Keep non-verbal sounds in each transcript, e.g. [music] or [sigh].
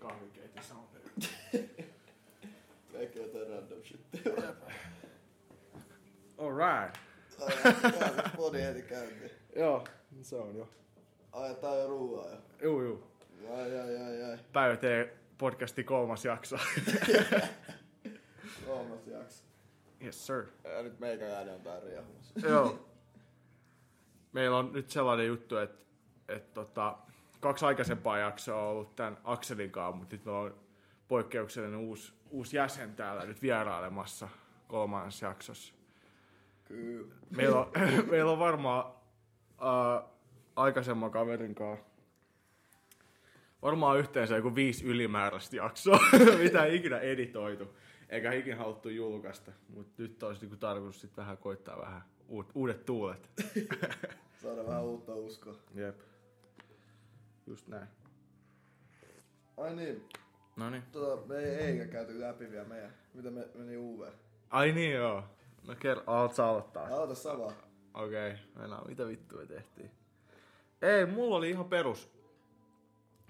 kahvikeitin sounderi. Kaikki jotain random shit. Alright. Podi heti käyntiin. Joo, se on jo. Ajetaan jo ruuaa jo. Juu, juu. Ai, ai, ai, ai. Päivä tee podcasti kolmas jakso. [laughs] Kolmas jakso. yes sir. Ja nyt meikäläinen on tää riehumassa. Joo. [laughs] Meillä on nyt sellainen juttu, että, että tota, kaksi aikaisempaa jaksoa on ollut tämän Akselin kanssa, mutta nyt meillä on poikkeuksellinen uusi, uusi jäsen täällä nyt vierailemassa kolmannessa jaksossa. Kyllä. Meillä on, [laughs] meillä on varmaan äh, aikaisemman kaverin kanssa varmaan yhteensä joku viisi ylimääräistä jaksoa, [laughs] mitä ei ikinä editoitu, eikä ikinä haluttu julkaista. Mutta nyt olisi niinku tarkoitus sit vähän koittaa vähän uut, uudet tuulet. [laughs] Saada vähän uutta uskoa. Jep. Just näin. Ai niin, No niin. tota, me ei eikä käyty läpi vielä meidän. Mitä me meni UV? Ai niin joo. No kerro, alat sä aloittaa. Aloita sama. Okei, okay. mitä vittua me tehtiin? Ei, mulla oli ihan perus.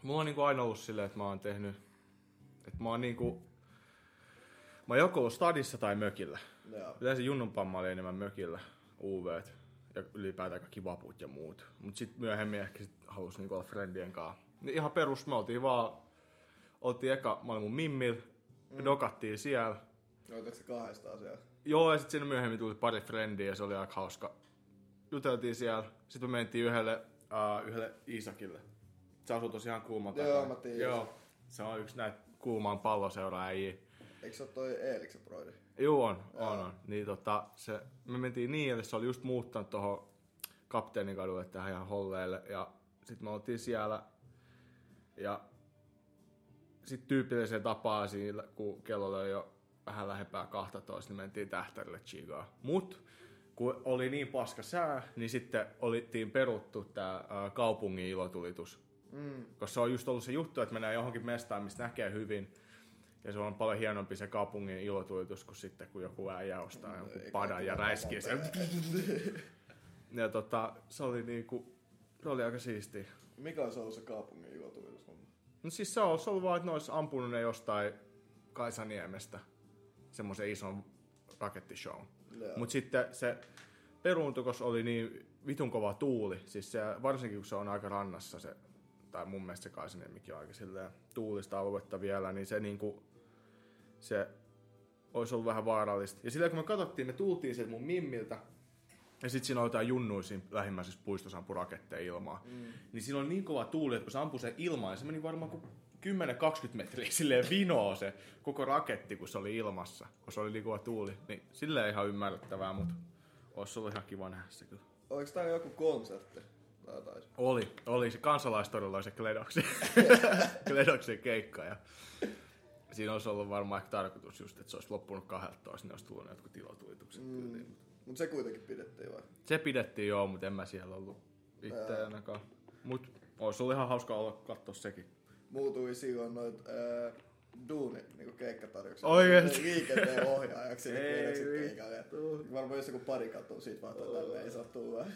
Mulla on niinku aina ollut silleen, että mä oon tehnyt... Että mä oon niinku... Mä oon joko ollut stadissa tai mökillä. Joo. Yleensä junnunpamma oli enemmän mökillä, UV ja ylipäätään kaikki vaput ja muut. Mut sit myöhemmin ehkä sit halus niinku olla friendien kanssa. Niin ihan perus, me oltiin vaan... Oltiin eka, mä olin mun mimmil, mm. dokattiin siellä. Oletko se kahdestaan siellä? Joo, ja sitten siinä myöhemmin tuli pari frendiä ja se oli aika hauska. Juteltiin siellä. Sitten me mentiin yhdelle, uh, yhdelle Iisakille. Se asuu tosiaan kuuman Joo, mä tiedän. Joo, se on yksi näitä kuumaan palloseuraajia. Eikö se ole toi Eeliksen broidi? Joo, on, on, on. Niin tota, se, me mentiin niin, että se oli just muuttanut tuohon kapteenin kadulle tähän ihan holleille. Ja sitten me oltiin siellä. Ja sitten tyypilliseen tapaan siinä, kun kello oli jo vähän lähempää 12, niin mentiin tähtärille chigaa. Mut kun oli niin paska sää, niin sitten olittiin peruttu tää ää, kaupungin ilotulitus. Mm. Koska se on just ollut se juttu, että mennään johonkin mestaan, missä näkee hyvin. Ja se on paljon hienompi se kaupungin ilotulitus kuin sitten, kun joku äijä ostaa jonkun Ei padan ja räiskii sen. Ja tota, se oli niinku, se oli aika siistiä. Mikä olisi ollut se kaupungin ilotulitus? No siis se on, se on vaan, että ne olisi ampunut ne jostain Kaisaniemestä semmoisen ison rakettishown. Mutta sitten se peruuntukos oli niin vitun kova tuuli, siis se, varsinkin kun se on aika rannassa se, tai mun mielestä se Kaisaniemikin on aika silleen tuulista aluetta vielä, niin se niinku, se olisi ollut vähän vaarallista. Ja silleen kun me katsottiin, me tultiin sieltä mun mimmiltä, ja sitten siinä oli jotain junnuja siinä lähimmäisessä puistossa ampui raketteja ilmaa. Mm. Niin siinä oli niin kova tuuli, että kun se ampui sen ilmaan, se meni varmaan kuin 10-20 metriä [laughs] silleen vinoa se koko raketti, kun se oli ilmassa, kun se oli niin kova tuuli. Niin silleen ihan ymmärrettävää, mutta olisi ollut ihan kiva nähdä se kyllä. Oliko tää joku konsertti? Tai jotain? Oli, oli se kansalaistorilla se Kledoksen, Kledoksen [laughs] keikka ja siinä olisi ollut varmaan ehkä tarkoitus just, että se olisi loppunut 12, niin olisi tullut ne jotkut ilotulitukset. Mm. Niin. Mut se kuitenkin pidettiin vai? Se pidettiin joo, mutta en mä siellä ollut itse ainakaan. Mut olisi ollut ihan hauska olla katsoa sekin. Muutui silloin noit ää, duuni, niinku keikkatarjouksia. Oikeesti? Liikenteen ohjaajaksi [laughs] Ei keikalle. Varmaan jos joku pari katsoo siitä vaan, että tälleen ei saa tulla.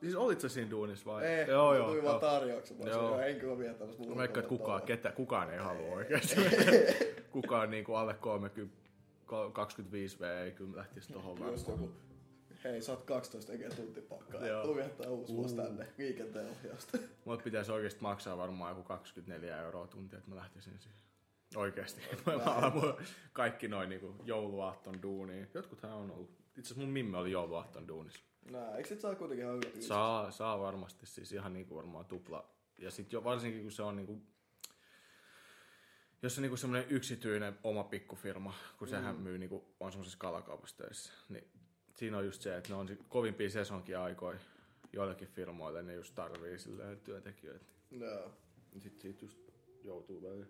Siis olit sä siinä duunissa vai? Ei, joo, joo. tuli vaan tarjouksen. Mä Joo. sanoin, en kyllä viettämässä muuta. Mä veikkaan, että kukaan, ketä, kukaan ei halua oikeasti. [laughs] kukaan niinku alle 30, 25 V ei kyllä lähtisi tohon Just varmaan. joku, hei sä oot 12 tekee tuntipakkaa. Joo. Tuu viettää uusi vuosi tänne liikenteen ohjausta. Mulle pitäisi oikeasti maksaa varmaan joku 24 euroa tunti, että mä lähtisin siihen. [laughs] Mun kaikki noin niinku jouluaatton duuniin. Jotkuthan on ollut. Itse asiassa mun mimme oli jouluaatton duunissa. Nää, eikö sit saa kuitenkin ihan hyvät Saa, saa varmasti siis ihan niinku varmaan tupla. Ja sit jo varsinkin kun se on niinku, jos se on niinku semmoinen yksityinen oma pikkufirma, kun sehän myy niinku, on semmoisessa kalakaupassa töissä, niin siinä on just se, että ne on kovimpia sesonkin aikoja joillekin firmoille, ne just tarvii silleen työntekijöitä. Joo. Niin sit siitä just joutuu välillä.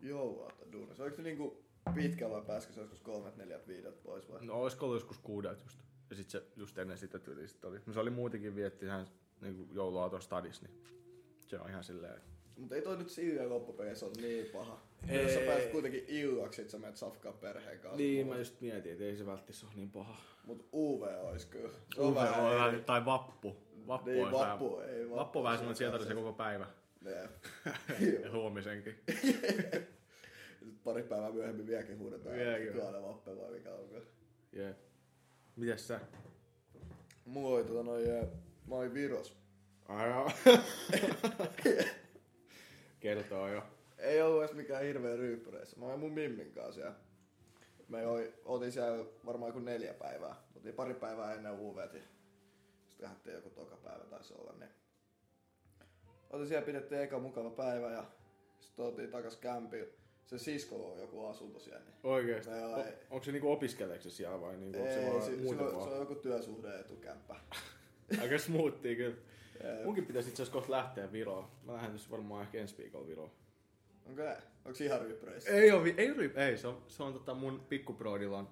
Jouluaatto duunissa. Oliko se niinku pitkä vai pääskö se joskus kolmet, neljät, viidet pois vai? No olisiko ollut joskus kuudet just. Ja sit se just ennen sitä tyyliä sit oli. No se oli muutenkin vietti ihan niinku jouluaaton stadis, niin se on ihan silleen, että Mutta ei toi nyt silleen loppupeleissä ole niin paha. Ei. Jos sä pääset kuitenkin illaksi, sit sä menet safkaa perheen kanssa. Niin, mä just mietin, että ei se välttämättä ole niin paha. Mut UV ois kyllä. Se Uwe vähän on tai vappu. Vappu Niin, vappu vähän, ei, vappu on vähän semmoinen, että sieltä se koko päivä. [laughs] Ja huomisenkin. [laughs] Sitten pari päivää myöhemmin vieläkin huudetaan. Vieläkin. Kuolee vappe vai mikä onko. Jep. Mites sä? Mulla oli tota noin, eh, mä olin Viros. Ai joo. [laughs] Kertoo jo. Ei ollut edes mikään hirveä ryyppyreissä. Mä olin mun Mimmin kanssa siellä. Me oli, oltiin siellä varmaan joku neljä päivää. Oltiin pari päivää ennen UVt. Sitten lähdettiin joku toka päivä taisi olla. Niin. Oltiin siellä pidettiin eka mukava päivä ja sitten oltiin takas kämpillä. Se sisko on joku asunto siellä. Niin. Oikeesti. O- ei. onko se niinku opiskeleeko se siellä vai niinku, onko se Ei, vaan se, se, muuten on, se on joku työsuhde etukämppä. [laughs] Aika smoothia kyllä. Jep. Munkin pitäisi itse asiassa kohta lähteä Viroon. Mä lähden tässä varmaan ehkä ensi viikolla Viroon. Onko näin? Onko ihan ryyppyreissä? Ei vi- ei, ei se on, se on tota mun pikkubroidilla on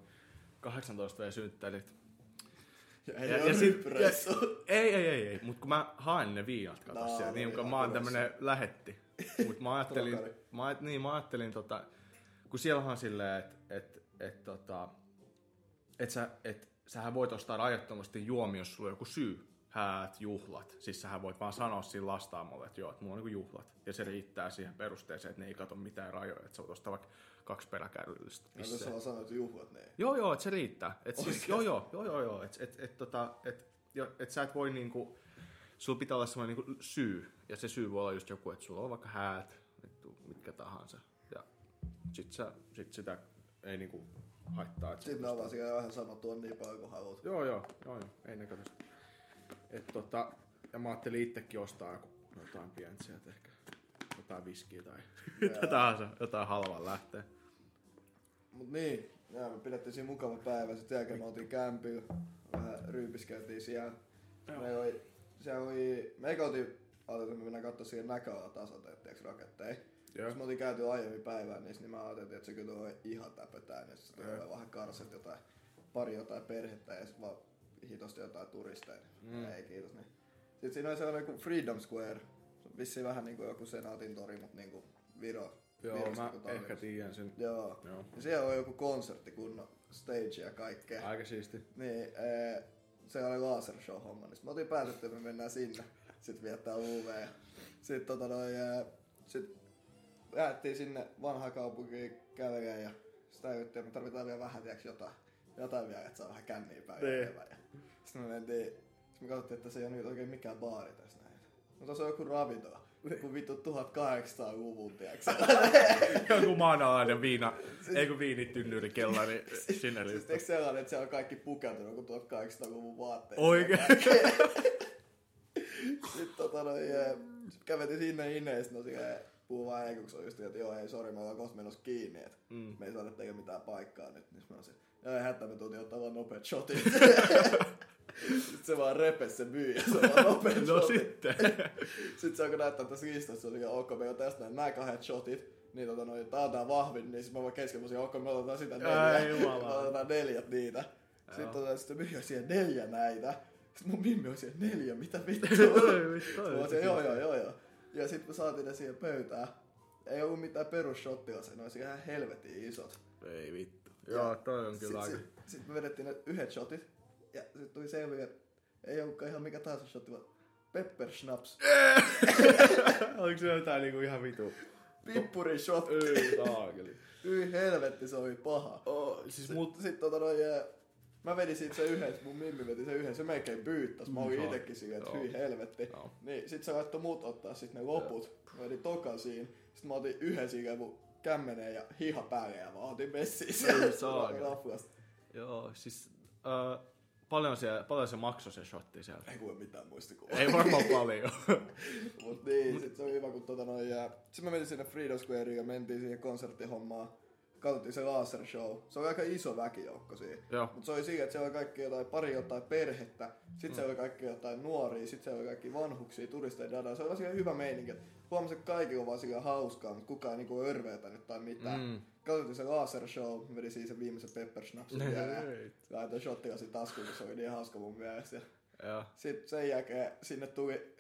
18 V synttärit. Ja ei Ja- ja, ja sit- ryyppyreissu. Ei, ei, ei, ei. Mut kun mä haen ne viinat, kato No, siellä, niin niin, kun mä oon tämmönen lähetti. Mut mä ajattelin, mä, niin, mä ajattelin tota, kun siellähän on silleen, että et, et, tota, et sä, et, sähän voit ostaa rajattomasti juomia, jos sulla on joku syy. Häät, juhlat. Siis sähän voit vaan sanoa siinä lastaamolle, että joo, että mulla on niinku juhlat. Ja se riittää siihen perusteeseen, että ne ei kato mitään rajoja. Että sä voit ostaa vaikka kaksi peräkärryllistä. Ja tässä vaan sanoit juhlat niin. Joo, joo, että se riittää. Et siis, joo, joo, joo, joo, joo. Et, et, et, tota, et, jo, et sä et voi niinku, sulla pitää olla semmoinen niinku syy. Ja se syy voi olla just joku, että sulla on vaikka häät, mitkä tahansa. Ja sit, sä, sit sitä ei niinku haittaa. Että Sitten ne on vaan siellä vähän sanottu on niin paljon kuin haluat. Joo, joo, joo, joo, ei ne kato. Et tota, ja mä ajattelin itsekin ostaa joku, jotain pientä sieltä ehkä. Jotain viskiä tai [laughs] mitä tahansa, jotain halvaa lähtee. Mut niin, ja me pidettiin siinä mukava päivä. Sitten jälkeen me oltiin kämpillä, vähän ryypiskeltiin siellä. Me oli, siellä oli, me eikä oltiin, ajateltiin, että me mennään katsoa siihen näköalan tasoiteen, tiiäks raketteja. Joo. Jos me oltiin käyty aiemmin päivän niissä, niin mä ajattelin, että se kyllä on ihan täpötään. Sitten Joo. tulee vähän karset jotain, pari jotain perhettä ja sitten vaan hitosti jotain turisteja. Mm. Mm. Ei kiitos. Niin. Sitten siinä oli sellainen kuin Freedom Square. Vissiin vähän niin kuin joku senaatin tori, mutta niin kuin Viro. Joo, Virosta mä ehkä tiedän sen. Joo. Joo. Ja siellä on joku konsertti, kunnon stage ja kaikkea. Aika siisti. Niin, ee, se oli laser show homma, niin me otin päätetty, että me mennään sinne. Sitten viettää UV. Sitten tota noin, ee, sit lähdettiin sinne vanhaan kaupunkiin kävelemään ja sitä juttuja, me tarvitaan vielä vähän, tiiäks, jotain, jotain vielä, että saa vähän känniä päin. Niin. Ja Sitten me mentiin, sit me katsottiin, että se ei ole nyt oikein mikään baari tässä. Mutta tuossa on joku ravintola. Joku vittu 1800-luvun, tiiäks. [laughs] Joku maanalainen viina, ei kun viinitynnyri kellari sinne Siis liittyy. eikö sellainen, että siellä on kaikki pukeutunut kuin 1800-luvun vaatteisiin? Oikein? [laughs] Sitten tota noin, sit käveltiin sinne inne ja sitten no siellä puhuu vaan ei, kun se on just, että joo ei sori, me ollaan kohta menossa kiinni, että Mm. me ei saada tehdä mitään paikkaa nyt. Niin mä olisin, joo ei hätää, me tultiin ottaa vaan nopeat shotit. [laughs] sitten se vaan repes se myyjä, se [laughs] on vaan nopeat No shotit. sitten. [laughs] Sitten se alkoi näyttää tässä oli ihan ok, me on tästä näin, nämä kahdet shotit, niin tota noin, tää on tää vahvin, niin sitten mä vaan kesken mun ok, me otetaan sitä neljä. Ai jumala. Me otetaan neljät niitä. Sitten tota, sit se myyjä siihen neljä näitä. Sitten mun mimmi oli siihen neljä, mitä [laughs] vittua. Vittu, Mä olisin, joo, joo, joo, joo. Ja sitten me saatiin ne siihen pöytään. Ei ollut mitään perusshottia, se olisi ihan helvetin isot. Ei vittu. Joo, toi on kyllä Sitten aika. sit, sit me vedettiin ne yhdet shotit. Ja sitten tuli selviä, että ei ollutkaan ihan mikä tahansa shotti, vaan pepper schnapps. [laughs] Oliko se jotain niinku ihan vitu? Pippuri shot. Ei saakeli. Hyi helvetti, se oli paha. Oh, siis mut... Sitten sit, tota noin, mä vedin siitä se yhden, mun mimmi veti sen yhden, se melkein pyyttäs. Mä olin itekin silleen, että hyi helvetti. Joo. Niin sit se laittoi mut ottaa sit ne loput. Mä vedin tokan siinä. Sitten mä otin yhden siinä mun kämmeneen ja hiha päälle ja mä otin messiin Ei. Raflasta. Joo, siis... Uh, paljon, se, paljon se maksoi se shotti sieltä? Ei kuule mitään muistikuvaa. Ei varmaan paljon. [laughs] Mut niin, sit se oli hyvä kun tota noin ja... Sit mä menin sinne Freedom Squareen ja mentiin siihen konserttihommaan. Katsottiin se laser show. Se oli aika iso väkijoukko siinä. Joo. Mutta se oli siinä, että siellä oli kaikki jotain, pari jotain perhettä, sitten mm. siellä oli kaikki jotain nuoria, sitten siellä oli kaikki vanhuksia, turisteja, dada. Se oli siellä hyvä meininki. Huomasin, että kaikilla on vaan sillä hauskaa, mutta kukaan ei niinku örveetänyt tai mitään. Mm. Katsottiin se laser show, mä vedin siinä sen viimeisen pepper snapsin. Laitoin shottilasin taskuun, kun se oli niin hauska mun mielestä. Ja Joo. sitten sen jälkeen sinne tuli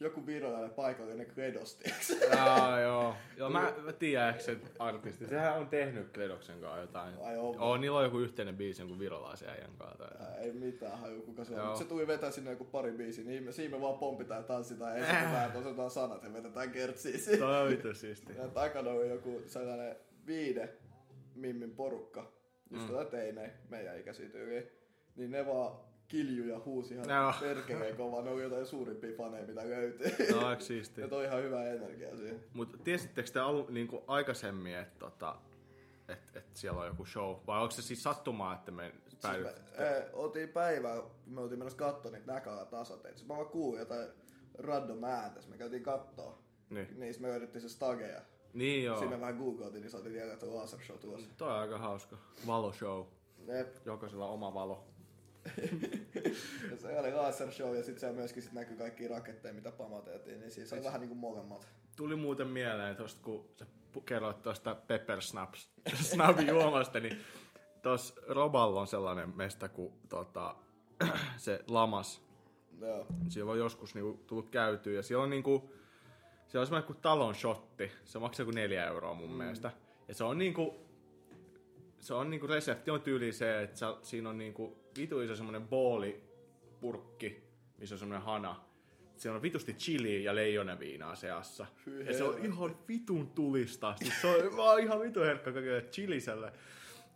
joku virolainen paikallinen kredosti. Jaa, joo. joo mä, mä tiedän, ehkä se artisti. Sehän on tehnyt Kledoksen kanssa jotain. Ai on. Oo, niillä on joku yhteinen biisi jonkun virolaisen äijän kanssa. Tai... Ei mitään haju, kuka se on. Mut se tuli vetää sinne joku pari biisiä, niin me, siinä me vaan pompitaan ja tanssitaan ja esitetään, että osataan sanat ja vedetään kertsiä. Toi on vittu siisti. Ja takana on joku sellainen viide mimmin porukka, just mm. teinei, meidän ikäisiä tyyliin. Niin ne vaan kilju ja huusi ihan Joo. perkeleen kovaa. Ne on jotain suurimpia faneja, mitä löytyy. No, aika siisti. Ja toi ihan hyvä energia siinä. Mutta tiesittekö te alu, niinku aikaisemmin, että tota, et, et siellä on joku show? Vai onko se siis sattumaa, että me Siis päädyt? me, e, oltiin päivää, me oltiin menossa katsoa niitä näkää tasateita. Siis mä vaan kuulin jotain random ääntä, me käytiin kattoo. Niin. Niin me löydettiin se stageja. Niin joo. Siinä vähän googliltiin, niin saatiin tietää, että on laser show tulossa. Toi on aika hauska. Valoshow. Jep. Jokaisella oma valo. Se oli laser show ja sitten siellä myöskin sit näkyy kaikki raketteja, mitä pamateltiin. Niin siis on vähän niinku molemmat. Tuli muuten mieleen tosta, kun sä kerroit tuosta Pepper Snaps, [laughs] Snapin juomasta, niin tuossa Roballa on sellainen mesta, kun tota, [clears throat] se lamas. Joo. Siellä on joskus niinku tullut käytyä ja siellä on niinku, siellä on semmoinen kuin talon shotti. Se maksaa kuin neljä euroa mun mm. mielestä. Ja se on niinku, se on niinku resepti on tyyli se, että sä, siinä on niinku vitu iso semmoinen boolipurkki, missä on semmoinen hana. Siellä on vitusti chili ja leijoneviinaa seassa. Hyi ja se on ihan vitun tulista. Siis se on, [laughs] mä oon ihan vitun herkkä kaikille chiliselle.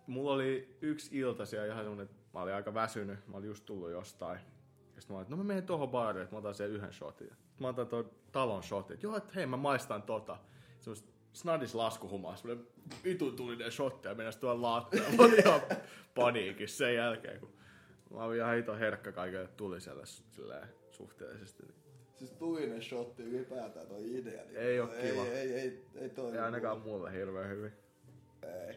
Mulla oli yksi ilta siellä ihan semmonen, mä olin aika väsynyt. Mä olin just tullut jostain. Ja sitten mä olin, että no mä menen tohon baariin, että mä otan sen yhden shotin. Mä otan tuon talon shotin. Että joo, että hei mä maistan tota. Semmoista snadis laskuhumaa, semmoinen vitun tulinen shotti ja mennäs tuolla laattaan. Mä olin ihan paniikissa sen jälkeen, kun mä olin ihan hito herkkä kaikille tuliselle silleen suhteellisesti. Siis tulinen shotti ylipäätään toi idea. Niin Ei oo kiva. Ei, ei, ei, ei toimi. Ei ainakaan mulle hirveän hyvin. Ei.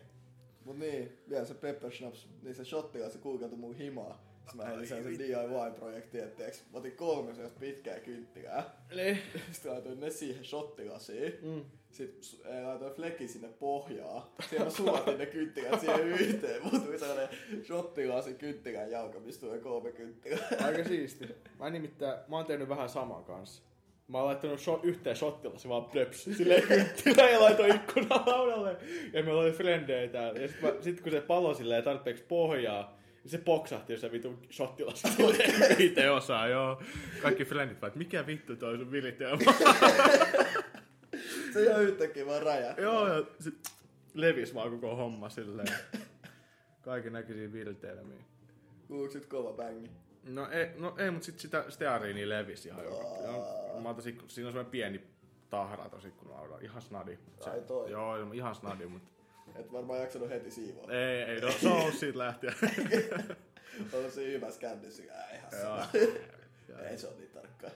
Mut niin, vielä se Pepper Schnaps, niin se shotti se kuukautta mun himaa. Sitten mä heitin sen DIY-projekti, etteeks. Mä otin kolme sellaista pitkää kynttilää. Niin. Sitten laitoin ne siihen shottilasiin. Mm. Sitten eh, laitoin flekin sinne pohjaa. Siellä mä sulatin ne kynttilät siihen yhteen. Mulla tuli sellainen shottilasi kynttilän jalka, mistä tulee kolme kynttilää. Aika siisti. Mä nimittäin, mä oon tehnyt vähän samaa kanssa. Mä oon laittanut shot, yhteen shottilasi vaan plöps, silleen kynttilä ja laitoin ikkunan laudalle. Ja meillä oli frendejä täällä. Ja sit, mä, sit kun se palo silleen tarpeeksi pohjaa, niin se poksahti, jos se vitun shottilasi tulee itse osaa, joo. Kaikki frendit vaan, että mikä vittu toi sun viliteema. [laughs] Se ihan yhtäkkiä vaan räjähtää. joo, ja sit levis vaan koko homma silleen. Kaikki näköisiä vilteilemiä. Kuuluuko sit kova bängi? No ei, no ei mutta sit sitä steariinia levisi ihan joka. Mä ikku- siinä on semmoinen pieni tahra tosi ikkunalauda. Ihan snadi. Se, Ai toi. Joo, ihan snadi, mutta Et varmaan jaksanut heti siivoa. ei, ei, no, se on siitä lähtien. On se hyvässä kännissä. Ää, ihan Joo. Ei se on niin tarkkaa.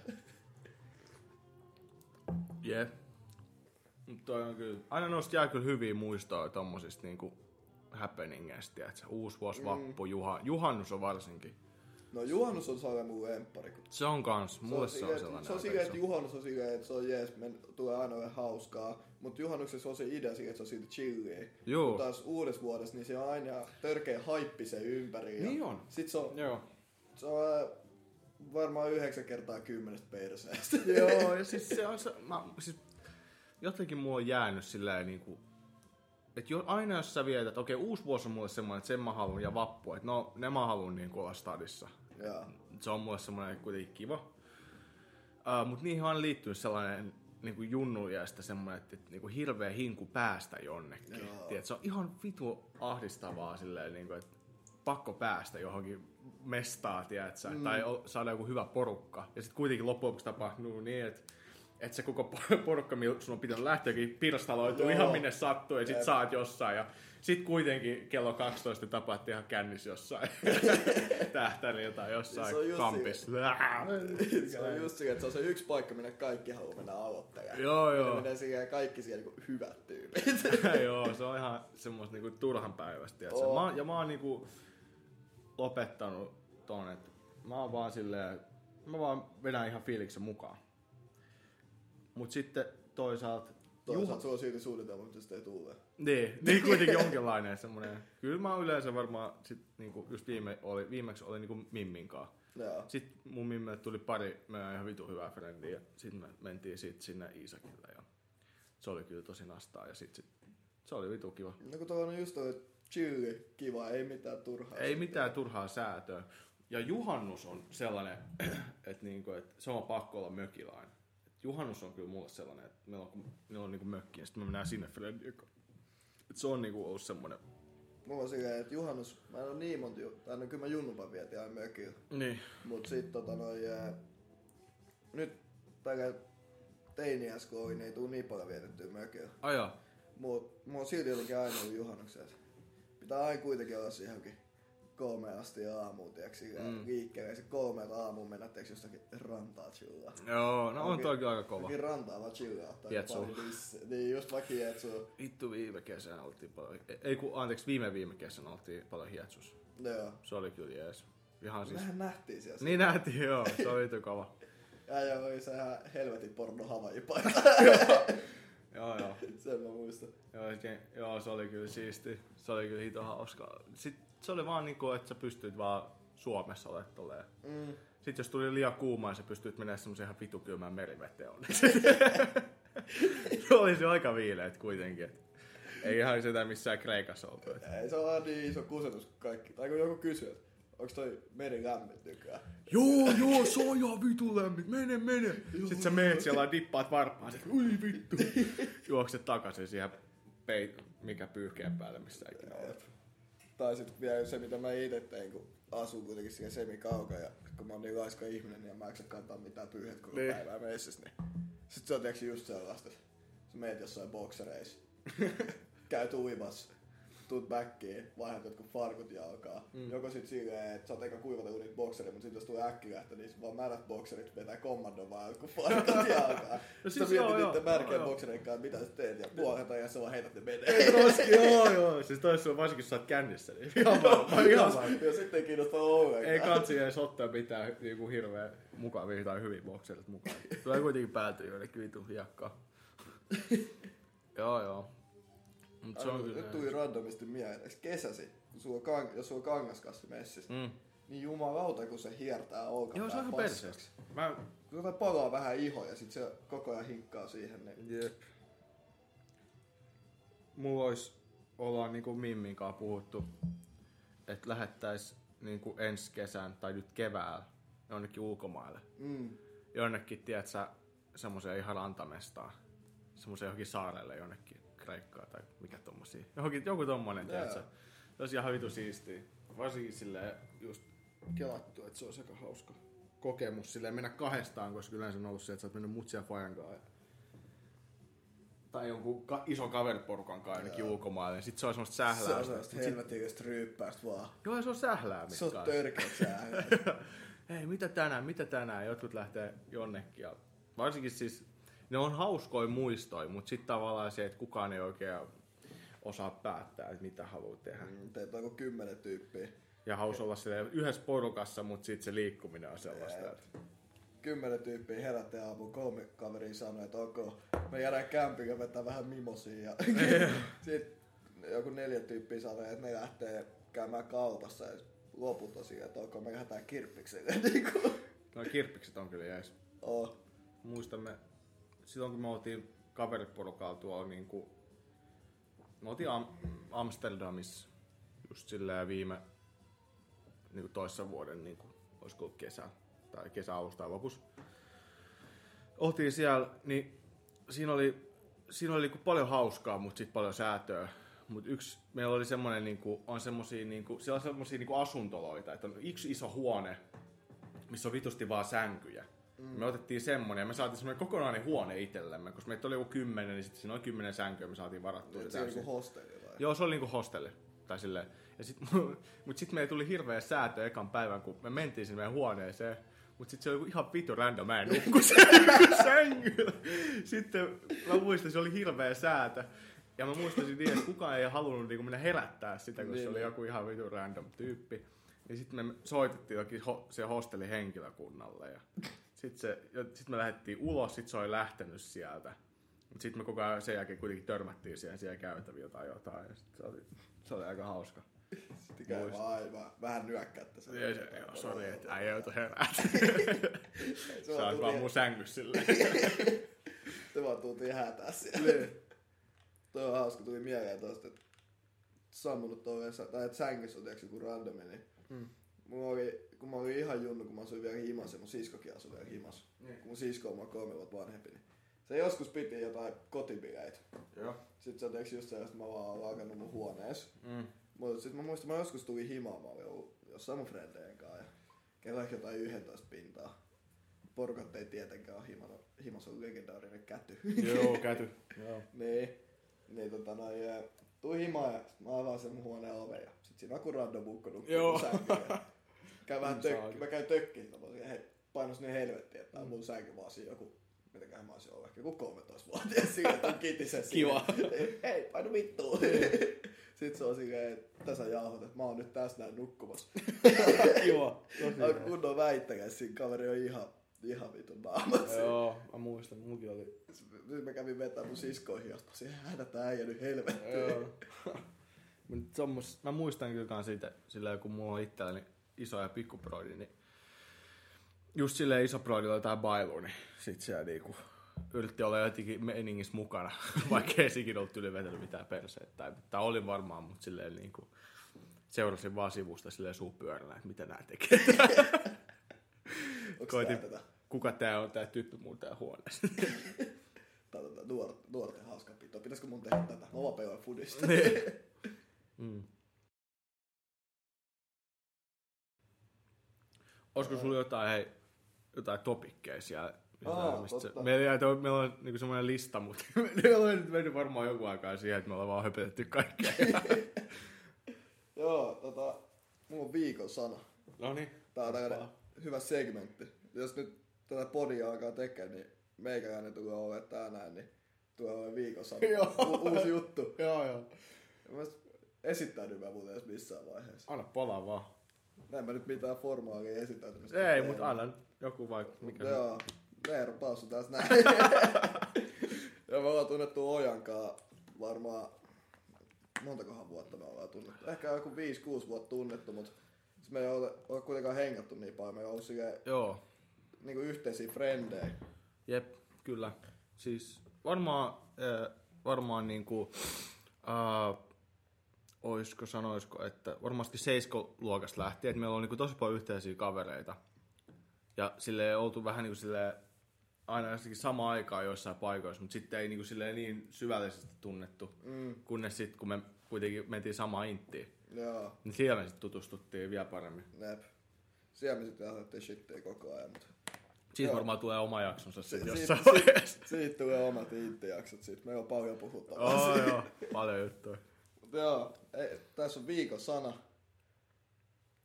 Jep. Mut toi on kyllä, aina noista jää kyllä hyviä muistoja tommosista niinku happeningeista, että uusi vuosi, vappu, juha, juhannus on varsinkin. No juhannus on sellainen mun lemppari. kun Se on kans, mulle se on, silleen, että- sellainen. Se on silleen, että juhannus on silleen, että se on jees, me tulee aina ole hauskaa. Mutta juhannuksessa on se idea silleen, että se on siitä chilliä. Juu. Kun taas uudessa vuodessa, niin se on aina törkeä haippi se ympäri. ja Niin on. Sit se on, Joo. se on äh, varmaan yhdeksän kertaa kymmenestä perseestä. Joo, [laughs] ja siis se on se, mä, siis jotenkin mulla on jäänyt silleen niinku, että jo, aina jos sä vietät, okei uusi vuosi on mulle semmoinen, että sen mä haluan ja vappu, että no ne mä haluan niinku olla stadissa. Joo. Se on mulle semmoinen kuitenkin kiva. Uh, Mutta niihin on liittynyt sellainen niinku junnuiästä semmoinen, että, että niinku hirveä hinku päästä jonnekin. Joo. Tiedät, se on ihan vitu ahdistavaa silleen, niinku, että pakko päästä johonkin mestaa, tiedätkö, mm. tai saada joku hyvä porukka. Ja sitten kuitenkin loppujen lopuksi tapahtuu niin, että että se koko por- porukka, millä sun on pitänyt lähteäkin pirstaloituu Joo. ihan minne sattuu ja sit Jep. saat jossain. Ja sit kuitenkin kello 12 tapaat ihan kännissä jossain [laughs] tähtärillä tai jossain Se kampissa. se on just silleen, että se on se yksi paikka, minne kaikki haluaa mennä aloittamaan. Joo, Ja joo. Ne menee siihen kaikki siellä niinku hyvät tyypit. [laughs] Joo, se on ihan semmoista niinku turhan päivästä. Oo. Mä, ja mä oon niinku lopettanut ton, että mä oon vaan silleen, mä vaan vedän ihan fiiliksen mukaan. Mut sitten toisaalta, Toisaalta se on silti suunnitelma, mutta sitä ei tule. niin, niin [laughs] kuitenkin jonkinlainen semmonen. Kyllä mä oon yleensä varmaan sit niinku just viime, oli, viimeksi oli niinku Mimminkaan. Joo. Sitten mun mimmelle tuli pari meidän ihan vitu hyvää frendiä. Sitten me mentiin sit sinne Iisakille ja se oli kyllä tosi nastaa ja sit, sit se oli vitu kiva. No kun tuo on just toi chilli, kiva, ei mitään turhaa. Ei mitään turhaa säätöä. Ja juhannus on sellainen, [clears throat] että, niinku, että se on pakko olla mökilainen. Juhannus on kyllä mulle sellainen, että meillä on, meillä on niinku mökki ja sitten me mennään sinne. Et se on niinku ollut semmoinen. Mulla on silleen, että juhannus, mä en oo niin monta, tai no kyllä mä junnupan vietin aina mökillä. Niin. Mut sit tota noin, ää, nyt tällä teiniäs kun oli, niin ei tuu niin paljon vietettyä mökillä. Aja. Mut mulla on silti jotenkin aina ollut juhannukset. Pitää aina kuitenkin olla siihen johonkin kolme asti aamuun, tiiäks, mm. liikkeelle. Se kolmelta aamuun mennä, tiiäks, jostakin rantaa chillaa. Joo, no on toikin aika kova. Jokin rantaa vaan chillaa. Bisse- Niin, just vaikka hietsuu. Vittu viime kesänä oltiin paljon, ei kun anteeksi viime viime kesänä oltiin paljon hietsus. Joo. Se oli kyllä jees. Ihan siis. Mehän nähtiin siellä. Niin nähtiin joo, se oli vitu kova. [laughs] Ja joo, oli se ihan helvetin porno Havaji-paikka. [laughs] Joo joo. [laughs] Sen mä muistan. Joo, joo, se oli kyllä siisti. Se oli kyllä hito hauska. Sitten se oli vaan niinku, että sä pystyit vaan Suomessa olemaan tolleen. Mm. Sitten jos tuli liian kuumaa, sä pystyit menemään semmoisen ihan vitu kylmään meriveteen [laughs] se oli se aika viileet kuitenkin. et Ei ihan sitä missään Kreikassa oltu. et. Ei se on niin iso kusetus kaikki. Tai kun joku kysyy, että onko toi meri lämmin nykyään? Joo, joo, se on ihan vitu lämmin. Mene, mene. Sitten sä meet siellä ja dippaat varpaan. Ui vittu. [laughs] Juokset takaisin siihen peit, mikä pyyhkeen päälle, missä ikinä olet. Tai sitten vielä se, mitä mä itse tein, kun asun kuitenkin siellä semikauka ja kun mä oon niin laiska ihminen, niin mä en kantaa mitään pyyhet koko Niin. päivää messissä, niin sit se on tiiäks just sellaista, että sä meet jossain boksereissa, [laughs] käyt uimassa, tuut backiin, vaihdat jotkut farkut jalkaa. Mm. Joko sit silleen, että sä oot eka kuivatellut niitä boksereita, mutta sit jos tulee äkkilähtö, niin vaan märät bokserit vetää kommandon vaan jotkut farkut [laughs] jalkaa. No siis sä mietit joo, niiden boksereiden kanssa, mitä sä teet, ja puolen ajan sä vaan heität ne menee. Ei roski, [laughs] joo joo. Siis toissa on varsinkin, jos sä oot kännissä, niin ihan varmaan, ihan varmaan. Ja sitten ei kiinnosta ollenkaan. Ei kansi edes ottaa mitään niinku hirveä mukavia tai hyvin bokserit mukaan. Tulee kuitenkin päätyä joillekin vitu hiekkaa. [laughs] joo joo. Mut se on kyllä... Nyt tuli randomisti mieleen, eikö kesäsi, kun sulla kang, jos sulla on kangaskassi messissä, Mm. niin jumalauta kun se hiertää olkapää Joo, se on ihan perseestä. Mä... Kun palaa vähän iho ja sit se koko ajan hinkkaa siihen, niin Jep. Mulla olisi, ollaan niinku Mimmin kanssa puhuttu, että lähettäis niinku ensi kesän tai nyt keväällä jonnekin ulkomaille. mm, Jonnekin, tiedätkö, semmoiseen ihan rantamestaan. Semmoiseen johonkin saarelle jonnekin Kreikkaa tai mikä tommosia. Johonkin, joku tommonen, Joo. tiedätkö. Se olisi ihan vitu siistiä. Varsinkin silleen just kelattu, että se olisi aika hauska kokemus silleen mennä kahdestaan, koska yleensä on ollut se, että sä oot mennyt mutsia ja fajan kanssa. Tai jonkun ka- ison kaveriporukan kanssa jonnekin ulkomaille. niin Sit se on semmoista se on sählää. sellaista helvetillistä ryyppäästä vaan. Joo, se on sählää. Se on törkeät sää. [laughs] Hei, mitä tänään, mitä tänään? Jotkut lähtee jonnekin. Ja varsinkin siis, ne on hauskoja muistoja, mutta sitten tavallaan se, että kukaan ei oikein osaa päättää, että mitä haluaa tehdä. Mm, Teitä on kuin kymmenen tyyppiä. Ja haus olla silleen yhdessä porukassa, mutta sitten se liikkuminen on sellaista. Että... Kymmenen tyyppiä herätti aamuun, kolme kaveria sanoi, että ok, me jäädään kämpillä vetää vähän mimosia. Ja [laughs] sitten joku neljä tyyppiä sanoi, että ne lähtee käymään kaupassa ja loput tosiaan, että ok, me lähdetään kirppikselle. [laughs] Niin kuin, No kirppikset on kyllä jees. oh. Muistamme, silloin kun me oltiin kaveriporukalla tuolla niin kuin, me oltiin Am- Amsterdamissa just silleen viime niin kuin toissa vuoden, niin kuin, olisiko ollut kesä tai kesäalusta tai lopussa. Oltiin siellä, niin siinä oli, siinä oli niin kuin paljon hauskaa, mutta sitten paljon säätöä. Mutta yksi, meillä oli semmoinen, niin kuin, on semmosia, niin kuin, siellä on semmosia niin kuin asuntoloita, että on yksi iso huone, missä on vitusti vaan sänkyjä. Mm. Me otettiin semmonen ja me saatiin semmonen kokonainen huone itsellemme, koska meitä oli joku kymmenen, niin sitten siinä oli kymmenen sänkyä, me saatiin varattua. Se on niinku hostelli vai? Joo, se oli niinku hostelli. Tai silleen. Ja sit, mut sit meille tuli hirveä säätö ekan päivän, kun me mentiin sinne meidän huoneeseen. Mut sit se oli ihan vitu random, mä en nukku [laughs] sängyllä. Sitten mä muistan, se oli hirveä säätö. Ja mä muistasin niin, että kukaan ei halunnut niinku mennä herättää sitä, kun Niin, se oli niin. joku ihan vitu random tyyppi. Ja sitten me soitettiin jokin ho, se hostellin henkilökunnalle. Ja sitten se, sit me lähdettiin ulos, sit se oli lähtenyt sieltä. Mutta sitten me koko ajan sen jälkeen kuitenkin törmättiin siihen siellä käytäviä tai jotain. Ja sit se, oli, se oli aika hauska. Sitten käy vaan vähän nyökkättä. Se, Ja se, joo, sori, että äijä joutui herää. [laughs] se [laughs] Se on vaan mun sängyssä silleen. [laughs] Te vaan tultiin hätää siellä. Niin. Toi on hauska, tuli mieleen tosta, että sammunut ovessa, tai että sängyssä on tiiäks joku randomi, niin Mm. Mulla oli, kun mä olin ihan junnu, kun mä asuin vielä himas ja mun siskokin asui vielä himas. Niin. Kun mun sisko on mua kolme vuotta vanhempi, niin se joskus piti jotain kotibileitä. Joo. Sitten se on tiiäks just sellaista, että mä vaan oon lakannut mun huoneessa. Mm. Mutta sitten mä muistan, mä joskus tulin himaan, mä olin ollut jossain mun frendejen kanssa ja kello ehkä jotain 11 pintaa. Porukat ei tietenkään ole himana, himas on legendaarinen käty. Joo, [laughs] käty. Joo. niin, niin tota noin, ja tuin himaan ja mä avaan sen mun huoneen oven ja sit siinä on joku random ukko nukkuu Joo. [laughs] Käy vähän Mm, tökki, saakeli. mä käyn tökkiin sitä, mä hei, painos niin helvettiin, että tää on mun sänky vaan siinä joku, mitäköhän mä olisin ollut, ehkä joku 13 vuotias [laughs] siinä, että on kitisen Kiva. Hei, painu vittuun. [laughs] Sitten se on silleen, että tässä jauhot, että mä oon nyt tässä näin nukkumassa. [laughs] Kiva. Tosi On kunnon väittäkäs, siinä kaveri on ihan, ihan vitun naamat. Joo, mä muistan, munkin oli. Nyt mä kävin vetämään mun siskoihin, ja siihen hädätä äijä nyt helvettiin. Joo. Mut mä muistan kyllä kans siitä, silleen kun mulla on itselläni iso ja pikkuproidi, niin just silleen iso proidilla jotain bailu, niin sit siellä niinku yritti olla jotenkin meiningissä mukana, [laughs] vaikka ei sikin ollut yli vetänyt mitään perseet. Tai, tai oli varmaan, mutta silleen niinku seurasin vaan sivusta silleen suu pyörällä, että mitä nää tekee. Koitin- tää tätä? Kuka tää on tää tyyppi muun tää huoneessa? [laughs] Tää on tätä nuort, nuorten hauska pito. Pitäisikö mun tehdä tätä? Mä vaan pelaan fudista. [laughs] mm. Olisiko sulla jotain, hei, jotain topikkeja siellä? Aa, totta. meillä, ei- meillä on niinku semmoinen lista, mutta [laughs] meillä on nyt mennyt varmaan joku aikaa siihen, että me ollaan vaan höpötetty kaikkea. [laughs] Joo, tota, mulla on viikon sana. no niin. Tää on tällainen hyvä segmentti. Jos nyt tätä podia alkaa tekemään, niin meikäläinen tulee olemaan tää näin, niin tulee olemaan viikon sana. [laughs] Joo. U- uusi juttu. Joo, joo. Mä en esittänyt mä muuten edes missään vaiheessa. Anna palaa vaan. Näin mä nyt mitään formaalia esittäytymistä. Ei, mutta anna nyt joku vaikka. Mikä joo, Veero Paussu tässä näin. [laughs] ja me ollaan tunnettu Ojankaa varmaan, montakohan vuotta me ollaan tunnettu. Ehkä joku 5-6 vuotta tunnettu, mutta me ei ole, ole kuitenkaan hengattu niin paljon. Me on ollut silleen, Joo, niin kuin yhteisiä frendejä. Jep, kyllä. Siis varmaan, äh, varmaan niinku, äh, oisko, sanoisko, että varmasti seiskoluokasta lähtien, että meillä on niinku tosi paljon yhteisiä kavereita. Ja sille oltu vähän niinku sille aina jossakin sama aikaa joissain paikoissa, mutta sitten ei niinku silleen niin syvällisesti tunnettu. Mm, Kunnes sitten, kun me kuitenkin mentiin samaan inttiin, joo, niin siellä me sitten tutustuttiin vielä paremmin. nep. Siellä me sitten ahdettiin shittiä koko ajan, mutta Siitä Joo. varmaan tulee oma jaksonsa sitten Si- jossain si- vaiheessa. siitä tulee omat intijaksot, siitä meillä on paljon puhuttavaa. Oh, joo, [laughs] paljon juttuja. Joo, ei, tässä on viikon sana.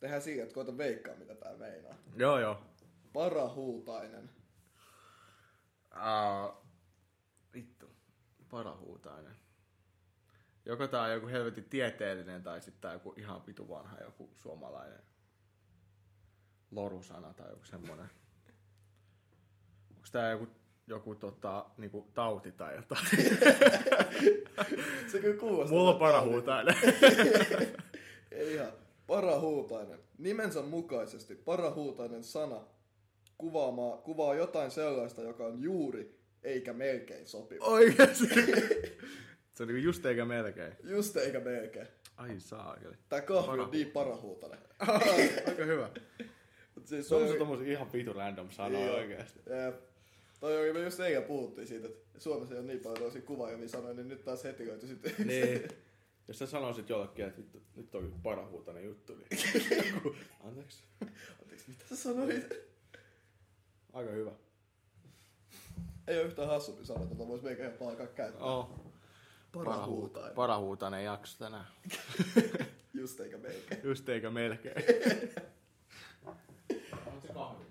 Tehdään siihen, että koita veikkaa, mitä tää meinaa. Joo, joo. Parahuutainen. Uh, vittu. Parahuutainen. Joko tää on joku helvetin tieteellinen tai sitten tää joku ihan vitu vanha joku suomalainen lorusana tai joku semmonen. Onks tää joku, joku tota, niinku tauti tai jotain? Se kyllä kuulostaa. Mulla on parahuutainen. [laughs] Ei ihan. Parahuutainen. Nimensä mukaisesti parahuutainen sana kuvaamaa, kuvaa jotain sellaista, joka on juuri eikä melkein sopiva. Oikeesti. [laughs] Se on niinku just eikä melkein. Just eikä melkein. Ai saakeli. Tää kahvi on niin parahuutainen. Aika hyvä. Mut siis Se on tommosia ihan vitu random sanoja oikeesti. Jep. Toi oli, me just eikä puhuttiin siitä, että Suomessa ei ole niin paljon tosi kuvaajia sanoja, niin nyt taas heti löytyi sitten Niin. [laughs] Jos sä sanoisit jollekin, että vittu, nyt on kyllä parahuutainen juttu, niin [laughs] anteeksi. Anteeksi, mitä sä sanoit? Aika hyvä. Ei ole yhtään hassumpi sana, tota vois meikä ihan alkaa käyttää. Oh. Parahuutainen. Parahuutainen jakso tänään. [laughs] Just eikä melkein. Just eikä melkein. On se kahvi.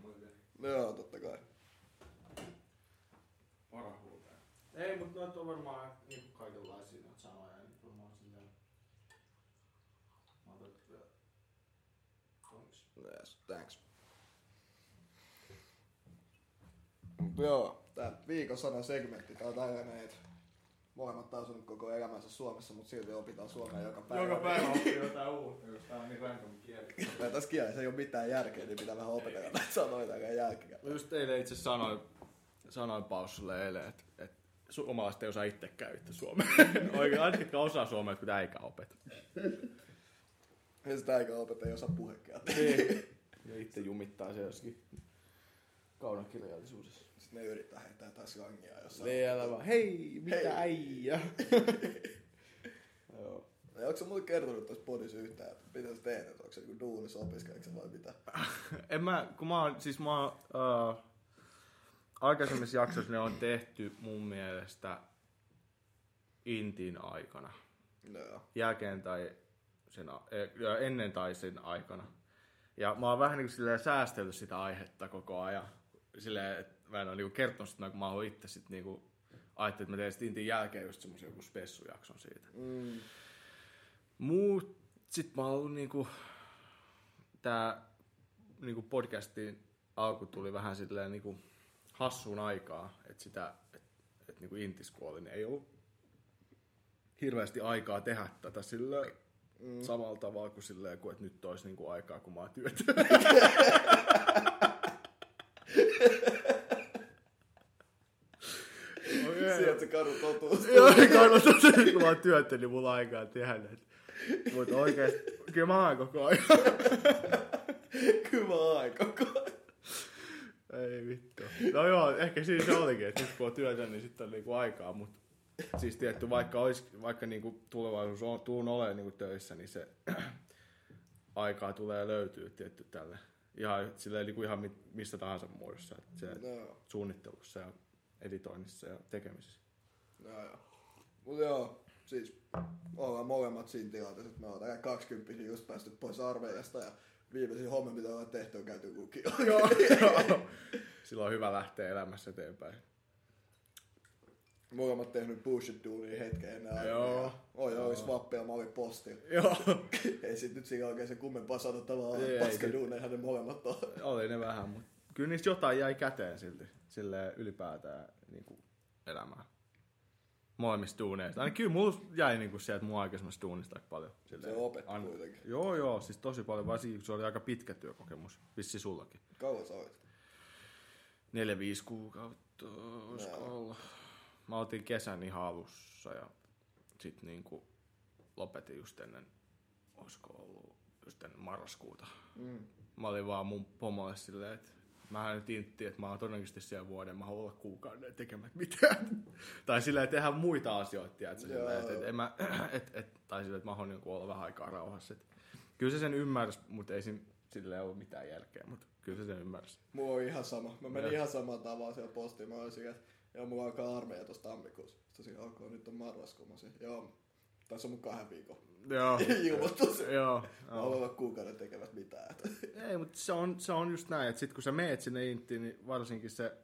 No joo, totta kai. Parahuutainen. Ei, mutta noita on varmaan niinku kaikenlaisia noita sanoja. Niin varmaan silleen... Mä otan vielä... Tonks. Yes, thanks. Mut joo, tää viikon sana segmentti, tää on tällainen, että molemmat on asunut koko elämänsä Suomessa, mutta silti opitaan suomea joka päivä. Joka päivä oppii jotain uutta, jos tää on niin random kieli. Ja tässä kielessä ei ole mitään järkeä, niin pitää vähän opetella näitä sanoja tällä jälkeen. Mä just eilen itse sanoin, sanoin Paussulle eilen, että et, suomalaiset ei osaa itsekään itse suomea. Oikein, ainakin osaa suomea, kun äikä opet. Ja sitä eikä opeta, ei osaa puhekieltä. Niin. [laughs] Ja itse jumittaa se joskin kaunokirjallisuudessa. Sitten ne yrittää heittää jotain slangia jossain. Vielä vaan, hei, mitä Hei. äijä? [laughs] Joo. Ja onko se mulle kertonut tuossa podissa yhtään, että mitä sä teet, että onko se niinku duunissa opiskeleeko vai mitä? [laughs] En mä, kun mä oon, siis mä oon, uh, aikaisemmissa jaksoissa ne on tehty mun mielestä intin aikana. No. Jälkeen tai sen, ja ennen tai sen aikana. Ja mä oon vähän niin kuin säästellyt sitä aihetta koko ajan. Silleen, että mä en ole niin kertonut sitä, kun mä oon itse sit niin kuin, ajattelin, että mä teen intin jälkeen just semmoisen joku spessujakson siitä. Mm. Muut, sit mä oon ollut niinku, tää niinku podcastin alku tuli vähän silleen niinku hassuun aikaa, että sitä, että et niinku intiskuoli, niin ei ollut hirveästi aikaa tehdä tätä silleen mm. samalla tavalla kuin silleen, kuin että nyt olisi niinku aikaa, kun mä oon työtä. Sieltä se karu totuus. Joo, kannattaa, kun mä oon työtä, niin mulla on aikaa tehdä näitä. Mutta oikeesti, kyllä mä oon koko ajan. Hyvä aika. Ei vittu. No joo, ehkä siinä se olikin, että nyt kun on työtä, niin sitten on niinku aikaa, mutta siis tietty, vaikka, olisi, vaikka niinku tulevaisuus on, tuun olemaan niinku töissä, niin se [clears throat] aikaa tulee löytyä tietty tälle. Ihan, silleen, niinku ihan mi- mistä tahansa muodossa. että Se No suunnittelussa ja editoinnissa ja tekemisessä. No joo. Mut joo, siis ollaan molemmat siinä tilanteessa, että me ollaan 20 just päästy pois armeijasta ja viimeisin homma, mitä ollaan tehty, on käyty lukioon. [laughs] joo, [laughs] joo. Silloin on hyvä lähteä elämässä eteenpäin. Molemmat tehnyt bullshit-duunia hetken ennen Joo. Oi, oli swappi ja mä olin postilla. Joo. [laughs] Ei sit nyt siinä oikein se kummempaa sanottavaa Ei, ei, paskaduuneihän ne molemmat on. Oli ne vähän, mutta kyllä niistä jotain jäi käteen silti. Silleen ylipäätään niin kuin elämään. Molemmista duuneista. Ainakin kyllä mulla jäi niin kuin sieltä mun aikaisemmasta duunista aika paljon. Silleen, Se opetti kuitenkin. Joo, joo, siis tosi paljon, varsinkin kun se oli aika pitkä työkokemus. Vissi sullakin. Kauan sä olit? Neljä, viisi kuukautta, olisiko ollut. Mä otin kesän ihan alussa ja sit niinku lopetin just ennen, olisiko ollut just ennen marraskuuta. Mm. Mä olin vaan mun pomolle silleen, että mä nyt intti, että mä oon todennäköisesti siellä vuoden, mä haluan olla kuukauden tekemät mitään. [laughs] tai silleen tehdä muita asioita, tiedätkö, silleen, että et, joo. en mä, [clears throat] et, et, tai silleen, että mä haluan niinku olla vähän aikaa rauhassa. Et, kyllä se sen ymmärsi, mutta ei siinä silleen ollut mitään jälkeä, mutta kyllä se sen ymmärsi. Mulla on ihan sama. Mä menin Joo. ihan samaan tavalla siellä postiin. Mä olin siinä, että joo, mulla alkaa armeija tuossa tammikuussa. Sitten alkoi, nyt on marraskuun. Joo, on mun kahden viikon Joo. [laughs] ilmoitus. joo. Mä olen olla kuukauden tekevät mitään. Ei, mutta se on, se on just näin, että sit kun sä meet sinne inttiin, niin varsinkin se,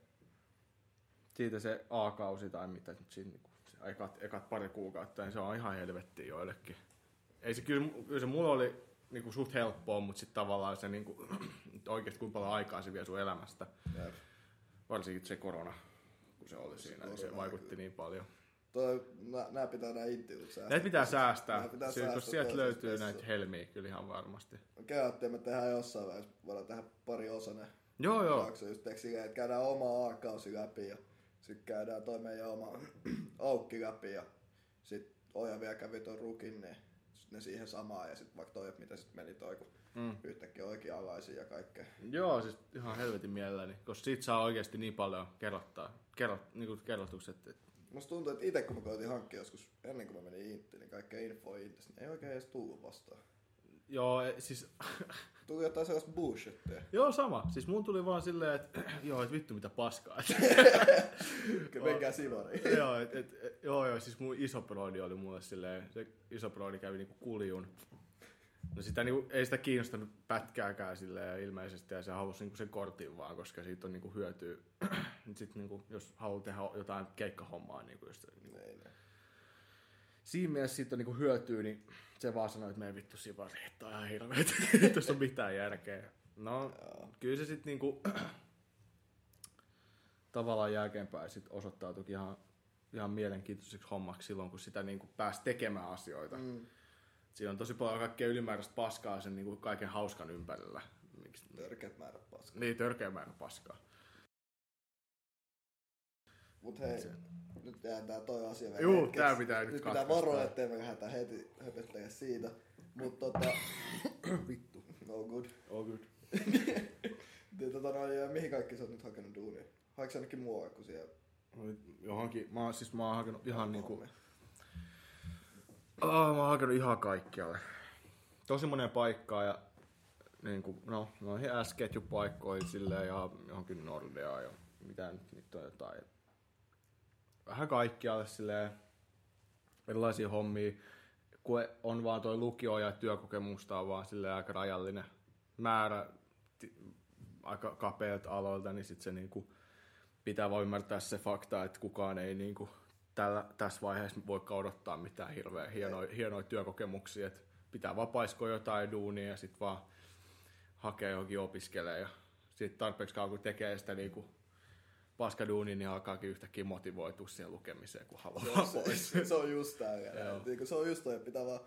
siitä se A-kausi tai mitä nyt siinä, niin se ekat, ekat pari kuukautta, niin se on ihan helvettiä joillekin. Ei se, kyllä, kyllä se mulla oli niin kuin suht helppoa, mutta sitten tavallaan se [clears throat] niin kuin, oikeasti kuinka paljon aikaa se vie sun elämästä. Jep. Varsinkin se korona, kun se oli siinä, niin se vaikutti kyllä. niin paljon. Toi, nää, pitää nää inttilut säästää. Näitä pitää säästää, Nää pitää koska säästää sieltä toisesta löytyy spessusta. näitä helmiä kyllä ihan varmasti. Käytiin, me tehdään jossain vaiheessa, voidaan tehdä pari osanen Joo, joo. jakso just silleen, että käydään oma A-kausi läpi ja sitten käydään toi meidän oma [clears throat] aukki läpi ja sitten Oja vielä kävi ton rukin, niin ne siihen samaan ja sitten vaikka toi, mitä sitten meni toi, kun Mm. yhtäkkiä oikeanlaisia ja kaikkea. Joo, siis ihan helvetin mielelläni, koska siitä saa oikeasti niin paljon kerrottaa, kerrot, niin kuin kerrotukset. että- Musta tuntuu, että itse kun mä koitin hankkia joskus ennen kuin mä menin Intiin, niin kaikkea infoa Intistä, niin ei oikein edes tullut vastaan. Joo, e- siis, [laughs] Tuli jotain sellaista bullshittia. joo sama. Siis mun tuli vaan silleen, että [clears throat] joo, et vittu mitä paskaa. [laughs] [laughs] Kyllä menkää sivariin. joo, et, et, et, joo, joo, siis mun iso broidi oli mulle silleen, se iso broidi kävi niinku kuljun. No sitä niinku, ei sitä kiinnostanut pätkääkään silleen ilmeisesti ja se halusi niinku sen kortin vaan, koska siitä on niinku hyötyä. [clears throat] Sitten niinku, jos haluaa tehdä jotain keikkahommaa, niinku just, niinku, Niin, niin. siinä mielessä siitä on niinku hyötyä, niin se vaan sanoi, että mene vittu sivariin, [laughs] että on ihan hirveet, ei tässä on mitään järkeä. No, Joo. kyllä se sitten niinku, [clears throat] tavallaan jälkeenpäin sit osoittautui ihan, ihan mielenkiintoiseksi hommaksi silloin, kun sitä niinku pääsi tekemään asioita. Mm. Siinä on tosi paljon kaikkea ylimääräistä paskaa sen niinku kaiken hauskan ympärillä. Miksi? Törkeät määrät paskaa. Niin, törkeä määrä paskaa. Mut hei, Se- nyt jää tää toi asia vielä Juu, hetkeksi. tää pitää nyt Nyt pitää varoa, ettei me lähdetä heti höpöttelee siitä. Mut tota... [coughs] Vittu. No good. All good. [laughs] Niin, tota, no, ja mihin kaikki sä oot nyt hakenut duunia? Haitko sä ainakin muualle kuin siellä? Johonkin, mä oon, siis mä oon hakenut ihan niinku... Oh, mä oon hakenut ihan kaikkialle. Tosi moneen paikkaan ja niinku, no, noihin S-ketjupaikkoihin silleen ja johonkin Nordeaan ja mitä nyt, nyt on jotain. Vähän kaikkialle silleen erilaisia hommia. Kun on vaan toi lukio ja työkokemusta on vaan silleen aika rajallinen määrä aika kapeilta aloilta, niin sit se niinku pitää vaan ymmärtää se fakta, että kukaan ei niinku tällä, tässä vaiheessa voi odottaa mitään hirveän hienoja, hienoja työkokemuksia. Et pitää vaan paiskoa jotain duunia ja sitten vaan hakea johonkin opiskelee. Ja sitten tarpeeksi kauan kun tekee sitä niinku paskaduunia, niin alkaakin yhtäkkiä motivoitua siihen lukemiseen, kun haluaa se, pois. se, [laughs] se, on just tää. Niin, se on just toi, pitää vaan,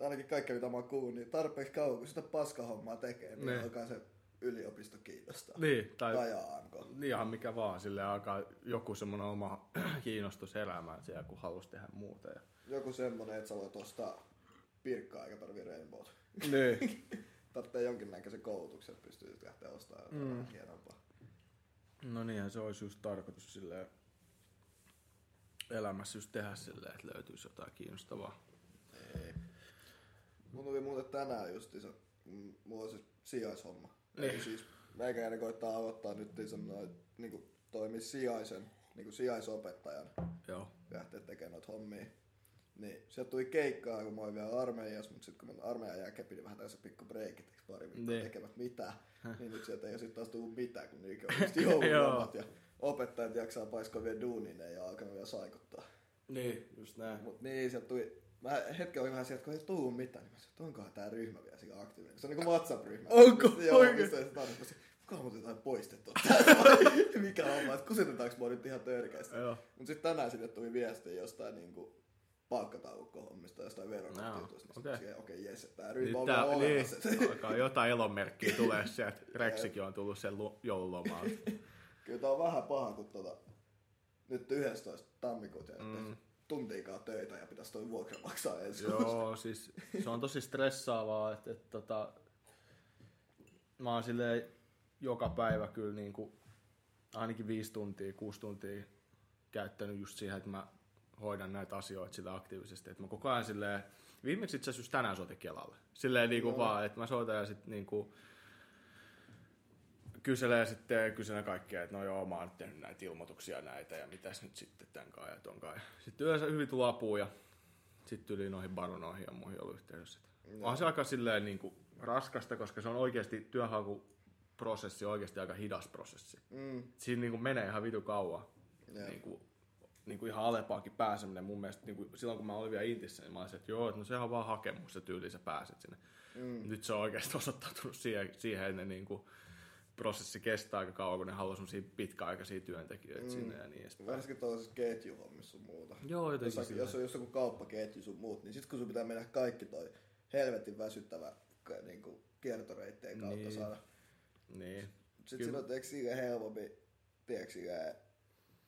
ainakin kaikkea mitä mä oon kuullut, niin tarpeeksi kauan kun sitä paskahommaa tekee, niin Ne. alkaa se yliopisto kiinnostaa. niin, tai Tai AMK. ihan mikä vaan, sille alkaa joku semmoinen oma [clears throat] kiinnostus elämään siellä, kun halusi tehdä muuta. Ja... Joku semmonen, että sä voit ostaa pirkkaa eikä tarvii Rainbowta. Niin. [laughs] Tarvitsee jonkinnäköisen koulutuksen, että pystyy lähteä ostamaan jotain mm. hienompaa. No niinhän se olisi just tarkoitus silleen elämässä just tehdä silleen, että löytyisi jotain kiinnostavaa. Ei. Mun tuli muuten tänään justiinsa, mm, mulla on se sijaishomma. Niin. Eli siis meikäläinen koittaa aloittaa nyt semmoinen, niinku toimii sijaisen, niinku sijaisopettajan, Joo. lähteä tekemään noita hommia. Niin, sieltä tuli keikkaa, kun mä olin vielä armeijassa, mutta sitten kun mä armeijan jälkeen pidin vähän tällaisen pikku breikit, pari viikkoa Niin. tekemät mitään. niin nyt sieltä ei ole sitten taas tullut mitään, kun niinkö on just [laughs] joululomat ja opettajat jaksaa paiskoa vielä duunin, ei ole alkanut vielä saikuttaa. Niin, just näin. Mut niin, sieltä tuli, mä hetken oli vähän sieltä, kun ei tullut mitään, niin mä sanoin, että onkohan tää ryhmä vielä sillä aktiivinen. Se on niinku WhatsApp-ryhmä. Onko? Joo, Oikein? missä se tarkoittaa, kuka on jotain poistettu [laughs] mikä homma, että kusetetaanko mua nyt ihan törkeästi. Joo. Mut sit tänään sinne tuli viesti jostain niinku palkkataulukkohommista, jostain verokorttijutusta. Joo, Niin okei. okei, okei jes, Nyt ryhmä on tää, vielä niin, olemassa. alkaa jotain elonmerkkiä tulee sieltä. [laughs] Reksikin on tullut sen lu- joululomalta. [laughs] Kyllä tää on vähän paha, kun tota, nyt 11. tammikuuta Mm. tuntiikaan töitä ja pitäisi toi vuokra maksaa ensi kuussa. Joo, siis se on [laughs] tosi stressaavaa, että, että tota, mä oon silleen joka päivä kyllä niin kuin, ainakin viisi tuntia, kuusi tuntia käyttänyt just siihen, että mä hoidan näitä asioita sillä aktiivisesti. Että mä koko ajan silleen, viimeksi itse asiassa tänään soitin Kelalle. Silleen niin kuin vaan, että mä soitan ja sitten niin kuin, kyselee sitten kyselen kaikkea, että no joo, mä oon nyt tehnyt näitä ilmoituksia näitä ja mitäs nyt sitten tän kai ja ton kai. Sitten yleensä hyvin tulee apua ja sitten yli noihin baronoihin ja muihin ollut yhteydessä. Joo. On se aika silleen niin kuin raskasta, koska se on oikeasti työnhakuprosessi on oikeasti aika hidas prosessi. Mm, Siinä niin kuin menee ihan vitu kauan. Jep. Niin kuin, niin kuin ihan Alepaankin pääseminen mun mielestä, niin kuin silloin kun mä olin vielä Intissä, niin mä olisin, että joo, että no sehän on vaan hakemus, se tyyli sä pääset sinne. mm. Nyt se on oikeasti [laughs] osoittautunut siihen, siihen että ne niin kuin, prosessi kestää aika kauan, kun ne haluaa semmosia pitkäaikaisia työntekijöitä mm. sinne ja niin edespäin. Varsinkin tuollaisessa ketjuhommissa sun muuta. Joo, jotenkin Jos, jos on joku kauppaketju sun muut, niin sit kun sun pitää mennä kaikki toi helvetin väsyttävä ka- niinku kiertoreittien kautta Niin. saada. Niin. Sitten Kyllä. silloin teekö silleen helpompi, tiedätkö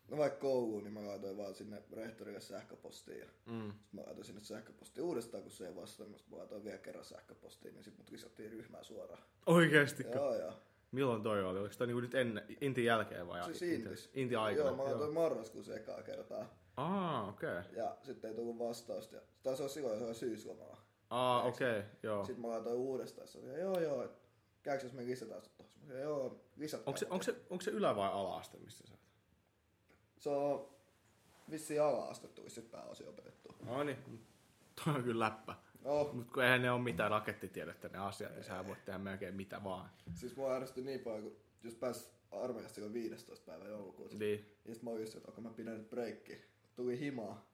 no vaikka kouluun, niin mä laitoin vaan sinne rehtorille sähköpostiin. Ja Mm. sit mä laitoin sinne sähköpostiin uudestaan, kun se ei vastannut. Mä laitoin vielä kerran sähköpostiin, niin sit mut lisättiin ryhmään suoraan. Oikeesti? Joo, joo. Milloin toi oli? Oliko toi niinku nyt ennen, Intin jälkeen vai? Siis Inti- Intis. Inti aikana? Joo, mä laitoin marraskuussa ekaa kertaa. Aa, okei. Okay. Ja sitten ei tullut vastausta. Ja taisi olla silloin, se oli syyslomalla. Aa, okei, okay, joo. Sitten mä laitoin uudestaan. Se oli, joo joo, käykö jos me lisätään sanoin, joo, lisätään. Onko se, onko, se, onko se ylä- vai ala-aste, missä sä? Se on vissiin ala-astettu vissiin pääosin opetettu. No niin, toi on kyllä läppä. Oh, Mut kun eihän ne ole mitään rakettitiedettä ne asiat, niin sä voit tehdä melkein mitä vaan. siis mua ärsytti niin paljon, kun jos pääs armeijasta silloin 15. päivä joulukuuta. Niin. Ja sit mä just, että onko mä pidän nyt breikki. Tuli himaa,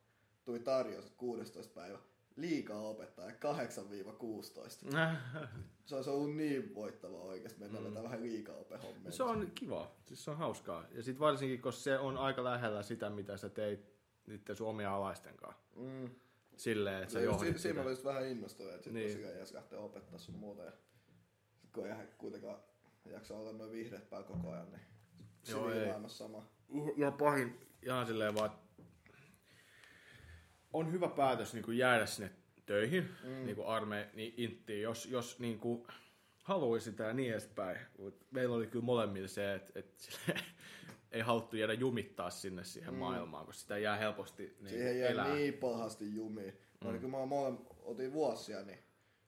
tuli tarjous, että 16. päivä. Liikaa opettaa 8-16. Se olisi ollut niin voittavaa oikeasti mennä mm. vähän liikaa opehommia. Se on kiva, siis se on hauskaa. Ja sitten varsinkin, koska se on aika lähellä sitä, mitä sä teit niiden sun omia alaisten kanssa. Mm. Silleen, että Se just, johdit si- siinä sitä. oli just vähän innostunut, että sit Niin. tosiaan jäs lähtee opettaa sun muuta. Ja sit kun ei ihan kuitenkaan jaksa olla noin vihreät päällä koko ajan, niin Joo, ei. sama. Ja pahin ihan silleen vaan, on hyvä päätös niin kuin jäädä sinne töihin, mm. niin kuin arme, niin inttiin, jos, jos niin kuin haluaisi sitä ja niin edespäin. Mut meillä oli kyllä molemmilla se, että, että [laughs] ei haluttu jäädä jumittaa sinne siihen mm. maailmaan, koska sitä jää helposti niin Siihen jää elää. niin pahasti jumiin. Mm. Niin kun mä mole, otin vuosia, niin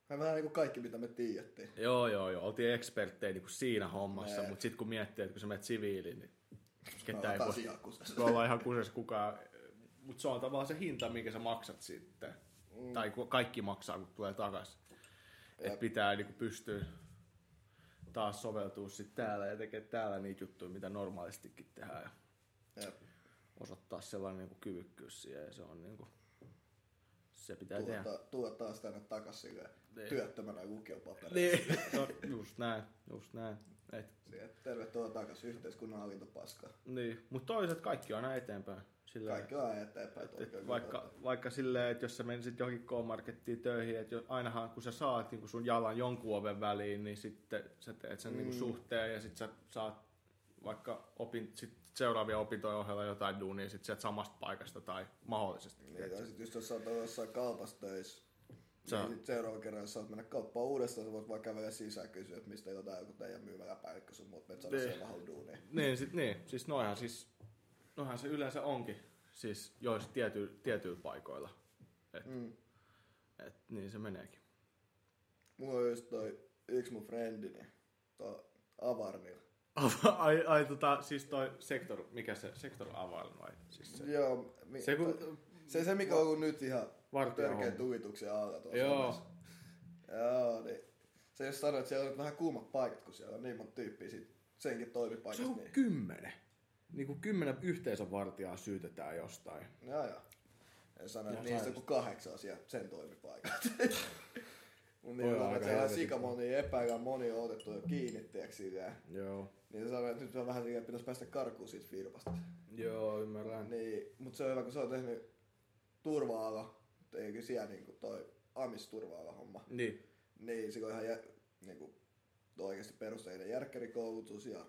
mä vähän niin kuin kaikki, mitä me tiedettiin. Joo, joo, joo. Oltiin eksperttejä niin kuin siinä hommassa, mutta sitten kun miettii, että kun sä menet siviiliin, niin ketään ei voi kun ollaan ihan kusessa kukaan. Mutta se on tavallaan se hinta, minkä sä maksat sitten. Mm. Tai kaikki maksaa, kun tulee takaisin. Että pitää niinku pystyä taas soveltua sitten täällä ja tekemään täällä niitä juttuja, mitä normaalistikin tehdään. Ja Jep. osoittaa sellainen niinku kyvykkyys siihen. Ja se on niinku, se pitää tehdä. Tuota, tuo taas tänne takas silleen Niin. työttömänä lukiopaperilla. Niin, [laughs] no, just näin, just näin. Et, Siihen, tervetuloa takas yhteiskunnan hallintopaskaa. niin. Mutta toiset kaikki on aina eteenpäin. Sillä Kaikki on eteenpäin. Et, et vaikka, vaikka silleen, että jos sä menisit johonkin K-markettiin töihin, että ainahan kun sä saat niin sun jalan jonkun oven väliin, niin sitten sä teet sen mm. niin suhteen ja sitten sä saat vaikka opin, sit seuraavia opintojen ohella jotain duunia sit sieltä samasta paikasta tai mahdollisesti. Niin, tai sit just jos sä oot jossain kaupassa töissä, Sä- niin sit seuraava kerran, oot mennä kauppaan uudestaan, sä voit vaan kävellä sisään kysyä, että mistä jotain joku teidän myymäläpäällikkö sun muut, saada Niin. vähän duunia. Niin, sit, niin, siis noihan, siis, noihan se yleensä onkin, siis joissa tiety, tietyillä paikoilla. Et, Mm. et, niin se meneekin. Mulla on just toi yksi mun frendi, niin tuo Avarnilla. [laughs] ai, ai tota, siis toi sektor, mikä se, sektor availun vai? Siis se, Joo, mi- se kun, se, se mikä on ollut nyt ihan homma. tuituksen alla tuossa Joo. Joo, niin. Se jos sanoi, että siellä on vähän kuumat paikat, kun siellä on niin monta tyyppiä siitä senkin Se toimipaikasta. on Niin. kymmenen. Niin kuin kymmenen yhteisön vartijaa syytetään jostain. Joo, joo. Ja sanoi, että niistä joku kahdeksan on siellä sen toimipaikat. [laughs] Mun Toi niin on on, että siellä helvetin sika moni epäillä, moni on otettu jo kiinni, tiedätkö silleen. Joo. Niin se sanoi, että nyt on vähän silleen, että pitäisi päästä karkuun siitä firmasta. Joo, ymmärrän. Niin, mutta se on hyvä, kun se on tehnyt turva-ala, eikö siellä niinku toi Amis turva homma. Niin. Niin, se on ihan jä, niinku, oikeasti perusteinen järkkärikoulutus ja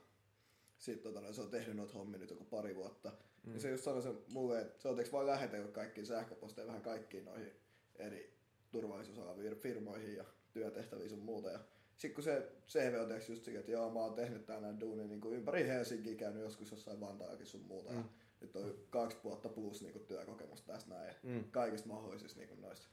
sitten tota, se on tehnyt noita hommia nyt joku pari vuotta. Mm. Ja se just sanoi se mulle, että se on teks vaan lähetellyt kaikkiin sähköposteja vähän kaikkiin noihin eri turvallisuusalan firmoihin ja työtehtäviin sun muuta. Ja sitten kun se CV on teks just sillä, että joo, mä oon tehnyt tää näin duunin niin kuin ympäri Helsinkiä, käynyt joskus jossain Vantaallakin sun muuta. Mm. Ja nyt on kaksi vuotta plus niin kuin työkokemusta tästä näin. Mm. kaikista mahdollisista niin kuin noista.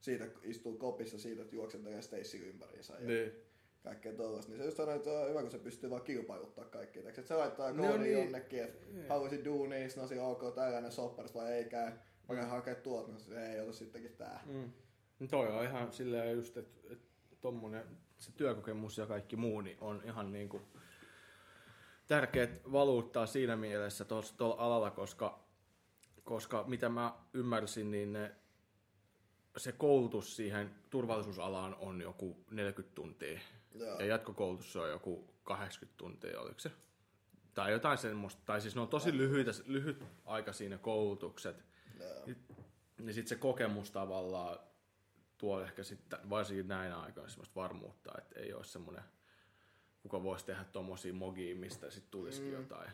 Siitä istuu kopissa siitä, että juoksentelee Stacy ympäriinsä. Ja Niin. Kaikkea tollasta. Niin se just sanoi, että on hyvä, kun se pystyy vaan kilpailuttaa. Tiedätkö, että se laittaa No koodin niin. jonnekin, että haluaisin duunia, sitten on siinä, ok, tällainen sopparis vai ei käy. Mä käyn hakea tuot, niin se ei ota sittenkin tää. Mm. No toi on ihan silleen just, että et, tommonen se työkokemus ja kaikki muu niin on ihan niinku tärkeät valuuttaa siinä mielessä tuolla alalla, koska, koska mitä mä ymmärsin, niin ne, se koulutus siihen turvallisuusalaan on joku 40 tuntia. Joo. Ja jatkokoulutus on joku 80 tuntia, oliko se? Tai jotain semmoista. Tai siis ne on tosi lyhyitä, lyhyt aika siinä koulutukset. Joo. Niin sitten se kokemus tavallaan tuo ehkä sitten, varsinkin näinä aikoina semmoista varmuutta, että ei ole semmoinen, kuka voisi tehdä tommosia mogia, mistä sitten tulisikin mm. jotain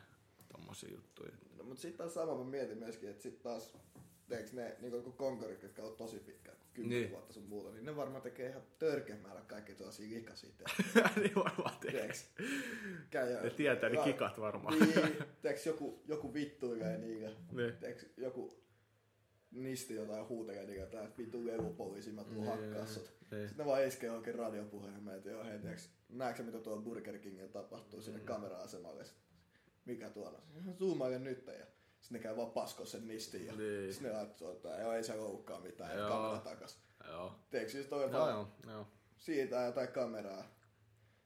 tommosia juttuja. No, mutta sitten taas sama mä mietin myöskin, että sitten taas teeks ne niin kuin konkarit, jotka on tosi kun 10 Niin. vuotta sun muuta, niin ne varmaan tekee ihan törkeä määrä kaikki tuollaisia likaisia [laughs] niin varmaan tekee. Käy Ne tietää ne kikat varmaan. Niin, tiedätkö, joku, joku vittuilee niille. Niin. Tiedätkö, joku nisti jotain huutelee niille, että vittu lelupoliisi, mä tuun Niin, hakkaa sut. niin. Sitten ne vaan iskee oikein radiopuheen, että joo hei, tiedätkö, näetkö mitä tuolla Burger Kingillä tapahtuu sinne Mm. kamera-asemalle? Sit, Mikä tuolla? Zoomaile nyt ja sitten ne käy vaan paskoa sen nistin ja Niin. sitten ne laittoi, että joo ei se loukkaa mitään Joo. kamera takas. Joo. Tiedätkö, siis toi Joo, joo, joo. siitä jotain kameraa.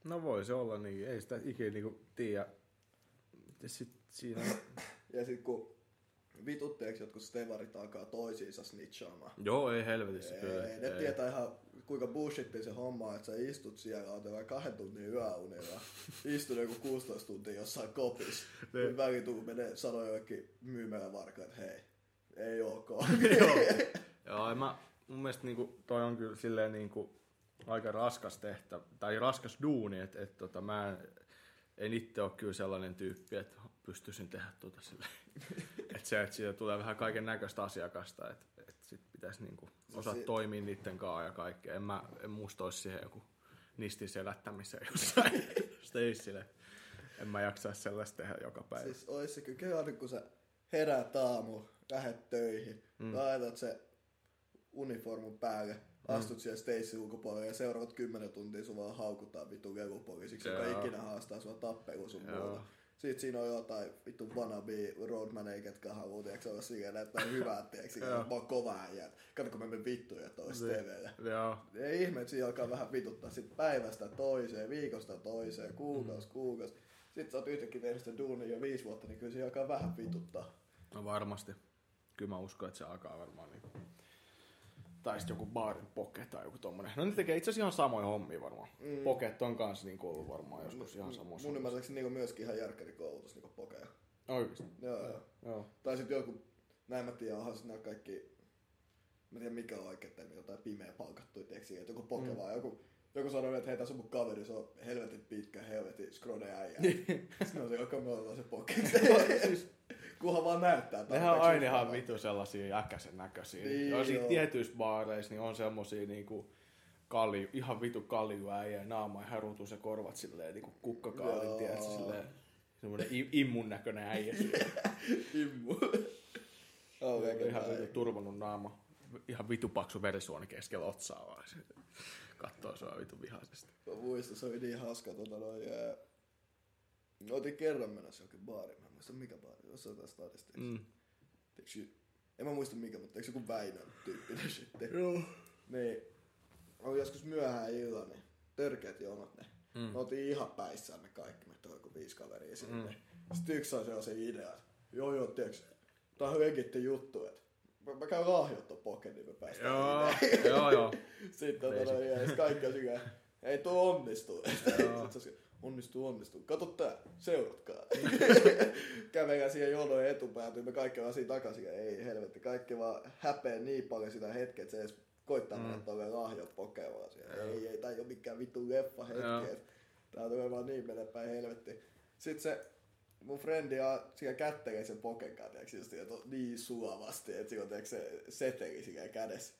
No voi se olla niin, ei sitä ikinä niinku tiedä. Ja sit siinä, Ja sit kun vitutteeksi jotkut stevarit alkaa toisiinsa snitchaamaan. joo ei helvetissä kyllä. Ei, ne tietää ihan kuinka bullshittia se homma, että sä istut siellä, oot vaikka kahden tunnin yöunilla, istut joku 16 tuntia jossain kopissa, Niin. niin väliin tuu menee sanoo jollekin myymälä varkaan, että hei, ei ok. [laughs] Joo. Joo, mä, mun mielestä niinku, toi on kyllä silleen niinku, aika raskas tehtävä, tai raskas duuni, että et, tota, mä en, en itse ole kyllä sellainen tyyppi, että pystyisin tehdä tota silleen. [laughs] että se, että siitä tulee vähän kaiken näköistä asiakasta, että et sit pitäisi niinku osaa si- toimia niiden kanssa ja kaikkea. En, mä, en musta olisi siihen joku nistin selättämiseen [laughs] jossain Stacelle. En mä jaksaisi sellaista tehdä joka päivä. Siis ois se kyllä aina kun sä heräät aamu, lähet töihin, mm. laitat se uniformun päälle, Mm. astut siellä Stacy ulkopuolelle ja seuraavat kymmenen tuntia sun vaan haukutaan vittu lelupoliisiksi, joka ikinä haastaa sua tappeluun sun Joo. muuta. Sitten siinä on jotain vittu wannabe roadmaneja, ketkä haluaa tiiäks, olla siinä näyttää hyvää, tiiäks, mä oon kova äijä. Kato kun mä menen vittuja toista. TVlle. Joo. Ei ihme, että siinä alkaa vähän vituttaa sit päivästä toiseen, viikosta toiseen, kuukausi, mm. kuukausi. Sitten sä oot yhtäkkiä tehnyt sitä duunia jo viisi vuotta, niin kyllä siinä alkaa vähän vituttaa. No varmasti. Kyllä mä uskon, että se alkaa varmaan niin. Tai sitten joku baarin poke tai joku tommonen. No ne tekee itse asiassa ihan samoja hommia varmaan. Mm. Poket on kanssa niin ollut varmaan joskus ihan samoissa. Mun ymmärtääkseni niinku myöskin ihan järkkärikoulutus niinku pokeja. Oikeesti? Joo, joo. Joo. Tai sitten joku, näin mä tiedän, onhan sitten nämä kaikki, mä en tiedä mikä on oikein termi, jotain pimeä palkattu, tiedätkö, että joku poke mm. vaan joku, joku sanoo, että hei, tässä on mun kaveri, se on helvetin pitkä, helvetin skrode äijä. Sitten on se, joka me ollaan se poke. Kunhan vaan näyttää. Nehän on aina ihan vitu sellaisia äkäisen näköisiä. Niin, Jossain joo. tietyissä baareissa niin on semmosia niinku kalju, ihan vitu kalju äijä, naama ihan ruutuu se korvat silleen niinku kukkakaalin, tiedätkö, silleen semmoinen immun näköinen äijä. [laughs] Immu. Oh, ihan vitu turvannut naama. Ihan vitu paksu verisuoni keskellä otsaa vaan. Se Kattoo sua vitu vihaisesti. Mä muistan, se oli niin hauska. Tota, noin, Me oltiin kerran menossa johonkin baariin. Mä en muista mikä baari. Jossain tässä stadista. Mm. Mm. En mä muista mikä, mutta eikö joku Väinön tyyppinen [laughs] sitten? Joo. Niin. Oli joskus myöhään illalla, niin törkeät jonot ne. Mm. Me oltiin ihan päissään me kaikki, me oli joku viisi kaveria sinne. Mm. Sitten yksi sai sellaisen idean, joo joo, tiiäks, tää on legitti juttu, että mä, mä käyn lahjoittaa poken, niin me päästään Joo, joo, [laughs] joo. Sitten tota, ja sit kaikki on siinä, ei tuo onnistu. [laughs] On onnistuu, onnistuu. Kato tää, seuratkaa. [laughs] Kävelään siihen jonoon etupäätyyn, me kaikki vaan siinä takaisin. ja Ei helvetti, kaikki vaan häpeä niin paljon sitä hetkeä, että se edes koittaa mennä tuolle lahjot pokemaan siellä. Ei, ei, tää ei oo mikään vittu leffa Joo. hetki. et Tää tulee vaan niin menee päin helvetti. Sitten se mun frendi on siellä kättelee sen poken tiiäks, just, että on niin suovasti, että siinä on tiiäks, se seteli siellä kädessä.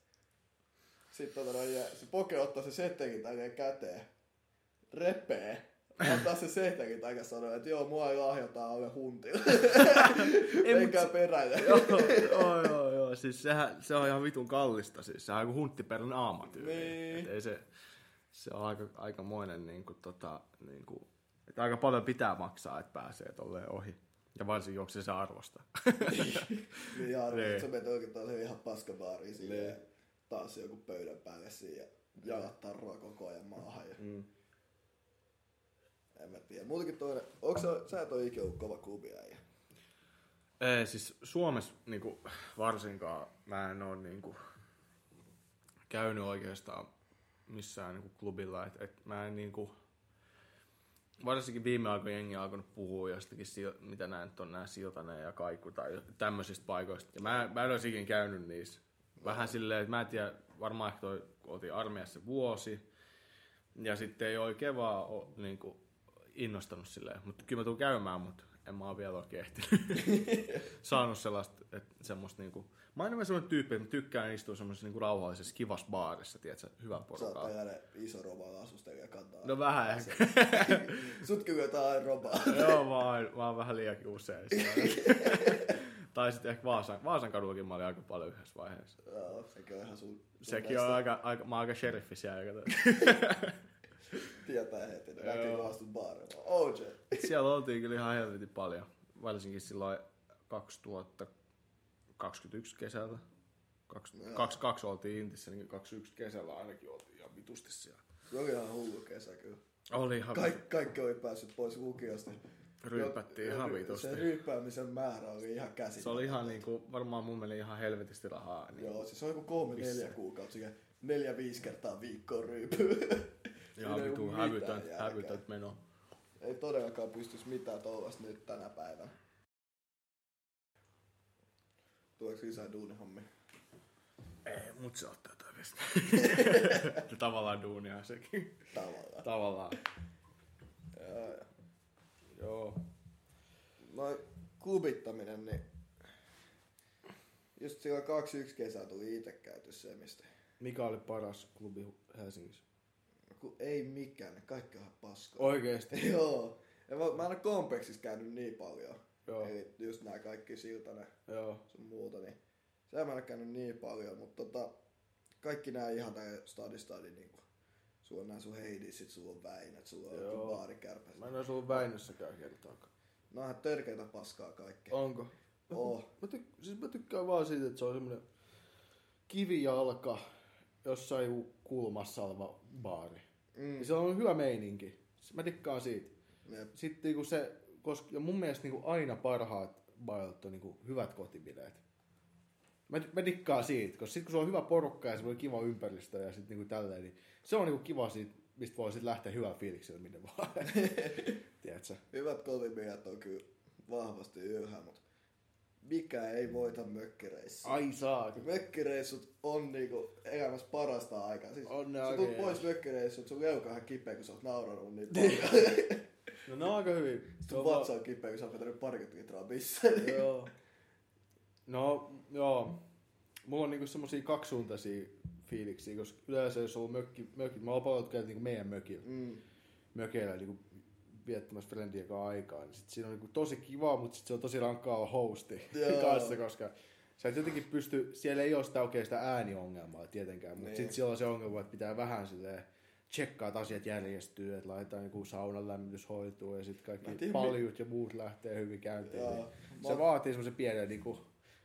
Sitten tota, se poke ottaa se setelin tänne käteen, repee, antaa se setelin tänne sanoa, että joo, mua ei lahjota alle huntilla. [laughs] Eikä perällä. [laughs] joo, joo, joo, joo. Siis sehän, se on ihan vitun kallista. Siis sehän on joku huntti per naama tyyli. Niin. Et ei se, se on aika, aikamoinen niinku, tota, niinku, että aika paljon pitää maksaa, että pääsee tolleen ohi. Ja varsinkin, onko se se arvosta. [laughs] niin arvoin, Niin. että sä menet oikein taas ihan paskabaariin Niin. silleen, taas joku pöydän päälle siinä ja jalat tarroa koko ajan maahan. Ja... Mm. En mä tiedä. Muutenkin toinen, onko sä, sä et ole ikinä ollut kova klubiäijä? Ei, siis Suomessa niinku, varsinkaan mä en oo niinku, käynyt oikeastaan missään niinku, klubilla. Et, et mä en niinku, varsinkin viime aikoina jengi alkanut puhua jostakin, mitä näin on nää Siltanen ja Kaiku tai tämmöisistä paikoista. Ja mä, mä en olisi ikinä käynyt niissä. Vähän silleen, että mä en tiedä, varmaan ehkä toi, oltiin armeijassa vuosi, ja sitten ei oikein vaan ole niin kuin, innostanut silleen. Mutta kyllä mä tuun käymään, mutta en mä oon vielä oikein ehtinyt. [laughs] Saanut sellaista, että semmoista niinku... Mä oon enemmän semmoinen tyyppi, että mä tykkään istua semmoisessa niinku rauhallisessa kivassa baarissa, tiedätkö, hyvän Sä oot ajalle iso roba asustelija ja kantaa. No vähän ehkä. Sut kyllä jotain robaa. Joo, mä oon, mä oon vähän liiankin usein. [laughs] tai sitten ehkä Vaasan, Vaasan kadullakin mä olin aika paljon yhdessä vaiheessa. Joo, sekin on ihan sun Sekin on aika, aika, mä oon aika sheriffi siellä. [laughs] Tietää heti, ne näkyy kun astut baarilla. OJ. Siellä oltiin kyllä ihan helvetin paljon. Varsinkin silloin 2021 kesällä. Kaksi, Joo. kaksi, kaksi oltiin Intissä, niin 21 kesällä ainakin oltiin ihan vitusti siellä. Se oli ihan hullu kesä kyllä. Oli ihan Kaik, kaikki oli päässyt pois lukiosta. Ryypättiin ihan vitusti. Se ryyppäämisen määrä oli ihan käsittämätön. Se oli ihan niinku, varmaan mun meni ihan helvetisti rahaa. Niin Joo, siis se on joku kolme neljä kuukautta, neljä viisi kertaa viikkoon ryypyy. [laughs] ei vitu hävytön, hävytön meno. Ei todellakaan pystys mitään tollasta nyt tänä päivänä. Tuleeko lisää duunihommia? Ei, mut se ottaa oikeesti. [laughs] Tavallaan duunia sekin. Tavallaan. Tavallaan. Joo, joo. Joo. Noi klubittaminen, niin Just silloin 21 kesää tuli itse käyty se, mistä. Mikä oli paras klubi Helsingissä? Kun ei mikään, ne kaikki on ihan paskaa. Oikeesti? [laughs] Joo. Ja mä, mä en ole kompleksissa käynyt niin paljon. Joo. Eli just nämä kaikki Siltanen Joo. sun muuta, niin se mä en ole käynyt niin paljon, mutta tota, kaikki nämä ihan tää stadi stadi niinku. Sulla on nää sun Heidissit, sulla on Väinät, sulla on Joo. joku baarikärpäs. Mä en olisi ollut Väinössäkään kertaakaan. No ihan törkeitä paskaa kaikki. Onko? Oh. Mä, tyk- siis mä tykkään vaan siitä, että se on semmonen kivijalka jossain kulmassa oleva baari. Mm. Ja se on hyvä meininki. Mä tykkään siitä. Jep. Sitten niinku se, koska, ja mun mielestä niinku aina parhaat bailut on niinku hyvät kotibileet. Mä, mä dikkaan siitä, koska sit kun se on hyvä porukka ja se on kiva ympäristö ja sit niinku tälleen, niin se on niinku kiva siitä, mistä voi sit lähteä hyvällä fiiliksellä minne vaan. [laughs] Tiedätkö? Hyvät kotimiehet on kyllä vahvasti ylhäällä, mutta mikä ei voita mökkireissua. Ai saa. Mökkireissut on niinku elämässä parasta aikaa. Siis On ne sä tulet pois mökkireissut, sun leuka on ihan kipeä, kun sä oot nauranut niin paljon. No ne on aika hyvin. Se sun vatsa on kipeä, kun sä oot vetänyt parikymmentä litraa bisseen. Joo. No, joo. Mulla on niinku semmosia kaksisuuntaisia fiiliksiä, koska yleensä jos on mökki, mökki mä oon paljon käynyt niinku meidän mökillä, Mm. mökeillä niinku viettämässä friendien kanssa aikaa, niin sit siinä on niinku tosi kiva, mutta sit se on tosi rankkaa hosti [laughs] Joo. kanssa, koska sä et jotenkin pysty, siellä ei ole sitä oikein sitä ääniongelmaa tietenkään, mutta Niin. sit siellä on se ongelma, että pitää vähän silleen tsekkaa, että asiat järjestyy, että laitetaan joku saunan lämmitys hoituu ja sitten kaikki tiedä, paljut ja muut lähtee hyvin käyntiin. Niin Mä- se vaatii semmoisen pienen niinku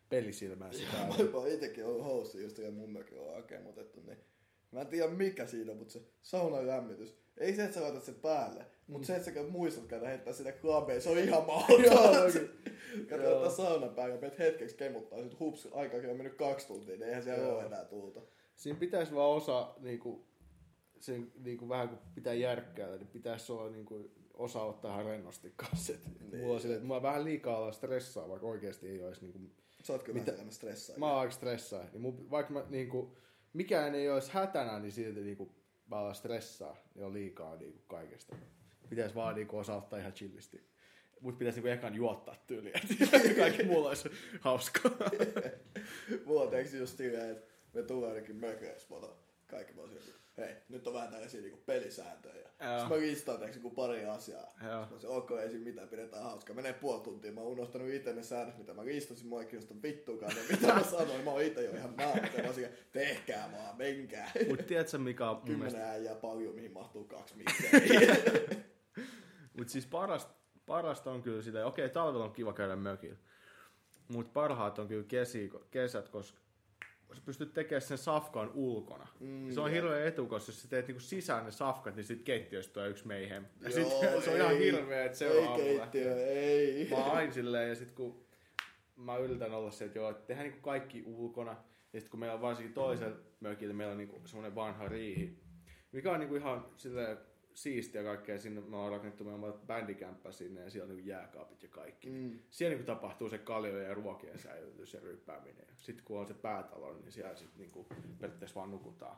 pelisilmää sitä. [laughs] Mä oon itekin ollut hosti, just mun mökin on hakemutettu, niin mä en tiedä mikä siinä, mutta se saunan lämmitys. Ei se, että sä laitat sen päälle, mutta se, että sä muistat käydä heittää sitä klabeen, se on [laughs] ihan oikein. [laughs] Kato, ottaa saunan päälle, menet hetkeksi kemuttaa, sit hups, aikaa on mennyt kaksi tuntia, niin eihän siellä Joo. ole enää tulta. Siinä pitäisi vaan osa, niinku, sen, niinku, vähän kun pitää järkkäällä, niin pitäisi olla niinku, osa ottaa ihan rennosti kanssa. Niin. Mulla on sille, että mulla vähän liikaa olla stressaa, vaikka oikeasti ei olisi. Niinku, Sä oot kyllä Mitä- vähän stressaa. mä oon aika stressaa. Niin mun, vaikka mä, niinku, mikään ei olisi hätänä, niin silti niinku, mä stressaa. Niin on liikaa niinku, kaikesta. Pitäisi vaan niinku, osaa ottaa ihan chillisti. Mut pitäisi niinku ekan juottaa tyyliä. [laughs] Kaikki mulla olisi hauskaa. [laughs] Mulla on just silleen, että me tullaan ainakin mökeessä, mä kaikki mä hei, nyt on vähän tällaisia niinku pelisääntöjä. Sitten mä listaan joku pari asiaa. Joo. Mä sanoin, ok, ei siinä mitään, pidetään hauskaa. Menee puoli tuntia, mä oon unohtanut itse ne säännöt, mitä mä listasin, mua ei kiinnosta vittuakaan, ne mitä mä sanoin, mä oon itse jo ihan naamata. Mä silleen, tehkää vaan, menkää. Mut tiedätkö mikä on mun mielestä Kymmenen äijää paljon, mihin mahtuu kaksi mikseriä. [laughs] Mut siis parasta, parasta on kyllä sitä, okei talvella on kiva käydä mökillä. Mut parhaat on kyllä kesi, kesät, koska sä pystyt tekemään sen safkan ulkona. Mm, se on joo. hirveä etu, koska jos sä teet niinku sisään ne safkat, niin sit keittiöstä tulee yksi meihem. Ja Joo, sit, [laughs] se on ihan ei. hirveä, että se Ei on aamulla. keittiö, ei. Mä aina silleen, ja sit kun mä yritän olla se, että joo, että tehdään niinku kaikki ulkona. Ja sit kun meillä on varsinkin toisella mökillä, meillä on niinku semmonen vanha riihi, mikä on niinku ihan silleen siistiä kaikkea. Sinne me on rakennettu meidän bändikämppä sinne ja siellä on niinku jääkaapit ja kaikki. Mm. Siellä niinku tapahtuu se kaljojen ja ruokien säilytys ja ryppääminen. Sitten kun on se päätalo, niin siellä sit niinku periaatteessa vaan nukutaan.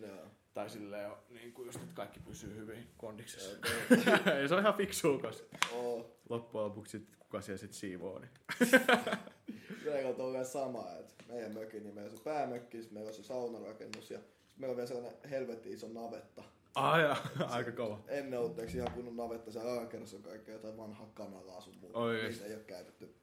Joo. Tai silleen niin kuin just, että kaikki pysyy hyvin kondiksessa. [laughs] ja se on ihan fiksua, koska Oo. loppujen lopuksi sit, kuka siellä sit siivoo. Niin. [laughs] Meillä on vielä sama, että meidän mökin, niin meillä on se päämökki, meillä on se saunarakennus ja meillä on vielä sellainen helvetin iso navetta. Ai ja, aika kova. Ennen ollut eikö ihan kunnon navetta, se alakerrassa on kaikkea jotain vanhaa kanalaa sun muuta. Oikeesti? Niitä ei ole käytetty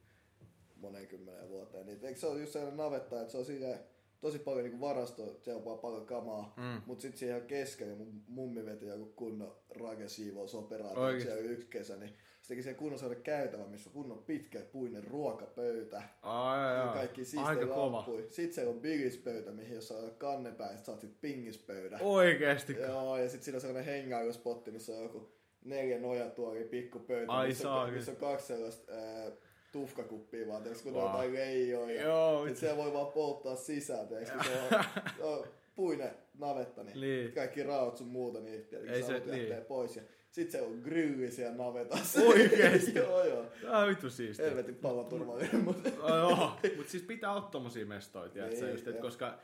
moneen kymmeneen vuoteen. Niin, eikö se ole just sellainen navetta, että se on silleen, tosi paljon niinku varasto, siellä on vaan paljon kamaa, Mm. mut sit siihen ihan keskellä mun mummi veti joku kunnon ragesiivousoperaatio Oikeesti? siellä yksi kesä, niin se teki siellä kunnon sellainen käytävä, missä on kunnon pitkä puinen ruokapöytä. Ai ja, kaikki siistejä lamppuja. Sitten siellä on bigispöytä, mihin jos saa kannepää, sit saat sit pingispöydä. Oikeesti. Joo, ja sitten siinä on sellainen hengailuspotti, missä on joku neljä nojatuoli, pikku pöytä, Ai missä, on, missä on kaksi sellaista ää, tufkakuppia vaan, tiiäks, kun wow. On jotain leijoja. Joo, Sitten siellä voi vaan polttaa sisään, tiiäks, kun [laughs] se on, on puinen navetta, niin, Niin. kaikki raot sun muuta, niin tietenkin Ei se, lähtee niin. pois. Ja sit se on grilli siellä navetassa. Oikeesti? [laughs] joo, joo. Ah, vittu siistiä. Helvetin mutta... Oh, joo, mutta siis pitää olla tommosia mestoja, tiedätkö, Niin, just, joo. koska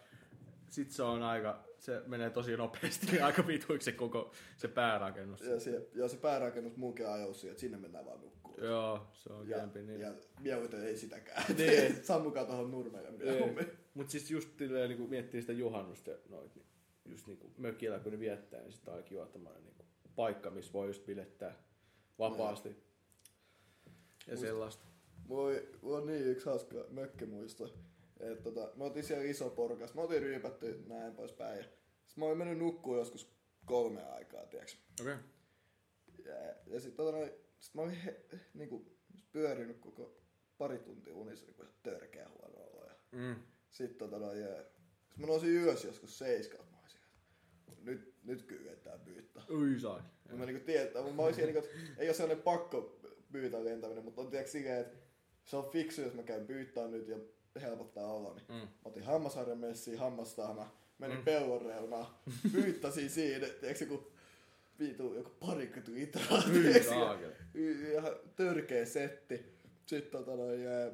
sit se on aika, se menee tosi nopeasti niin aika vituiksi se koko se päärakennus. Ja se, ja se päärakennus munkin ajoi siihen, että sinne mennään vaan nukkuu. Joo, se on Ja, kämpi niin. ja mieluiten ei sitäkään. Niin. [laughs] Sammukaa tuohon nurmelle mieluummin. Mutta siis just silleen, niin kun miettii sitä juhannusta noit, niin just niin kuin mökillä kun ne viettää, niin sitä on kiva tämmöinen niin paikka, missä voi just bilettää vapaasti. Ja Muist- sellaista. Mulla oli, mulla niin yksi hauska mökkimuisto. Että tota, me oltiin siellä iso porukas. Me oltiin ryypätty näin poispäin. Ja sit mä olin mennyt nukkuun joskus kolme aikaa, tiiäks. Okei. Okay. Ja, ja sit, tota, noin, sit mä olin he, niinku, pyörinyt koko pari tuntia unissa niinku ihan törkeä huono olo. Ja Mm. sit, tota, noin, ja, sit mä nousin ylös joskus seiskalta. Mä olin siellä, että nyt, nyt kyydetään pyyttää. Ui sai. Ja mä niinku tietää, mutta mä olisin niinku, että ei ole sellainen pakko pyytää lentäminen, mutta on tiedätkö silleen, että se on fiksu, jos mä käyn pyytää nyt ja helpottaa oloni. Mm. Mä otin hammasharjan messiin, hammastahma, menin Mm. mm. pellon reunaan, [laughs] pyyttäsin siinä, tiedätkö joku viitu, joku parikymmentä litraa, Hyi tiedätkö, ja- ihan törkeä setti. Sitten tota noin, ja,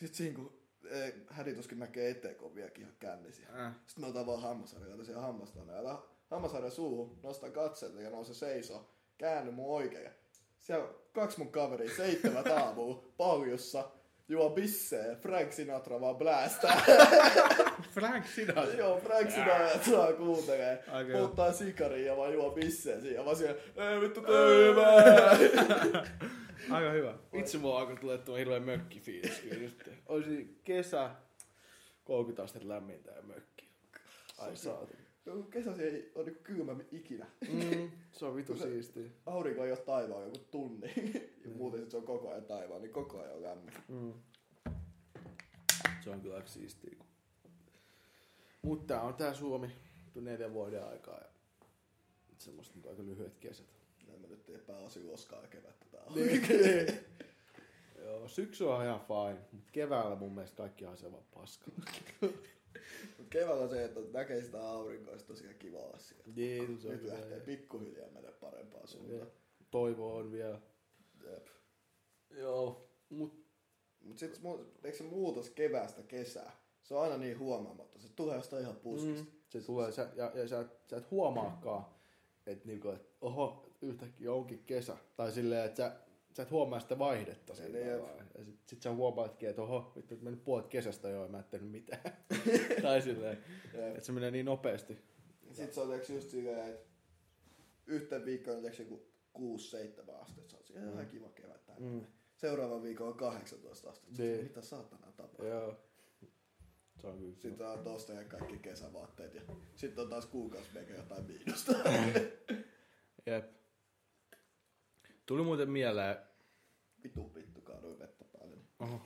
sit siinä kun eh, hädituskin näkee eteen, kun on vieläkin ihan kännisiä. Äh. Sitten mä otan vaan hammasharjaa siellä hammastana. Ja hammasharja suuhun, nostan katselta ja nouse seisoo. Käänny mun oikein. Siellä on kaksi mun kaveria, seitsemät [laughs] aamua, paljussa, juo bissee, Frank Sinatra vaan blästää. [laughs] Frank Sinatra. Joo, Frank Sinatra kuuntelee. Aika Polttaa sikaria ja vaan juo bissee siinä. Ja mä siellä, ei vittu töymää. [laughs] Aika hyvä. Itse mulla alkoi tulee tuo hirveä mökkifiilis. kyllä Just. Olisi kesä, 30 astetta lämmintä ja mökki. Ai saatu. Joku kesäsi ei ole niinku kylmä ikinä. Mm, se on vitu siistiä. Aurinko ei ole taivaan joku tunni. [laughs] ja muuten sit se on koko ajan taivaan, niin koko ajan on lämmin. Mm. Se on kyllä aika siistiä. Mutta tää on tää Suomi neljän vuoden aikaa ja semmoista niinku aika lyhyet kesät. Näin mä nyt tiedän pääosin loskaa ja on. Niin. Joo, syksy on ihan fine, mutta keväällä mun mielestä kaikki on se vaan paskaa. Mut keväällä se, että näkee sitä aurinkoa, sit tosiaan kiva siellä. Niin, se on Nyt kyllä. lähtee pikkuhiljaa mennä parempaan suuntaan. Toivo on vielä. Jep. Joo, mut Mut sit se eikö se muutos keväästä kesää? Se on aina niin huomaamatta. Se tulee jostain ihan puskista. mm, se tulee, sä, ja, ja sä, sä et huomaakaan, että niinku, et, oho, yhtäkkiä onkin kesä. Tai silleen, että sä, sä et huomaa sitä vaihdetta sillä Niin. Ja sit, sit sä huomaatkin, että oho, vittu, että mennyt puolet kesästä jo mä en tehnyt mitään. [laughs] [laughs] tai silleen, että se menee niin nopeasti. Sitten se on just silleen, että yhten viikkoon on joku 6-7 astetta. Se on siellä ihan kiva kevät tänne. Mm. Seuraava viikko on 18 astetta. Niin. Mitä saatana tapahtuu? Joo. Se on kyllä. Sitten on tosta ja kaikki kesävaatteet ja sitten on taas kuukausi meikä jotain miinusta. [laughs] Jep. Tuli muuten mieleen, Vitu vittu kaaduin vettä päälle. Oho,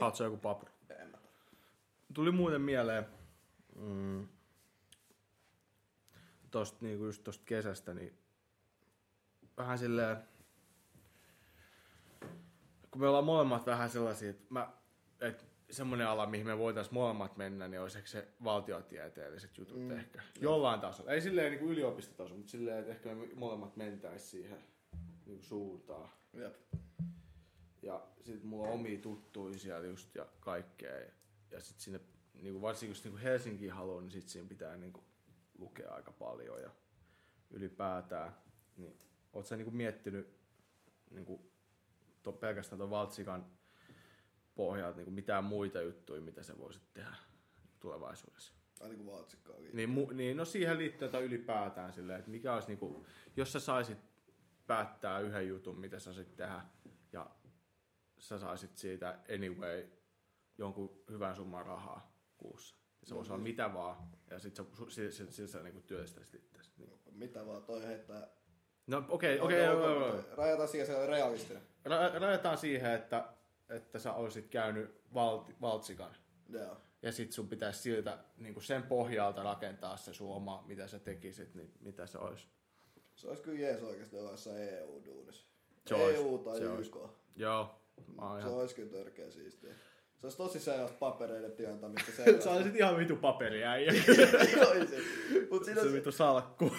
haluatko sä joku papru? [laughs] en mä. Tuli muuten mieleen, mm, tosta, niinku just tosta kesästä, niin vähän silleen, kun me ollaan molemmat vähän sellaisia, että mä, et semmoinen ala, mihin me voitaisiin molemmat mennä, niin olisi ehkä se valtiotieteelliset jutut mm. ehkä. Jollain tasolla. Ei silleen niin yliopistotasolla, mutta silleen, että ehkä me molemmat mentäisiin siihen niin suuntaan. Jep. Ja sit mulla on omia tuttuja siellä just ja kaikkea. Ja, ja sit sinne, niinku varsinkin jos niinku Helsinkiin haluaa, niin sit siinä pitää niinku lukea aika paljon ja ylipäätään. Niin, oot sä niinku miettinyt niinku, to, pelkästään tuon Valtsikan pohjalta niinku mitään muita juttuja, mitä sä voisit tehdä tulevaisuudessa? Kun vaatsikkaa oli. Niin, mu, niin no siihen liittyen tai ylipäätään silleen, että mikä olisi niinku, jos sä saisit päättää yhden jutun, mitä sä saisit tehdä, ja sä saisit siitä anyway jonkun hyvän summan rahaa kuussa. Ja se voisi olla mitä vaan, ja sit sä, sillä, sillä sä niinku työllistäisit itseäsi. Niin. Mitä vaan toi heittää. No okei, okei, okay, Rajataan siihen se on realistinen. Ra- rajataan siihen, että, että sä olisit käynyt valti, valtsikan. Joo. Ja sit sun pitäisi siltä niin sen pohjalta rakentaa se sun oma, mitä sä tekisit, niin mitä se olisi. Se olisi kyllä jees oikeasti jossain EU-duunissa. Se olisi, EU tai se YK. olisi. Joo, mä oon Se ihan... olisi kyllä törkeä siistiä. Se olisi tosi sellaista papereiden työntämistä. [laughs] Sä olisit ihan vitu paperiäijä. [laughs] Mut siinä se on, vitu salkku. [laughs]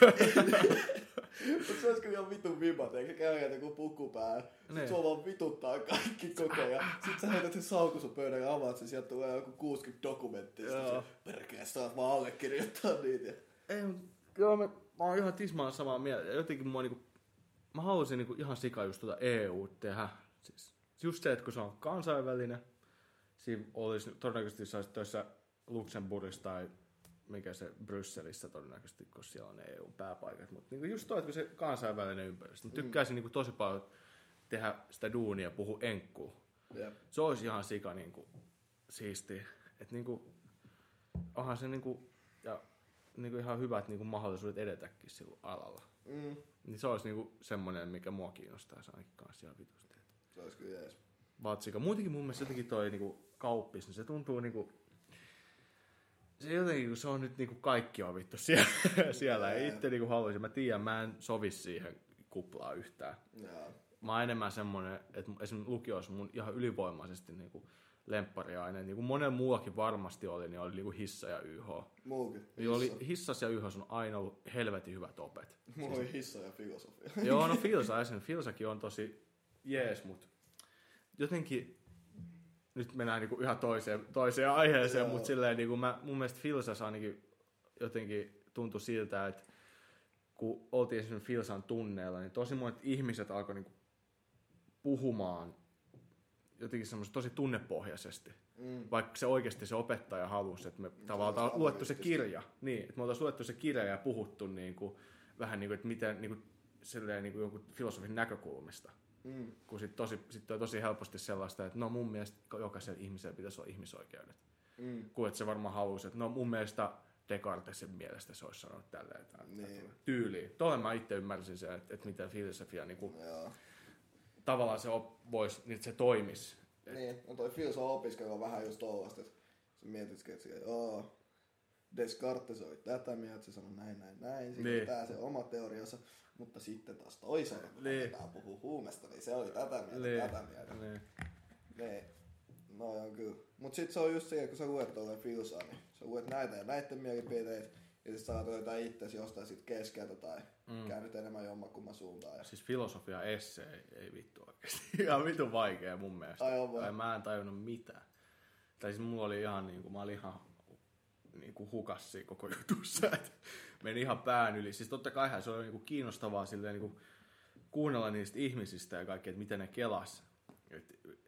Mutta se olisi kyllä ihan vitun vibat, eikä käy joku puku päällä. Sitten Niin. sua vaan vituttaa kaikki koko ajan. Sitten sä heität sen sauku sun pöydän ja avaat sen, sieltä tulee joku 60 dokumenttia. Sitten se, perkele, sä saat vaan allekirjoittaa niitä. Ei, joo, mä, mä oon ihan tismaan samaa mieltä. Jotenkin mua niinku, mä haluaisin niinku ihan sika just tuota EU tehdä. Siis, just se, että kun se on kansainvälinen, siinä olisi todennäköisesti saisi töissä Luxemburgissa tai mikä se Brysselissä todennäköisesti, kun siellä on EU-pääpaikat. Mutta niinku just toi, että kun se kansainvälinen ympäristö. Mä tykkäisin niinku tosi paljon tehdä sitä duunia ja puhua enkkuu. Jep. Se olisi ihan sika niinku, siisti. Että niinku, onhan se niinku, ja niinku ihan hyvät niinku mahdollisuudet edetäkin sillä alalla. Mm. Niin se olisi niinku semmoinen, mikä mua kiinnostaisi ainakin kanssa ihan vitusti. Se olisi kyllä jees. Vatsika. Muutenkin mun mielestä jotenkin toi niinku kauppis, niin se tuntuu niinku, se jotenkin, kun se on nyt niinku kaikki on vittu [laughs] siellä, siellä. ei itse niinku haluaisin. Mä tiedän, mä en sovi siihen kuplaan yhtään. Jaa. Mä oon enemmän semmonen, että esimerkiksi lukio olisi mun ihan ylivoimaisesti niinku lemppariaine. Niin kuin monen muuakin varmasti oli, niin oli niinku hissa ja YH. Muukin. Niin oli, Hissa. hissas ja YH on aina ollut helvetin hyvät opet. Mulla oli hissa ja filosofia. [laughs] Joo, no Filsa esimerkiksi. Filsakin on tosi jees, mutta jotenkin nyt mennään niinku ihan toiseen, toiseen aiheeseen, Joo. mutta silleen niinku mä, mun mielestä Filsas ainakin jotenkin tuntui siltä, että kun oltiin esimerkiksi Filsan tunneilla, niin tosi monet ihmiset alkoi niinku puhumaan jotenkin semmoista tosi tunnepohjaisesti. Mm. Vaikka se oikeasti se opettaja halusi, että me tavallaan luettu se kirja. Niin, että me oltaisiin luettu se kirja ja puhuttu niin kuin, vähän niin kuin, että miten niin kuin, silleen, niin kuin jonkun filosofin näkökulmista. Mm. Kun sitten tosi, sit on tosi helposti sellaista, että no mun mielestä jokaisella ihmisellä pitäisi olla ihmisoikeudet. Mm. Kun että se varmaan halusi, että no mun mielestä Descartesin mielestä se olisi sanonut tälleen Niin. tyyliin. Tuolle mä itse ymmärsin sen, että, että miten filosofia niin kuin, Joo. Tavallaan se op, vois, niin se toimisi. Niin, no toi filosofia opiskelu on vähän just tollasta, että sä mietitkin, että joo, Descartes oli tätä mieltä, se sanoi näin, näin, näin, sitten Niin. tää se oma teoriansa, mutta sitten taas toisaalta, kun Niin. puhua huumesta, niin se oli tätä mieltä, Niin. tätä mieltä. Niin. Niin. No on kyllä. Mut sit se on just se, kun sä luet tolleen filsaa, niin sä luet näitä ja näitten mielipiteitä, ja sit saat jotain itsesi jostain sit keskeltä tai mm. käännyt enemmän jommakumman suuntaan. Ja... Siis filosofia esse ei, ei vittu oikeesti. [laughs] Ihan vittu vaikea mun mielestä. Ai on vai? Tai mä en tajunnut mitään. Tai siis mulla oli ihan niinku, mä olin ihan niinku hukas siinä koko [laughs] jutussa. Et meni ihan pään yli. Siis totta kaihan se oli niinku kiinnostavaa silleen niinku kuunnella niistä ihmisistä ja kaikkea, että miten ne kelas.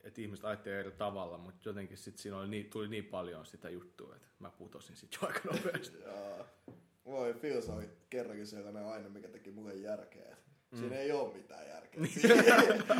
Että et ihmiset ajattelivat eri tavalla, mutta jotenkin sit siinä oli niin, tuli niin paljon sitä juttua, että mä putosin sit jo aika nopeasti. Ja mulla oli kerrankin sellainen aine, mikä teki mulle järkeä. Siinä ei oo mitään järkeä. Siinä,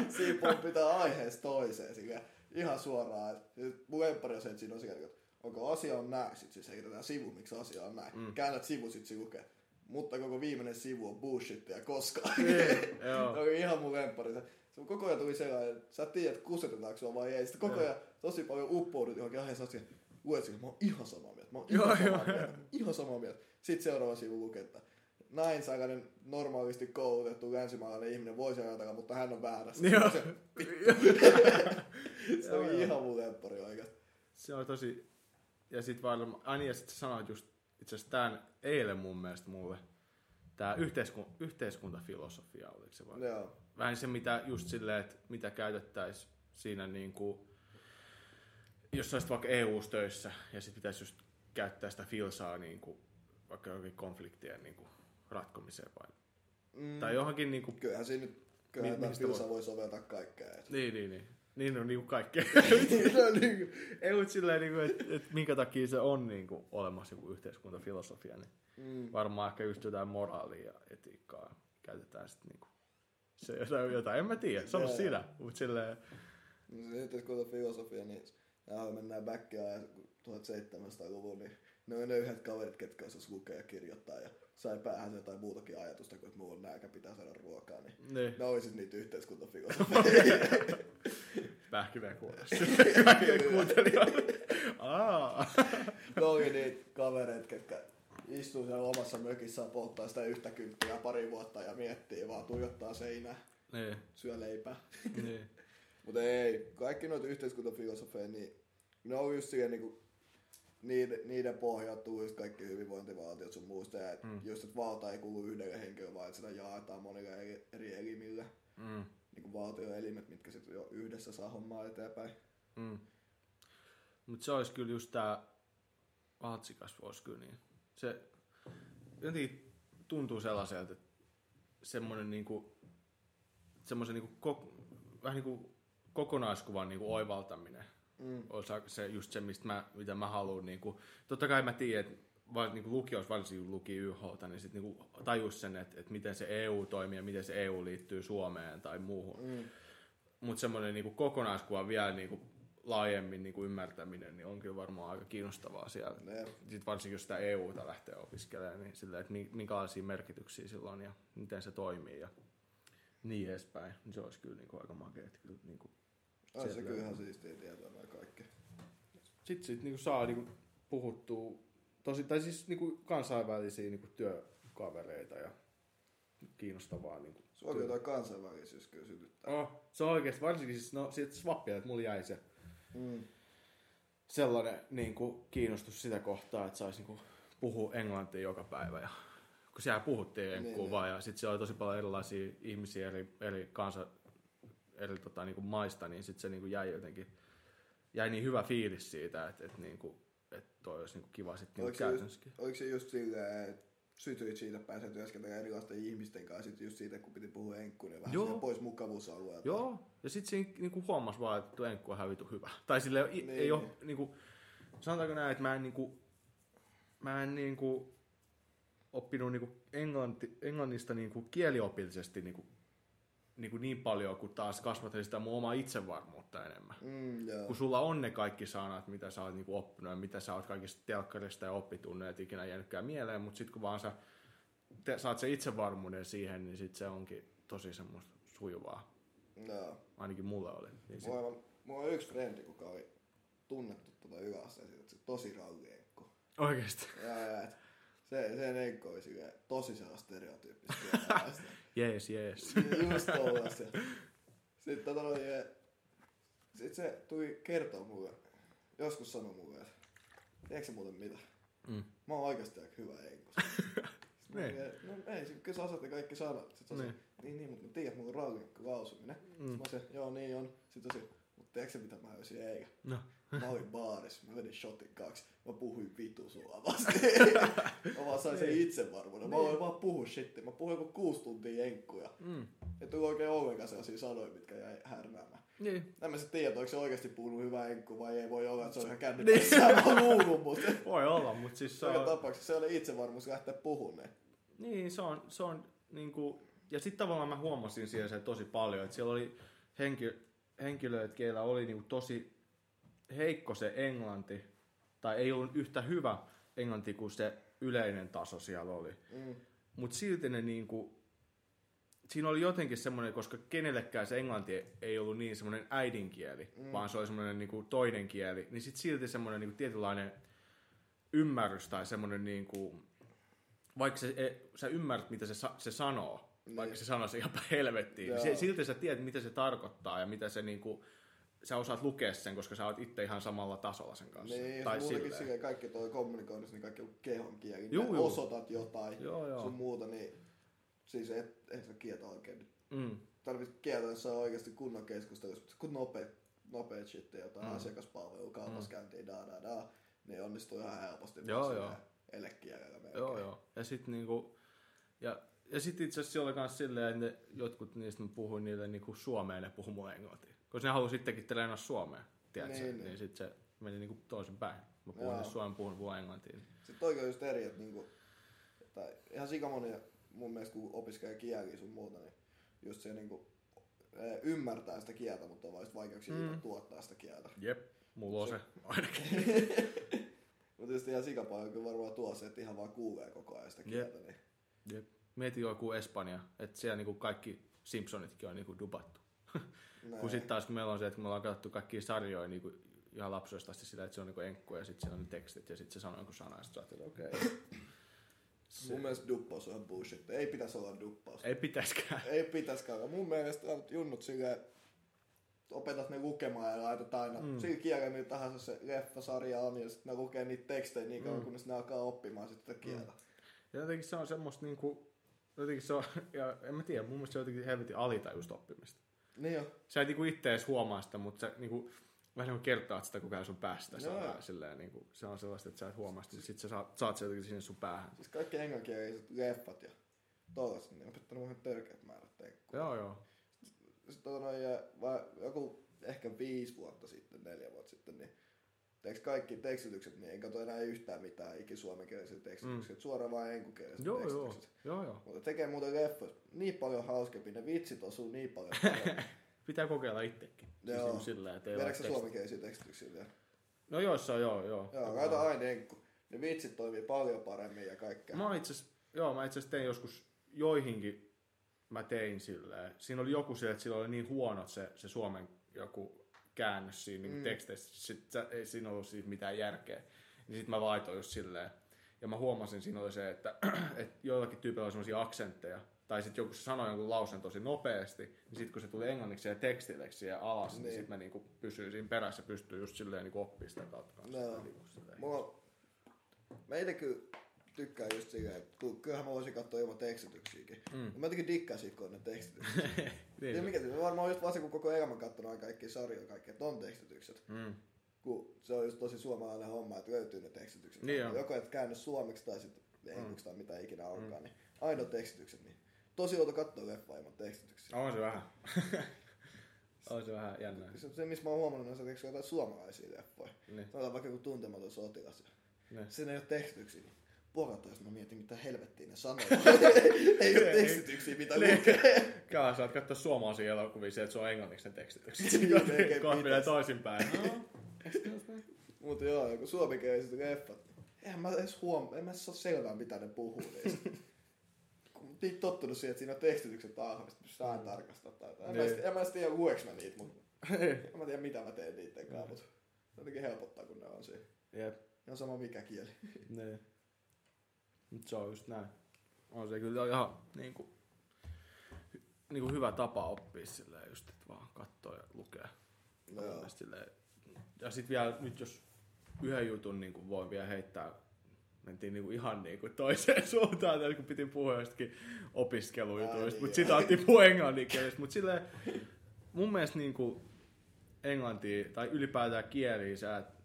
[laughs] siinä pompitaan aiheesta toiseen. Siinä ihan suoraan. Mun lemppari on se, että siinä on siellä, että onko asia on näin, sit siis heitetään sivu, miksi asia on näin. Mm. Käännät sivu, sit se lukee. Mutta koko viimeinen sivu on bullshittia koskaan. Niin, [laughs] joo. Se ihan mun lemppari. Se, koko ajan tuli sellainen, että sä tiedät, kusetetaanko sua vai ei. Sitten koko ajan tosi paljon uppoudut johonkin aiheeseen asiaan. Luet mä oon ihan samaa mieltä. Mä oon ihan Joo, samaa joo, mieltä. Ihan samaa mieltä. Sitten seuraava sivu lukee, että näin sellainen normaalisti koulutettu länsimaalainen ihminen voisi ajatella, mutta hän on väärässä. Joo. Se, [laughs] se joo. ihan mun lemppari oikeasti. Se on tosi... Ja sit varmaan... Ai niin, ja sit sä sanoit just itse asiassa tämän eilen mun mielestä mulle. Tää yhteiskun, yhteiskuntafilosofia, oliko se vai? Joo. Vähän se, mitä just silleen, että mitä käytettäisiin siinä niinku... Jos sä olisit vaikka EU-töissä ja sit pitäisi just käyttää sitä filsaa niinku, vaikka johonkin konfliktien niinku ratkomiseen vai... Mm. Tai johonkin niinku... Kyllähän siinä nyt, kyllähän Mi- tämä mistä filsa voi- voi soveltaa kaikkea. Et. [laughs] Niin, niin, niin. Niin on niinku kaikkea. [laughs] no, niinku, [laughs] ei mut silleen, niinku, että et minkä takia se on niinku, olemassa joku yhteiskuntafilosofia, niin Mm. varmaan ehkä just jotain moraalia ja etiikkaa käytetään sitten niinku, se jotain, jotain, en mä tiedä, sano Joo, sinä, mutta silleen, No se yhteiskunta filosofia, niin ja mennään backia 1700-luvun, niin ne on ne yhdet kaverit, ketkä osas lukea ja kirjoittaa ja sai päähän jotain muutakin ajatusta, kuin että mulla on nääkä pitää saada ruokaa, niin niin, ne oli siis niitä yhteiskuntafilosofia. [laughs] pähkinä kuulossa. Kaikille kuuntelijoille. [laughs] Aa. ne oli niitä kavereita, ketkä istuu siellä omassa mökissään, polttaa sitä yhtä kynttilää pari vuotta ja miettii vaan, tuijottaa seinää, niin, syö leipää. niin, [laughs] Mutta ei, kaikki noita yhteiskuntafilosofeja, niin ne on just siihen niinku, niiden, niiden pohjautuu just kaikki hyvinvointivaltiot sun muusta. Ja mm. just, että valta ei kuulu yhdelle henkilölle, vaan että sitä jaetaan monille eri, eri elimille. Mm. Niin kuin valtioelimet, mitkä sitten jo yhdessä saa hommaa eteenpäin. Mm. Mutta se olisi kyllä just tää Vaatsikas voisi kyllä niin. Se jotenkin tuntuu sellaiselta, että semmoinen niinku, semmoisen niinku, ko, vähän niinku kokonaiskuvan niinku oivaltaminen Mm. aika se, just se, mistä mä, mitä mä haluan. Niinku, totta kai mä tiedän, että vaan niinku lukiossa varsinkin kun luki YHta, niin sitten niinku tajus sen, että, että miten se EU toimii ja miten se EU liittyy Suomeen tai muuhun. Mm. Mutta semmoinen niinku kokonaiskuva vielä niinku laajemmin niinku ymmärtäminen niin on kyllä varmaan aika kiinnostavaa siellä. Ne, Sitten varsinkin jos sitä EUta lähtee opiskelemaan, niin sillä, että mi- minkälaisia merkityksiä sillä on ja miten se toimii ja niin edespäin. Niin se olisi kyllä niinku aika makea. että Kyllä, niinku, on se Sieltä kyllä ihan siistiä tietoa noin kaikki. sitten sit niinku saa niinku puhuttua tosi, tai siis niinku kansainvälisiä niinku työkavereita ja kiinnostavaa. Niinku, Sua kyllä toi kansainvälisyys kyllä sytyttää. oh, se on oikeasti, varsinkin siis, no siitä swappia, että mulla jäi se Mm. sellainen niinku, kiinnostus sitä kohtaa, että saisi niinku, puhua englantia joka päivä. Ja, kun siellä puhuttiin enkkuu Niin, vaan, ja sitten siellä oli tosi paljon erilaisia ihmisiä eri, eri kansa, eri tota, niinku, maista, niin sitten se niinku, jäi jotenkin, jäi niin hyvä fiilis siitä, että, että, niinku, että toi olisi niinku, kiva sitten just, käytännössäkin. oliko se just silleen, että sytyit siitä, pääsee työskentelemään erilaisten ihmisten kanssa, sitten just siitä, kun piti puhua enkkuun, niin vähän Joo. pois mukavuusalueelta. Joo, ja sitten siinä niinku huomasi vaan, että tuo enkku on ihan vitu hyvä. Tai sille ei, Niin, ei ole, niin. niinku, sanotaanko näin, että mä en, niinku, mä en niinku, oppinut niinku englanti, englannista niinku kieliopillisesti niinku, niinku niin paljon, kun taas kasvatin sitä mun omaa itsevarmuutta enemmän. Mm, joo. Kun sulla on ne kaikki sanat, mitä sä oot niinku oppinut ja mitä sä oot kaikista telkkarista ja oppitunneet ikinä jäänytkään mieleen, mutta sitten kun vaan sä te, saat se itsevarmuuden siihen, niin sit se onkin tosi semmoista sujuvaa. Joo. Ainakin mulle oli. Niin Mulla, on, mulla on yksi frendi, joka oli tunnettu tuota yläasteen siitä, että se tosi rallienkko. oikeesti. Ja, ja, et se, se enkko oli silleen tosi sellaista stereotyyppistä. [laughs] Jees, jees. Just tollasta. Sitten tota noin, ja sit se tuli kertoa mulle, joskus sanoi mulle, että tiedätkö sä muuten mitä? Mm. Mä oon oikeasti aika hyvä enkko. [laughs] Niin. No ei, se- kyllä sä osaat ne kaikki sanat. Sitten se Niin. niin. niin, mutta mä tiedän, mulla on rallinkko lausuminen. Mm. Sitten mä sanoin, joo niin on. Sitten tosi, mutta tiedätkö sä mitä mä löysin eikä? No. Mä olin baarissa, mä vedin shotin kaksi, mä puhuin vitu sulavasti. [laughs] mä vaan sain sen Niin. itsevarmuuden. Mä voin vaan puhua shit. Mä puhuin joku kuusi tuntia enkkuja. Mm. Ja tuli oikein ollenkaan sellaisia sanoja, mitkä jäi härnäämään. Niin. En mä sitten tiedä, onko se oikeasti puhunut hyvä enkku vai ei. Voi olla, että se on ihan Niin. kännipäissään vaan luullut, mutta Voi olla, mutta siis se joka on, tapauksessa se oli itsevarmuus lähteä puhumaan. niin, se on, se on niinku, ja sitten tavallaan mä huomasin siellä se tosi paljon, että siellä oli henki, henkilöitä, keillä oli niinku tosi heikko se englanti, tai ei ollut yhtä hyvä englanti kuin se yleinen taso siellä oli. Mm. Mutta silti ne niinku, siinä oli jotenkin semmoinen, koska kenellekään se englanti ei ollut niin semmoinen äidinkieli, mm. vaan se oli semmoinen niinku toinen kieli, niin sit silti semmoinen niinku tietynlainen ymmärrys tai semmoinen niinku, vaikka se, e, sä ymmärrät, mitä se, se sanoo, niin. vaikka se sanoo se ihan [laughs] helvettiin, niin se, silti sä tiedät, mitä se tarkoittaa ja mitä se niinku, sä osaat lukea sen, koska sä oot itse ihan samalla tasolla sen kanssa. Niin, tai muutenkin silleen. kaikki toi kommunikoinnissa, niin kaikki on kehon kieli. Juu, Juu, juu. osoitat jotain, Joo, joo. sun muuta, niin siis et, et sä kieltä oikein. Mm. Tarvitset kieltä, jos on oikeasti kunnon keskustelussa, kun nopea, nopea shit, jotain Mm. mm. asiakaspalvelu, kaupaskäyntiä, da da da, niin onnistuu ihan helposti. Joo, vaan joo. Elekielellä melkein. Joo, joo. Ja sitten niinku, ja, ja sit itse asiassa oli kans silleen, että ne, jotkut niistä mä puhuin niille niinku suomeen, ne puhui mulle englantia. Koska ne halusi sittenkin treenaa suomeen, tiedätkö? Niin, Niin, niin. niin. sit se meni niinku toisin päin. Mä puhuin Joo. niille suomen, puhun mulle englantia. Sitten toikin on just eri, että niinku, tai ihan sikamonia mun mielestä kun opiskelee kieliä sun muuta, niin just se niinku, eh, ymmärtää sitä kieltä, mutta on just vaikeuksia Mm. tuottaa sitä kieltä. Jep, mulla on se ainakin. [laughs] Mutta tietysti ihan sikapaljon kyllä varmaan tuo se, että ihan vaan kuulee koko ajan sitä Jep. kieltä. Niin. Jep. Mieti joku Espanja, että siellä niinku kaikki Simpsonitkin on niinku dubattu. [laughs] Näin. Kun sitten taas kun meillä on se, että me ollaan katsottu kaikkia sarjoja niinku ihan lapsuudesta asti sillä, että se on niinku enkku ja sitten siellä on ne tekstit ja sitten se sanoo jonkun sana ja sitten okei. Okay. Se- Mun mielestä duppaus on bullshit. Ei pitäisi olla duppaus. Ei pitäiskään. Ei pitäisikään. Mun mielestä on junnut silleen, opetat ne lukemaan ja laitat aina mm. sillä kielellä, millä tahansa se leffasarja on, ja sitten ne lukee niitä tekstejä niin kauan, mm. kunnes ne alkaa oppimaan sitä kieltä. Ja jotenkin se on semmoista niinku, jotenkin se on, ja en mä tiedä, mun mielestä se on jotenkin helvetin alitajuista oppimista. Niin jo. Sä et niinku itse edes huomaa sitä, mutta sä niinku, vähän niin kuin kertaat sitä koko ajan sun päästä. Joo. Silleen, niin kuin, se on sellaista, että sä et huomaa sitä, sit sä saat, saat sen jotenkin sinne sun päähän. Siis kaikki englanninkieliset leffat ja tollaset, niin on opettanut ihan törkeät määrät tenkkuja. Joo, joo. Sitten tota noin, ja vai, joku ehkä viisi vuotta sitten, neljä vuotta sitten, niin teeks kaikki tekstitykset, niin en katso enää yhtään mitään ikisuomenkielisiä tekstitykset, mm. suoraan vaan enkukieliset Joo, joo. tekstitykset. Joo, joo. Mutta tekee muuten leffot niin paljon hauskempi, ne vitsit osuu niin paljon. [laughs] Pitää kokeilla itsekin. Joo. silleen, että Vedätkö suomenkielisiä tekstityksiä vielä? No joissain, joo, joo. Joo, laita aina enkku. Ne vitsit toimii paljon paremmin ja kaikkea. Mä itse asiassa, joo, mä itse tein joskus joihinkin, mä tein silleen. Siinä oli joku se, että sillä oli niin huonot se, se suomen joku käännös siinä niin Mm. teksteissä. Sit, sä- ei siinä ollut siitä mitään järkeä. Niin sit mä laitoin just silleen. Ja mä huomasin, siinä oli se, että, [clears throat] että joillakin tyypeillä oli semmoisia aksentteja. Tai sitten joku sanoi jonkun lauseen tosi nopeasti, niin sitten kun se tuli englanniksi ja tekstileksi siihen alas, niin, Niin. sitten mä niinku pysyin siinä perässä, pystyy just silleen niinku oppimaan sitä kautta. Joo. Niinku silleen. Mulla, mä ite kyllä tykkään just silleen, että kyllähän mä voisin katsoa ilman tekstityksiäkin. Mm. Mä jotenkin dikkaan siitä, kun on ne tekstitykset. [laughs] niin, ja mikä se, varmaan just vasta kun koko elämän katsonut aina kaikkia sarjoja, kaikki, että on tekstitykset. mm. Kun se on just tosi suomalainen homma, että löytyy ne tekstitykset. Niin on. Joko et käännä suomeksi tai sitten englanniksi tai mitä ikinä onkaan, niin aina on tekstitykset. Niin. Tosi outo katsoa leffa ilman tekstityksiä. On se vähän. [laughs] on se vähän jännää. Se, se missä mä oon huomannut, on se, että jotain suomalaisia leffoja. Niin. Sanotaan vaikka joku tuntematon sotilas. Niin. Siinä ei ole tekstityksiä. Niin puolataan, mä mietin, mitä helvettiä ne sanoo. [laughs] ei ole tekstityksiä, mitä lukee. Kyllä, saat katsoa suomalaisia elokuvia että se on englanniksi ne tekstitykset. Niin, pitäis. toisinpäin. Mutta joo, joku suomenkieliset leffat. Eihän mä edes huom... En mä saa selvää, mitä ne puhuu niistä. [laughs] Kun niin tottunut siihen, että siinä on tekstitykset ahvista, pystyy aina tarkastamaan tai jotain. Niin. en mä edes tiedä, lueks mä niitä, mutta en mä tiedä, mitä mä teen niiden kanssa, mutta jotenkin helpottaa, kun ne on siinä. Jep. Ne on sama mikä kieli. Niin. Mut se on just näin. On se kyllä ihan niinku, hy- niinku hyvä tapa oppia silleen just, että vaan katsoo ja lukee. No joo. Mielestäni silleen. Ja sit vielä nyt jos yhden jutun niinku voi vielä heittää, mentiin niinku ihan niinku toiseen [laughs] suuntaan, tässä kun piti puhua jostakin opiskelujutuista, mutta niin. sitä alettiin puhua englanninkielistä, mutta silleen mun mielestä niinku englantia tai ylipäätään kieliä sä et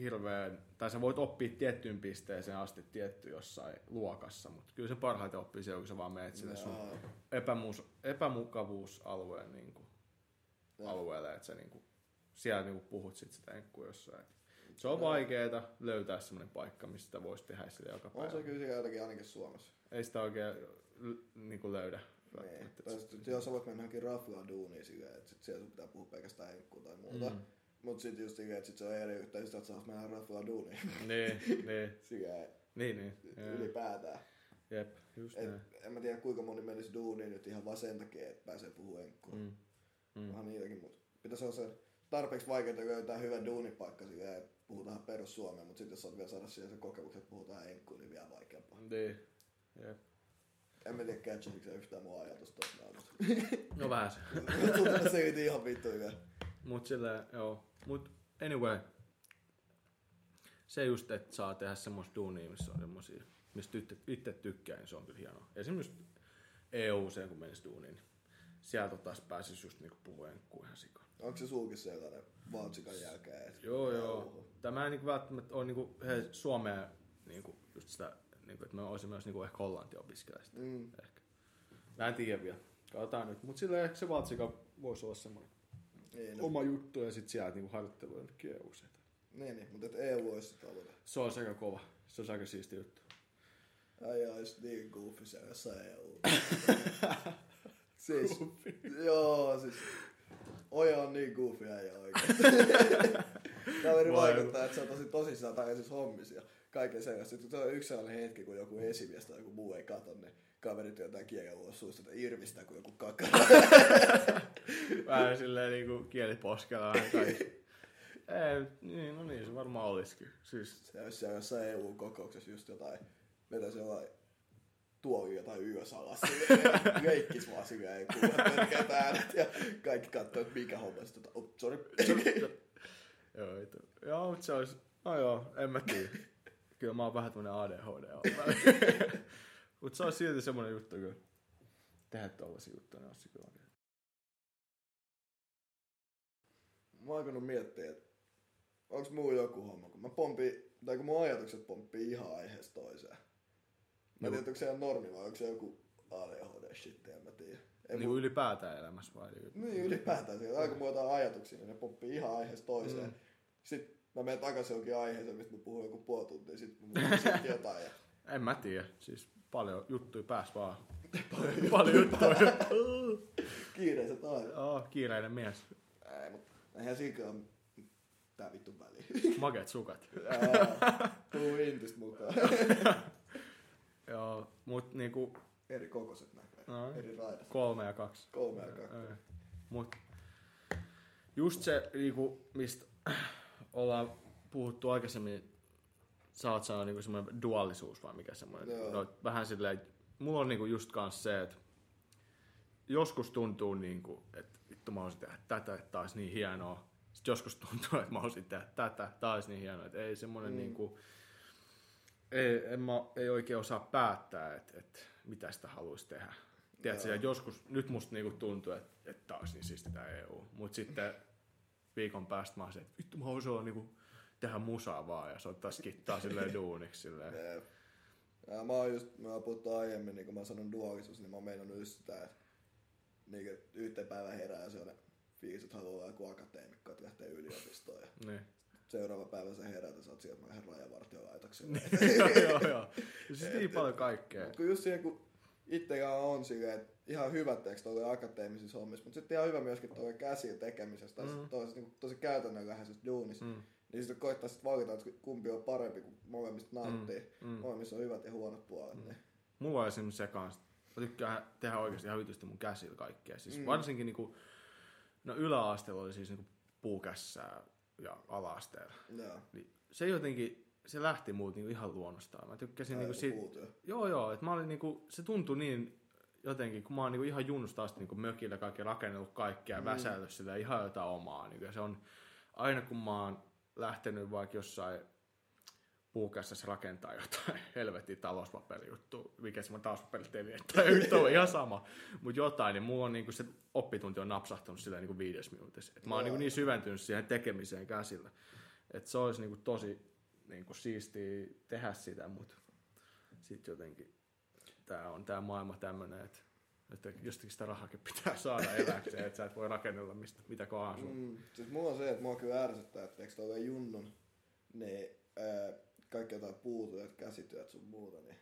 hirveän, tai sä voit oppia tiettyyn pisteeseen asti tietty jossain luokassa, mutta kyllä se parhaiten oppii siellä, kun sä vaan menet sinne sun epämuus, epämukavuusalueen niin kuin, alueelle, että sä niin kuin, siellä niin kuin, puhut sit sitä enkkua jossain. Se on vaikeeta löytää semmoinen paikka, mistä sitä voisi tehdä sille joka On päivä. se kyllä jotenkin ainakin Suomessa. Ei sitä oikein niin kuin löydä. Niin. Tai sit, jos voit mennä johonkin raflaan duuniin silleen, että sit siellä sun pitää puhua pelkästään enkkua tai muuta. Mm. Mut sit just että sit se on eri että sä saat mennä raflaan duuniin. niin, niin, silleen niin, niin. Ylipäätään. Jep, just Et, näin. en mä tiedä kuinka moni menisi duuniin nyt ihan vaan sen takia, että pääsee puhua enkkua. Mm. Mm. Vähän niitäkin, mutta pitäisi olla se tarpeeksi vaikeaa löytää hyvä duunipaikka silleen, että puhutaan perus suomea, mutta sitten jos saat vielä saada siihen sen kokemuksen, että puhutaan enkkua, niin vielä vaikeampaa. Niin. Jep. En mä tiedä, catchasitko sä yhtään mun ajatus tosta nautusta. No vähän se. [laughs] Tuntuu, että selitin ihan vittu hyvä. Mut silleen, joo. Mut anyway. Se just, että saa tehdä semmoista duunia, missä on semmosia, mistä itse, itse tykkää, niin se on kyllä hienoa. Esimerkiksi EU, sen kun menisi duuniin, niin sieltä taas pääsisi just niinku puhueen kuin ihan sikaan. Onko se sulki sellainen vautsikan jälkeen? Et... Joo, joo. Tämä ei niinku välttämättä ole niinku, he, Suomeen niinku, just sitä, niinku, että me olisimme myös niinku ehkä Hollanti opiskella sitä. Mm. Ehkä. Mä en tiedä vielä. Katsotaan nyt. Mut silleen ehkä se vaatsika voisi olla semmoinen Niin, no. oma juttu ja sit sieltä niinku harjoittelu jonnekin eu niin, niin, mutta EU olisi se tavoite. Se on aika kova. Se on aika siisti juttu. Ai olisi niin goofy se jossain EU. [laughs] siis, joo, siis Oja on niin goofy äijä oikein. [laughs] Kaveri Vai- vaikuttaa, että se on tosi tosissaan tällaisissa hommissa ja kaiken sellaista. Sitten se on yksi sellainen hetki, kun joku esimies tai joku muu ei katso, niin kaveri työntää kielen ulos suusta, että irvistää kuin joku kakka. [laughs] Vähän silleen niinku kieliposkella aina kaikki. [laughs] Ei, niin, no niin, se varmaan olisikin. Siis, Se olisi siellä jossain EU-kokouksessa just jotain, vetäisi jollain tuoli jotain ylös alas, leikkis [laughs] vaan silleen, ei törkeät äänet ja kaikki katsoo, että mikä homma, sitten tota, oh, sorry. joo. Joo, mutta se olisi, no joo, en mä tiedä. Kyllä mä oon vähän tämmönen ADHD. [laughs] Mutta se on silti semmoinen juttu, kun tehdä tollasia juttuja, niin olisi kyllä oikein. Mä oon alkanut miettiä, että onks muu joku homma, kun mä pompin, tai kun mun ajatukset pomppii ihan aiheesta toiseen. Mä en tiedä, onko se ihan normi vai onko se joku ADHD shit, en mä tiedä. Ei Niin mun- ylipäätään elämässä vai? Niin ylipäätään aika muuta ajatuksia, niin ne pomppii ihan aiheesta toiseen. Mm. Sitten mä menen takaisin johonkin aiheeseen, mistä mä puhun joku puoli tuntia, sit mä jotain. Ja... En mä tiedä. Siis paljon juttuja pääs vaan. [laughs] paljon juttuja. [laughs] Kiireiset aiheet. oh, kiireinen mies. Ei, mut eihän siinä ole tää vittu väliä. Makeet sukat. Ää, Tuu intistä mukaan. [laughs] Joo, mut niinku Eri kokoiset näköjään. No. Eri raidat. kolme ja kaksi. Kolme ja kaksi. Mut just se, niinku, mistä ollaan puhuttu aikaisemmin, sä oot sanonut niinku semmoinen duaalisuus vai mikä semmoinen. No, vähän silleen, mulla on niinku just kans se, että joskus tuntuu niinku, että vittu mä haluaisin tehdä tätä, että tää olisi niin hienoa. Sitten joskus tuntuu, että mä haluaisin tehdä tätä, tää olisi niin hienoa. Että ei semmoinen Mm. niinku, ei, en mä, ei oikein osaa päättää, että, että mitä sitä haluaisi tehdä. Tiedätkö, ja joskus, nyt musta niinku tuntuu, että, että olisi niin siisti tää EU. Mutta sitten viikon päästä mä oon se, että vittu mä olla niinku, tehdä musaa vaan ja soittaa skittaa silleen [laughs] duuniksi silleen. Jep. Ja mä oon just, mä oon puhuttu aiemmin, niin kun mä sanon duaalisuus, niin mä oon meinannut just sitä, että niin yhteen päivän herää ja se on ne fiilis, että haluaa olla joku akateemikko, että lähtee yliopistoon. Ja [laughs] Niin. seuraava päivä sä herät ja sä oot sieltä, mä lähden rajavartiolaitokselle. [laughs] joo, joo, joo. Siis niin paljon kaikkea. Kun just siihen, kun itsekään on silleen, että ihan hyvä teksti oli akateemisissa hommissa, mutta sitten ihan hyvä myöskin tuolla käsillä tekemisestä tai Mm. mm. tosi, niin tosi käytännönläheisessä duunissa. Mm. Mm, Niin sitten koittaa sitten valita, että kumpi on parempi, kun molemmista nauttii. Mm. mm. Molemmissa on hyvät ja huonot puolet. Mm. Niin. Mulla on esimerkiksi se kanssa. Mä tykkään tehdä oikeasti ihan vitusti mun käsillä kaikkea. Siis Mm. mm. varsinkin niinku, no yläasteella oli siis niinku puukässää ja ala-asteella. Joo. Niin se jotenkin, se lähti muut niinku ihan luonnostaan. Mä tykkäsin niinku siitä, joo joo, että mä olin niinku, se tuntui niin jotenkin, kun mä oon niinku ihan junnusta asti niinku mökillä kaikki rakennellut kaikkea, mm. Väsäillyt sitä ihan jotain omaa. Niinku, ja se on aina kun mä oon lähtenyt vaikka jossain puukässässä rakentaa jotain [laughs] helvetin talouspaperijuttua, mikä se on talouspaperiteliä, tai nyt on ihan sama, mutta jotain, niin mulla on niinku se oppitunti on napsahtanut sillä niinku viides minuutissa. Et mä oon niinku niin syventynyt siihen tekemiseen käsillä, että se olisi niinku tosi niinku siistiä tehdä sitä, mutta sitten jotenkin tämä on tämä maailma tämmöinen, että että jostakin sitä rahakin pitää saada [laughs] eläkseen, että sä et voi rakennella mistä, mitä kohan sun. Mm. Siis mulla on se, että mua kyllä ärsyttää, että eikö tuolla junnun, niin ää, kaikki jotain puutyöt, käsityöt sun muuta, niin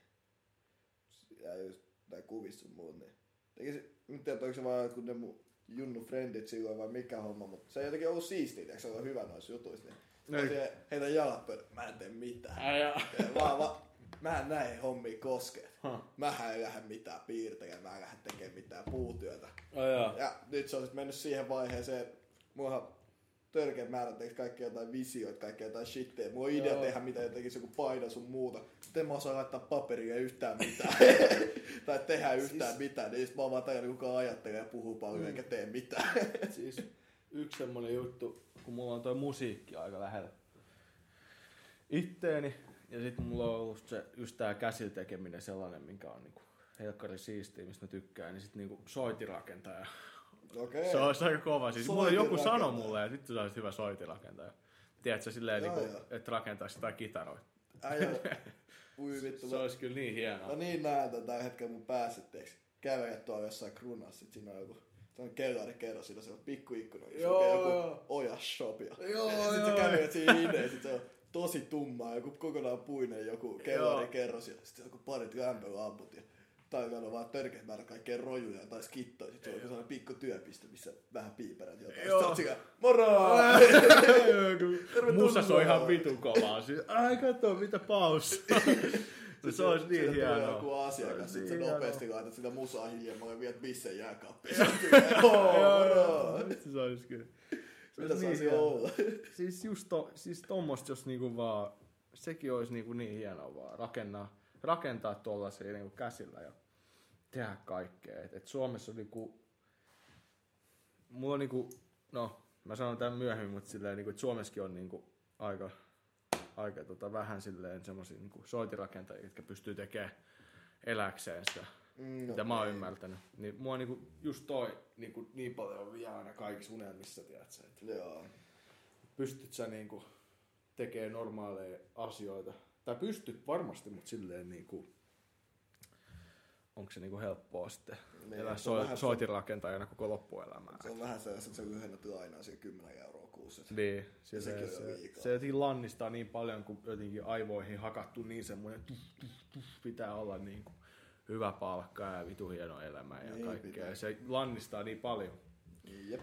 ja just tai kuvissa sun muut, niin tekisi, nyt tiedä, onko se vaan jotkut ne mun junnu friendit silloin vai mikä homma, mutta se ei jotenkin ollut siistiä, eikö se ole hyvä noissa jutuissa, niin Ei. olisin, heitä jalat pöydälle, mä en tee mitään. Ai Ja vaan, vaan, mä en näihin hommiin koske. Huh. Mähän en lähde mitään piirtämään, mä en lähde tekemään mitään puutyötä. Jaa. Ja nyt se on sit mennyt siihen vaiheeseen, että mulla törkeä määrä tekee kaikki jotain visioita, kaikki jotain shitteä. Mulla on idea Joo. tehdä mitä tekisi joku paino sun muuta. Sitten en mä osaa laittaa paperia yhtään mitään. [laughs] tai tehdä yhtään Siis- mitään. Niin mä oon vaan tajunnut, kuka ajattelee ja puhuu paljon Mm. eikä tee mitään. Siis yksi semmonen juttu, kun mulla on toi musiikki aika lähellä itteeni, ja sitten mulla on ollut se, just tää käsillä tekeminen sellainen, minkä on niinku helkkari siistiä, mistä mä tykkään, niin sit niinku soitirakentaja. Okei. Se olisi aika kova. Siis mulla joku sanoi Soitinrakentaja. mulle, että vittu sä olisit hyvä soitirakentaja. Tiedätkö, silleen, Joo, niinku, että rakentaisi sitä kitaroita. Äijä, [laughs] ui vittu. Se olisi kyllä niin hienoa. No niin näen tätä hetkellä mun päässä, käveä tuolla jossain krunassa, sit siinä on joku se on kellari kerros, siinä on se pikku ikkuna, jossa Joo, lukee joku joo. oja shop. Ja, Joo, [laughs] ja sit joo. sä kävelet siinä hineen, sit se on tosi tummaa, joku kokonaan puinen joku kellari kerros ja sit joku parit lämpölamput ja tai on vaan törkeät määrä kaikkea rojuja tai skittoja. Sit se on joku sellainen pikku työpiste, missä vähän piiperät jotain. Joo. Sit sä oot siinä, moro! [laughs] Musas on ihan vitun kovaa. Siis, ai kato, mitä paus. [laughs] No, se olisi niin Siitä tulee hienoa. joku asiakas, sit sä Niin nopeasti laitat sitä musaa hiljemmalle ja viet missä jääkaappiin. Joo! Vittu, Se olisi kyllä. Se Mitä saisi hienoa. olla? [laughs] Siis just to, siis tommosta, jos niinku vaan, sekin olisi niinku niin hienoa vaan rakentaa, rakentaa tuollaisia niinku käsillä ja tehdä kaikkea. Et, et Suomessa on niinku, mulla on niinku, no mä sanon tämän myöhemmin, mutta silleen niinku, että Suomessakin on niinku aika, aika tota, vähän silleen semmosia niinku soitirakentajia, jotka pystyy tekemään eläkseen sitä, Mm, mitä mä oon okei. ymmärtänyt. Niin mua niinku just toi niinku niin paljon vie aina kaikissa unelmissa, tiedätkö, että Joo. pystyt sä niinku tekemään normaaleja asioita. Tai pystyt varmasti, mutta silleen niinku, onko se niinku helppoa sitten Niin, elää se on so- soitinrakentajana koko loppuelämää. Se on vähän sellaista, että se lyhennät aina siihen 10 euroa kuussa. Niin, on jo se, liikaa. se jotenkin lannistaa niin paljon, kun jotenkin aivoihin hakattu niin semmoinen tuff, tuff, tuff, pitää olla niin kuin hyvä palkka ja vitu hieno elämä ja Niin kaikkea. pitää. Se lannistaa niin paljon. Jep.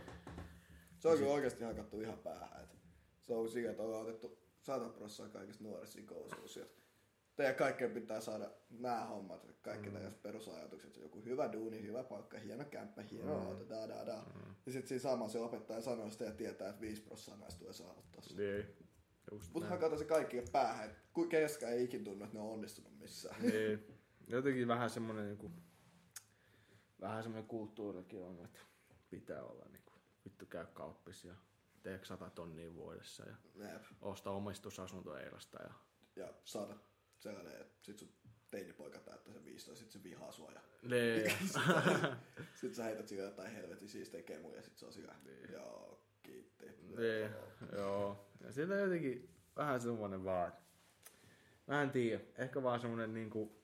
Se on kyllä oikeasti hakattu ihan päähän. Et se on siinä, että ollaan otettu 100 prosenttia kaikista nuorista koulussa. Teidän kaikkeen pitää saada nämä hommat, kaikki mm. tällaiset perusajatukset. Joku hyvä duuni, hyvä palkka, hieno kämppä, hieno mm. auto, da da da. Mm. Ja sitten siinä samalla se opettaja sanoo sitä ja tietää, että 5 prosenttia näistä tulee saavuttaa. Niin, just Mutta näin. hakata se kaikki päähän, että keskään ei ikin tunnu, että ne on onnistunut missään. Niin. Jotenkin vähän semmoinen niinku, vähän semmoinen kulttuurikin on, että pitää olla niinku, vittu käy kauppis ja teekö sata tonnia vuodessa ja Jep. osta omistusasunto Eilasta ja Ja saada sellainen, että sit sun teinipoika täyttää sen 15, sit se vihaa sua ja niin. [laughs] Sitten [laughs] sä heität sille jotain helvetin siistejä kemuja ja sit se on sillä, joo, kiitti. Niin, joo. Ja siitä on jotenkin vähän semmoinen vaan, mä en tiedä, ehkä vaan semmoinen niinku,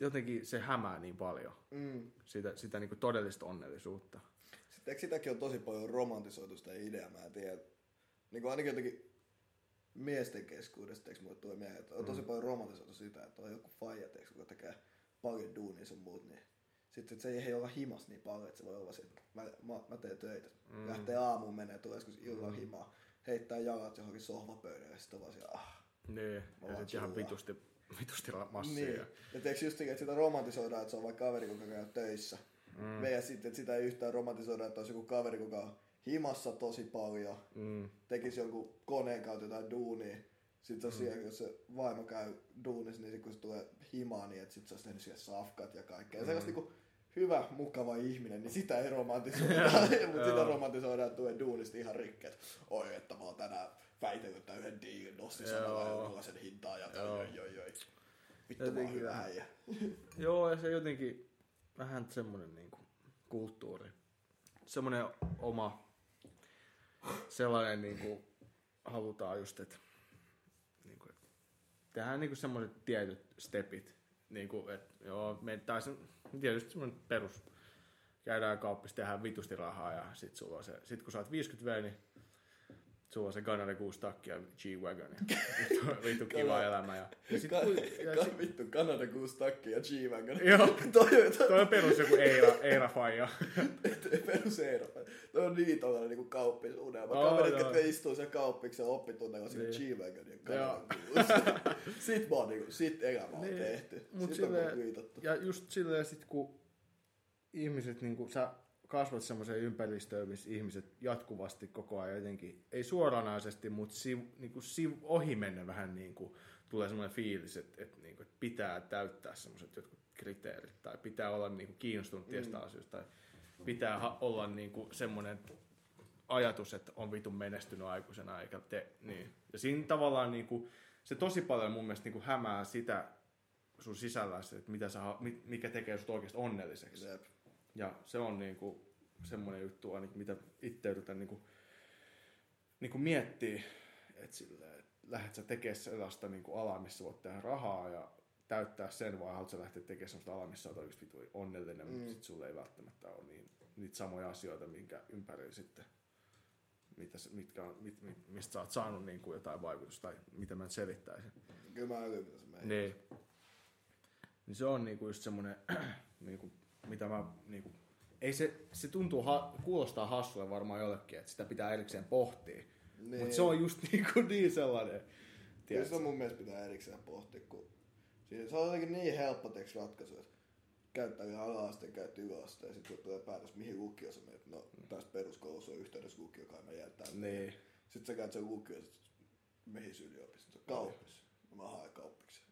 jotenkin se hämää niin paljon, Mm. sitä, sitä niinku todellista onnellisuutta. Sitten eikö sitäkin on tosi paljon romantisoitu sitä ideaa, mä en tiedä. Niin kuin ainakin jotenkin miesten keskuudesta, eikö mulle tule mieleen, että on tosi paljon romantisoitu sitä, että on joku faija, teekö, joka tekee paljon duunia sun muut, niin sitten se ei olla himas niin paljon, että se voi olla se, että mä, mä, mä teen töitä. Mm. Lähtee aamuun menee, tulee joskus illan mm. himaa, heittää jalat johonkin sohvapöydälle ja sitten vaan siellä, ah, Niin, ja sitten ihan vitusti, vitusti massia. Niin. Ja, teekö just että sitä romantisoidaan, että se on vaikka kaveri, joka käy töissä. Mm. Ja sitten, että sitä ei yhtään romantisoida, että olisi joku kaveri, joka on himassa tosi paljon, mm, tekisi jonkun koneen kautta jotain duunia. Sitten se on siellä, jos se vaimo käy duunissa, niin sit kun se tulee himaan, niin että sit se olisi tehnyt siellä safkat ja kaikkea. Ja sellaista niinku hyvä, mukava ihminen, niin sitä ei romantisoida. [laughs] Mutta sitä romantisoidaan, että tulee duunista ihan rikkeet. Oi, että mä oon tänään väitellyt tämän yhden diilin, nostin samalla eurolla sen hintaa ja joi, joi, joi. Vittu mä oon hyvä äijä. [laughs] Joo, ja se jotenkin vähän semmoinen niinku kulttuuri. Semmoinen oma, sellainen niinku halutaan just, että niinku, et tehdään niinku semmoiset tietyt stepit. Niinku, että joo, me, tai se, tietysti semmoinen perus, käydään kauppissa, tehdään vitusti rahaa ja sit sulla on se, sit kun saat 50 V, niin sulla on se Ganare 6 takki ja G-Wagon. Vittu, [laughs] kiva elämä. Ja, ja sit, Ka- ja ka- sit, vittu, Kanada 6 takki ja G-Wagon. Joo. [laughs] toi, toi, Toi on perus joku Eira, Eira faija. toi [laughs] perus Eero. Toi on niin tollanen niinku kauppis unelma. Oo, Kaverit, joo. jotka istuu siellä kauppiksen oppitunneilla sillä Niin. G-Wagon ja. Kanada 6. Sit mä oon niinku, sit elämä on Niin. tehty. Mut sit on silleen- niinku viitattu. Ja just silleen sit kun ihmiset, niin kun sä kasvat semmoiseen ympäristöön, missä ihmiset jatkuvasti koko ajan jotenkin, ei suoranaisesti, mutta siv, niin kuin siv, ohi mennä vähän niin kuin, tulee semmoinen fiilis, että, että, niin kuin, että pitää täyttää semmoiset jotkut kriteerit, tai pitää olla niin kuin, kiinnostunut tietystä asioista, tai pitää olla niin kuin, semmoinen ajatus, että on vitun menestynyt aikuisena, eikä te, niin. Ja siinä tavallaan niin kuin, se tosi paljon mun mielestä niin kuin, hämää sitä sun sisällä, että mitä sä, mikä tekee sut oikeasti onnelliseksi. Jep. Ja se on niinku semmoinen juttu, ainakin mitä itse yritän niinku, niinku miettiä, että silleen, et lähdet sä tekemään sellaista niinku alaa, missä voit tehdä rahaa ja täyttää sen, vai haluat sä lähteä tekemään sellaista alaa, missä olet oikeasti onnellinen, mm. mutta sit sulla ei välttämättä ole niin, niitä samoja asioita, minkä ympärillä sitten, mitä, mitkä on, mit, mit, mistä sä oot saanut niinku jotain vaikutusta, tai mitä mä nyt selittäisin. Kyllä mä ymmärrän, mitä se menee. Niin. Niin se on niinku just semmonen, [clears throat] niinku, mitä mä niinku, ei se, se tuntuu, ha, kuulostaa hassulle varmaan jollekin, että sitä pitää erikseen pohtia. Niin. Mutta se on just [laughs] niinku niin sellainen, Kyllä sitä mun mielestä pitää erikseen pohtia, kun siinä, se on jotenkin niin helppo teks ratkaisu, että käyttää vielä ala-asteen, käyt yläasteen, ja sitten tulee päätös, mihin lukio sä menet. No, tässä peruskoulussa on yhteydessä lukio, kai mä jään tänne. Niin. Sitten sä käyt sen lukio, mihin yliopisto? Kauppis. No mä haen kauppikseen.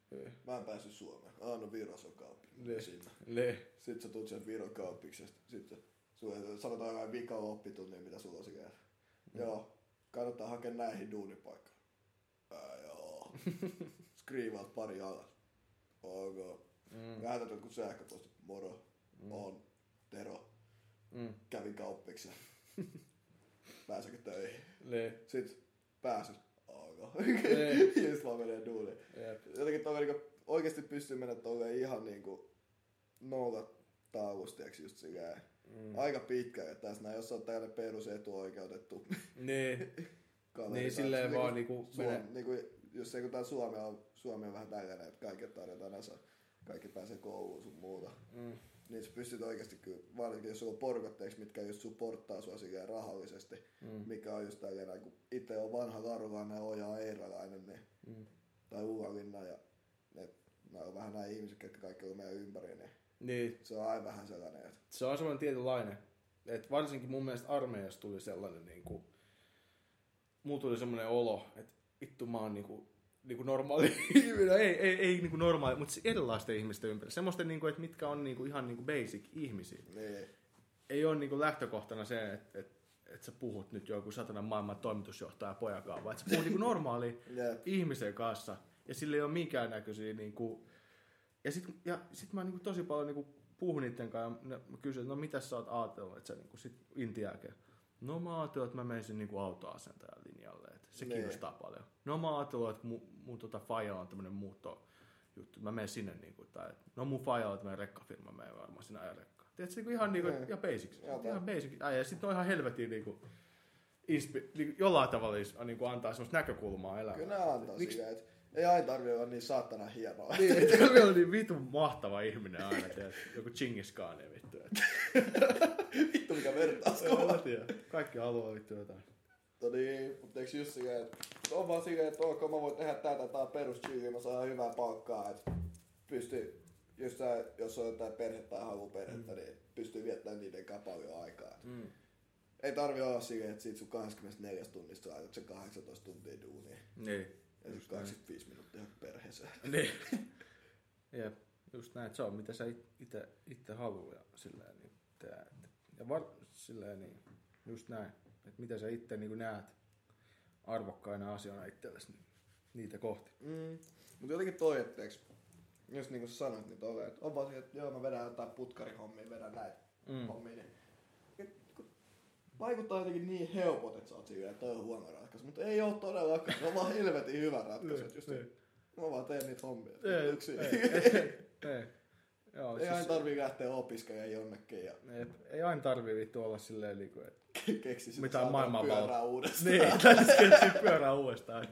Mä en päässyt Suomeen. Ah, no Viros on kauppi. Niin. Sinne. Niin. Sitten sä tulet sen Viron kauppiksesta. Sitten sulle sanotaan jotain vika oppitunnia, mitä sulla on siellä. Mm. Joo, kannattaa hakea näihin duunipaikkaan. Ää, joo. [laughs] Skriivaat pari alas. Ok. Mm. lähetät jotkut sähköpostit, moro, Mm. on Tero, Mm. kävin kauppiksi. [laughs] Pääsekö töihin? Niin. Sitten pääsy. Ok. Niin. [laughs] ja sit vaan menee duuniin. Jep. Jotenkin toi niinku, oikeesti pystyy mennä tolleen ihan niinku nolla taulustiaksi just silleen. Mm. Aika pitkälle, että tässä näin, jos on tällainen perus etuoikeutettu [laughs] Niin. kaveri. Niin, silleen Niinku vaan niinku Suom, menee- niinku, jos se kun tää Suomi on, Suomi on vähän tällainen, että kaikki tarjotaan asa, kaikki pääsee kouluun sun muuta. Mm. Niin sä pystyt oikeasti kyllä, varsinkin jos sulla on porkotteeksi, mitkä just supporttaa sua silleen rahallisesti, Mm. mikä on just tällainen, kun itse on vanha Laruvainen ja Oja Eiralainen, niin, Mm. tai Uvalinna ja ne, nämä on vähän nämä ihmiset, ketkä kaikki on meidän ympäri, niin Niin. se on aina vähän sellainen, että Se on semmoinen tietynlainen. Et varsinkin mun mielestä armeijassa tuli sellainen niinku, mulla tuli semmoinen olo, että vittu mä oon niinku, niinku normaali [laughs] ihminen, ei, ei, ei niinku normaali, mutta erilaisten ihmisten ympärillä. Semmoisten, niinku, että mitkä on niinku ihan niinku basic ihmisiä. niin, Ei ole niinku lähtökohtana se, että et, et sä puhut nyt joku satanan maailman toimitusjohtaja pojakaan, vaan että sä puhut niinku [laughs] normaali ihmisen kanssa ja sillä ei ole minkään näköisiä niinku, ja sit, ja sit mä niinku tosi paljon niinku puhun niiden kanssa ja ne- mä kysyn, että no mitä sä oot ajatellut, että sä niinku sit intin jälkeen. No mä ajattelin, että mä menisin niinku autoasentajan linjalle, että se Niin. kiinnostaa paljon. No mä ajattelin, että mun, mun tota faija on tämmönen muutto juttu, mä menen sinne niinku, tai no mun faija on tämmönen rekkafirma, mä menen varmaan sinne ajan rekkaa. Tiedätkö, niinku ihan niinku, Niin. ihan basics, Joo, ihan basic. Ai, ja sit on ihan helvetin niinku, inspi, niinku jollain tavalla niinku antaa semmoista näkökulmaa elämään. kyllä ne antaa Miksi silleen, että ei aina tarvitse olla niin saatana hienoa. niin, että se on niin vitun mahtava ihminen aina, tiedät, joku Chingis Khan ja vittu. että- Vittu mikä vertaus En tiedä. Kaikki haluaa vittu jotain. No niin, mutta eikö just silleen, että on vaan silleen, että ok, mä voin tehdä tätä, tää on perus mä saan hyvää palkkaa, että pystyy, jos, sä, jos on jotain perhettä tai haluu perhettä, mm. niin pystyy viettämään niiden kanssa paljon aikaa. Mm. Ei tarvi olla silleen, että siitä sun 24 tunnista laitat sen 18 tuntia duunia. Niin. Ja sit 25 minuuttia perheeseen. [laughs] Niin. Jep, just näin, että se on mitä sä itse, haluaa ja silleen niin teet. Ja var, silleen niin, just näin, että mitä sä itse niin näet arvokkaina asioina itsellesi, niin niitä kohti. Mm. Mutta jotenkin toi, etteeks, jos niinku sä sanoit, niin tolleen, että on vaan se, että joo mä vedän jotain putkarihommia, vedän näitä Mm. mm. hommia, niin vaikuttaa jotenkin niin helpot, että sä oot silleen, että toi on huono ratkaisu, mutta ei oo todellakaan, se on vaan helvetin hyvä ratkaisu, että just Niin. mä vaan teen niitä hommia. Ei, Yksin. ei, ei, ei. Joo, Ei aina siis, tarvii lähteä opiskelemaan jonnekin ja ei, ei aina tarvii vittu olla silleen niin kuin, että keksi Mitä maailman pyörää uudestaan. Niin, [laughs] täytyisi keksiä pyörää uudestaan.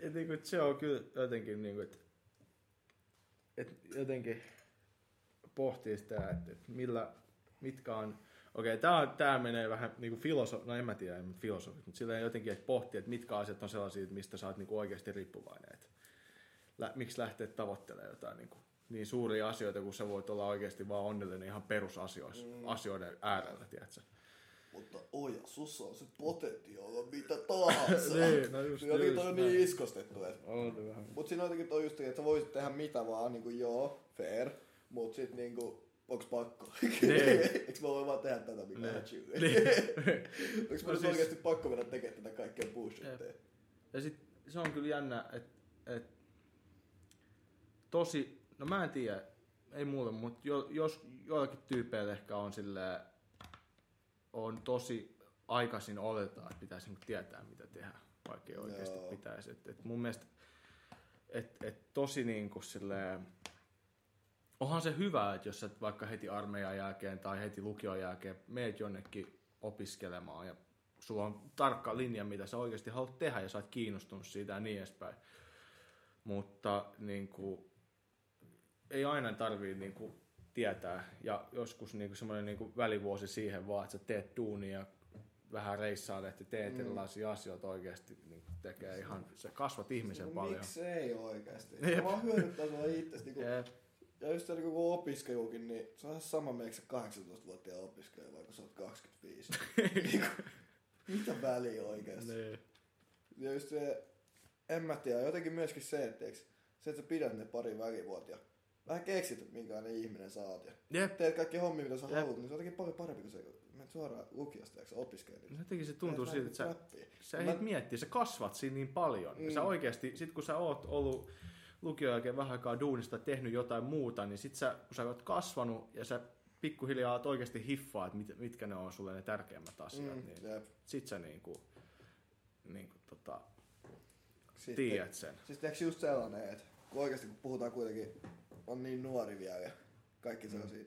Et niinku, et se on kyllä jotenkin, niinku, että et jotenkin pohtii sitä, että et millä, mitkä on, okei, tää, tää menee vähän niinku filosofi, no en mä tiedä, en filosofit, mutta silleen jotenkin, että pohtii, että mitkä asiat on sellaisia, mistä sä oot niinku oikeasti riippuvainen. Et lä, miksi lähteä tavoittelemaan jotain niinku, niin suuria asioita, kun sä voit olla oikeasti vaan onnellinen ihan perusasioissa, mm. asioiden äärellä, tiedätkö? Mutta oja, sussa on se potentiaali mitä tahansa. [laughs] Niin, no just- Jotenkin just toi on näin. niin iskostettu, että On vähän. Mut siinä on jotenkin toi just, että sä voisit tehdä mitä vaan, niinku joo, fair, mut sit niinku, onks pakko? Niin. [laughs] Eiks mä voi vaan tehdä tätä mitä Niin. mä chilli? Niin. [laughs] Onks No mä siis- siis... oikeesti pakko mennä tekemään tätä kaikkea bullshitteja? Ja sit se on kyllä jännä, että et, tosi, no mä en tiedä, ei mulle, mutta jo, jos joillakin tyypeillä ehkä on sille on tosi aikaisin oletaan, että pitäisi niinku tietää mitä tehdä, vaikka ei oikeasti Joo. pitäisi. Et, et mun mielestä et, et tosi niinku silleen, onhan se hyvä, että jos sä vaikka heti armeijan jälkeen tai heti lukion jälkeen meet jonnekin opiskelemaan ja sulla on tarkka linja, mitä sä oikeasti haluat tehdä ja sä oot kiinnostunut siitä ja niin edespäin. Mutta niin kuin, ei aina tarvii niin kuin, tietää ja joskus niin kuin, semmoinen niin kuin, välivuosi siihen vaan, että sä teet duunia ja vähän reissailet ja teet mm. erilaisia asioita oikeasti niin kuin, tekee ihan, sä kasvat ihmisen No paljon. miksei oikeesti? Jep. Se vaan hyödyttää sua itsestä. Niinku, Jep. ja just se niinku kun opiskelukin, niin se on ihan sama meikö 18-vuotiaan opiskelija vai kun sä oot 25. [laughs] niinku, mitä väliä oikeesti? Niin. Ja just se, en mä tiedä, jotenkin myöskin se, että se, että sä pidät ne pari välivuotia. Vähän keksit, että minkälainen ihminen sä oot. Ja Jep. teet kaikki hommia, mitä sä Jep. haluat, niin se on jotenkin paljon parempi kuin se, kun menet suoraan lukiosta, eikö sä opiskelet. Jotenkin se tuntuu siltä, että sä, sä Mä- ehdit miettiä, sä kasvat siinä niin paljon. Ja sä Mm. oikeasti, sit kun sä oot ollut lukion jälkeen vähän aikaa duunista tehnyt jotain muuta, niin sit sä, kun sä oot kasvanut ja sä pikkuhiljaa oot oikeasti hiffaa, että mit, mitkä ne on sulle ne tärkeimmät asiat, Mm, niin jep. sit sä niinku, niinku tota, Sitten- tiedät sen. Siis tiedätkö just sellainen, että kun oikeasti kun puhutaan kuitenkin, on niin nuori vielä ja kaikki sellaisia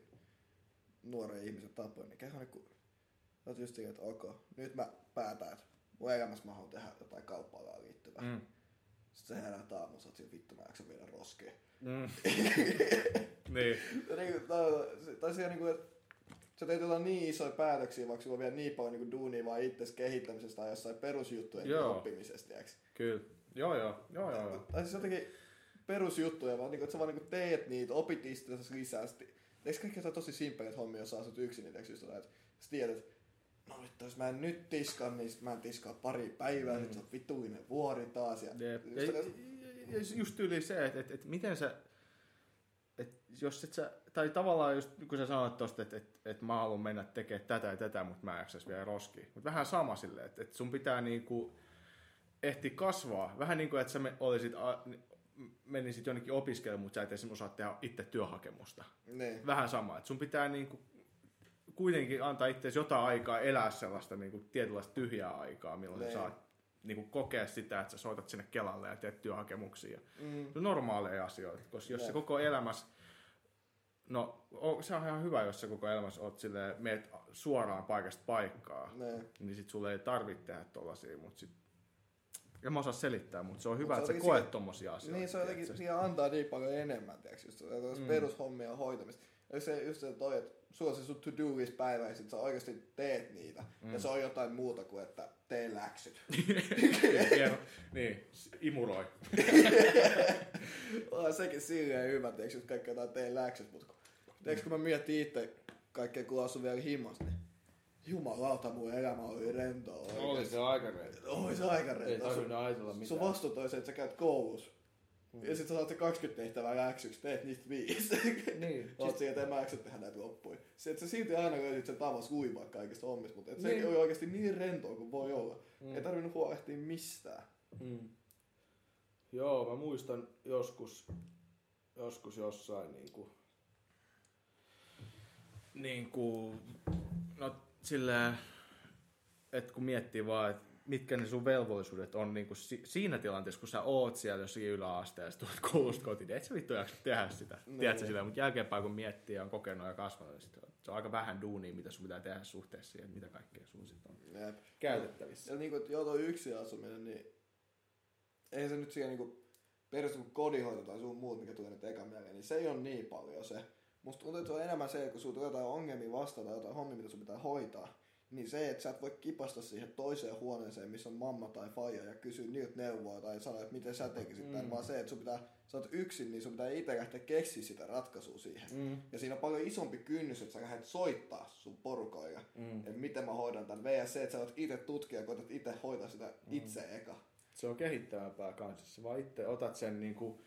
nuoria ihmisiä tapoja, niin käy kun oot just että ok, nyt mä päätän, että mun elämässä mä haluan tehdä jotain kauppaan liittyvää. Mm. Mm. Sitten sä herät aamulla, sä oot siinä vittu mä jaksan viedä roskea. Mm. [laughs] niin. Ja niin, tai, siellä niin kuin, että sä teet jotain niin isoja päätöksiä, vaikka sulla on vielä niin paljon niin duunia vaan itses kehittämisestä tai jossain perusjuttujen Joo. oppimisesta, tiedätkö? Kyllä. Joo, joo. Joo, joo, joo. Tai siis jotenkin perusjuttuja, vaan niinku, että sä vaan niinku teet niitä, opit itsensä lisää. Sitten, eikö kaikki jotain tosi simppeleitä hommia, jos sä asut yksin, niin teekö just jotain, että sä tiedät, että no vittu, jos mä en nyt tiskan, niin sit mä en tiskaa pari päivää, mm. sit se on vituinen vuori taas. Ja, Jep. just Ja, ja just yli se, että et, et miten sä, et jos et sä, tai tavallaan just kun sä sanoit tosta, että et, et mä haluan mennä tekemään tätä ja tätä, mutta mä en vielä roskiin. Mutta vähän sama silleen, että et sun pitää niinku ehti kasvaa. Vähän niin kuin, että sä me, olisit, menisit jonnekin opiskelemaan, mutta sä et esimerkiksi osaa tehdä itse työhakemusta. niin. Vähän sama, että sun pitää niinku kuitenkin antaa itse jotain aikaa elää sellaista niinku tietynlaista tyhjää aikaa, milloin Niin. sä saat niinku kokea sitä, että sä soitat sinne Kelalle ja teet työhakemuksia. Mm. Se on normaaleja asioita, koska jos Joo. se koko elämässä, no se on ihan hyvä, jos sä koko elämässä oot silleen, meet suoraan paikasta paikkaa, Niin. niin sit sulle ei tarvitse tehdä tollasia, mutta sit en mä osaa selittää, mutta se on hyvä, se että sä koet siihen- tommosia asioita. Niin se on jotenkin, tiedätkö? siihen antaa niin paljon enemmän, tiiäks, just mm. Mm. perushommia hoitamista. Ja se, just se toi, että sulla on se sun to-do list päivä ja sit sä oikeasti teet niitä. Mm. Ja se on jotain muuta kuin, että tee läksyt. [laughs] Hieno. niin, imuroi. [laughs] on sekin silleen hyvä, tiiäks, just kaikki jotain tee läksyt, mutta kun, tiiäks, kun mä mietin itse kaikkea, kun asun vielä himmassa, niin jumalauta mun elämä oli rentoa oikeesti. aika reilua. Oli se aika Ei rentoa. Sun, tarvinnut ajatella mitään. sun vastuut oli se, että sä käyt koulussa. Mm. Ja sit sä saat se 20 tehtävää läksyksi, teet niistä viisi. Niin. Että en mä jaksa tehdä näitä loppuja. Se, että sä silti aina löysit sen tavan uimaa kaikista hommista, mutta et se Niin. oli oikeasti niin rentoa kuin voi olla. Mm. Ei tarvinnut huolehtia mistään. Mm. Joo, mä muistan joskus, joskus jossain niinku, niinku, no silleen, että kun miettii vaan, että mitkä ne sun velvollisuudet on niinku si- siinä tilanteessa, kun sä oot siellä jossakin yläasteessa, tulet koulusta kotiin, niin et sä vittu jaksa tehdä sitä, Niin. tiedätkö sitä, mutta jälkeenpäin kun miettii ja on kokenut ja kasvanut, niin sit se on aika vähän duunia, mitä sun pitää tehdä suhteessa siihen, mitä kaikkea sun sit on Jep. käytettävissä. Ja niinku, että joo toi yksin asuminen, niin ei se nyt siihen niinku periaatteessa kun kodinhoito tai sun muut, mikä tulee nyt eka mieleen, niin se ei ole niin paljon se. Musta tuntuu, että se on enemmän se, että kun sulla tulee jotain ongelmia vastaan tai jotain hommia, mitä sun pitää hoitaa, niin se, että sä et voi kipasta siihen toiseen huoneeseen, missä on mamma tai faija ja kysyä niiltä neuvoa tai sanoa, että miten sä tekisit mm. tämän, vaan se, että sun pitää, sä oot yksin, niin sun pitää itse lähteä keksiä sitä ratkaisua siihen. Mm. Ja siinä on paljon isompi kynnys, että sä lähdet soittaa sun porukoille, Mm. että miten mä hoidan tämän. VS se, että sä oot itse tutkija ja koetat itse hoitaa sitä itse eka. se on kehittävämpää kanssa. Sä vaan itse otat sen niinku,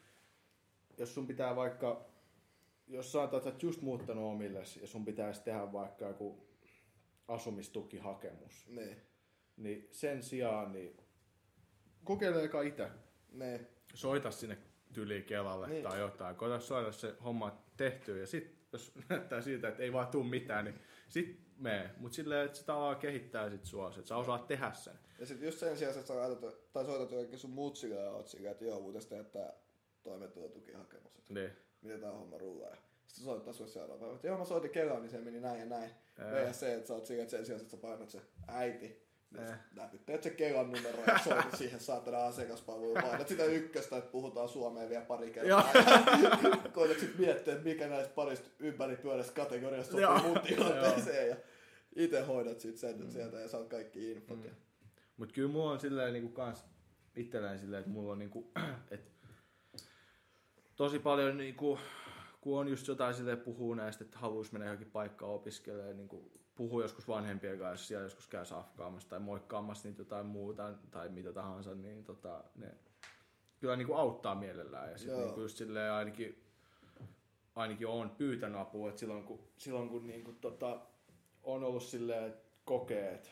jos sun pitää vaikka, jos sä oot just muuttanut omilles ja sun pitäisi tehdä vaikka joku asumistukihakemus, Niin. niin sen sijaan niin kokeile eka itse. Niin. Soita sinne tyli Kelalle Niin. tai jotain. Koita saada se homma tehtyä ja sit jos [laughs] näyttää siltä, että ei vaan tuu mitään, niin sit mee. Mut silleen, että se tavallaan kehittää sit sua, että sä osaat tehdä sen. Ja sitten just sen sijaan, että sä laitat, tai soitat jollekin sun mutsille ja oot sillä, että joo, muuten tehdä tää toimeentulotukihakemus. Että Niin. Miten tää homma rullaa. Ja sitten soittaa sulle seuraava päivä, että joo mä soitin Kelaan, niin se meni näin ja näin. VS se, että sä oot sillä, että sen sijaan, että sä painat se äiti. Ää. Näpytteet se Kelan numero ja soitat siihen saatana asiakaspalveluun. Painat sitä ykköstä, että puhutaan suomeen vielä pari kertaa. Ja [laughs] koetat sit miettiä, että mikä näistä parista ympäripyöräistä kategoriasta Joo. sopii mun tilanteeseen. Ja itse hoidat sit sen mm. sieltä ja saat kaikki infot. Mm. Mm. Mut kyllä mulla on silleen niinku kans itselleen silleen, että mulla on niinku, [clears throat] et tosi paljon niinku, kun on just jotain silleen puhuu näistä, että haluaisi mennä johonkin paikkaan opiskelemaan, niinku puhuu joskus vanhempien kanssa, siellä joskus käy safkaamassa tai moikkaamassa niitä jotain muuta tai mitä tahansa, niin tota, ne kyllä niinku auttaa mielellään. Ja sitten niinku just silleen ainakin, ainakin on pyytänyt apua, että silloin kun, silloin kun niinku tota, on ollut silleen, että kokee, että,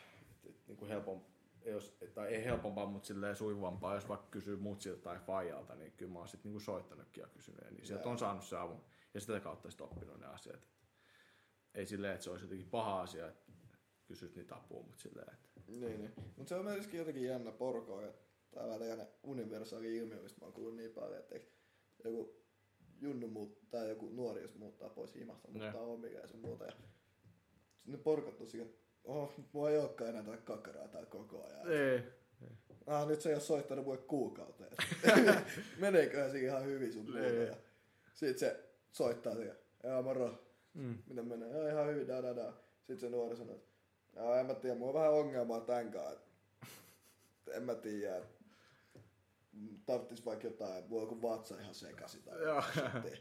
että niinku helpom, jos, tai ei helpompaa, mutta silleen sujuvampaa, jos vaikka kysyy mutsilta tai faijalta, niin kyllä mä oon sitten niinku soittanutkin ja kysynyt, ja niin sieltä on saanut se avun, ja sitä kautta sitten oppinut ne asiat. Ei silleen, että se olisi jotenkin paha asia, että kysyt niitä apua, mutta silleen, että Niin, niin. Mutta se on myöskin jotenkin jännä porko, että tää on universaali ilmiö, mistä mä oon kuullut niin paljon, että joku junnu muut, tai joku nuori, jos muuttaa pois himasta, muuttaa omia ja sun muuta. Ja ne porkat tosiaan, että oh, mulla ei olekaan enää tätä kakaraa tää koko ajan. ei, Ah, nyt se ei ole soittanut mulle kuukauteen. [laughs] Meneeköhän siinä ihan hyvin sun muuta. Niin. Ja sit se soittaa siihen. Jaa, moro. mm. Miten menee? Jaa, ihan hyvin, da, da, da. Sitten se nuori sanoo, että Jaa, en mä tiedä, mulla on vähän ongelmaa tän kanssa. En mä tiedä, tarttis vaikka jotain, mulla on joku vatsa ihan sekaisin tai sitten.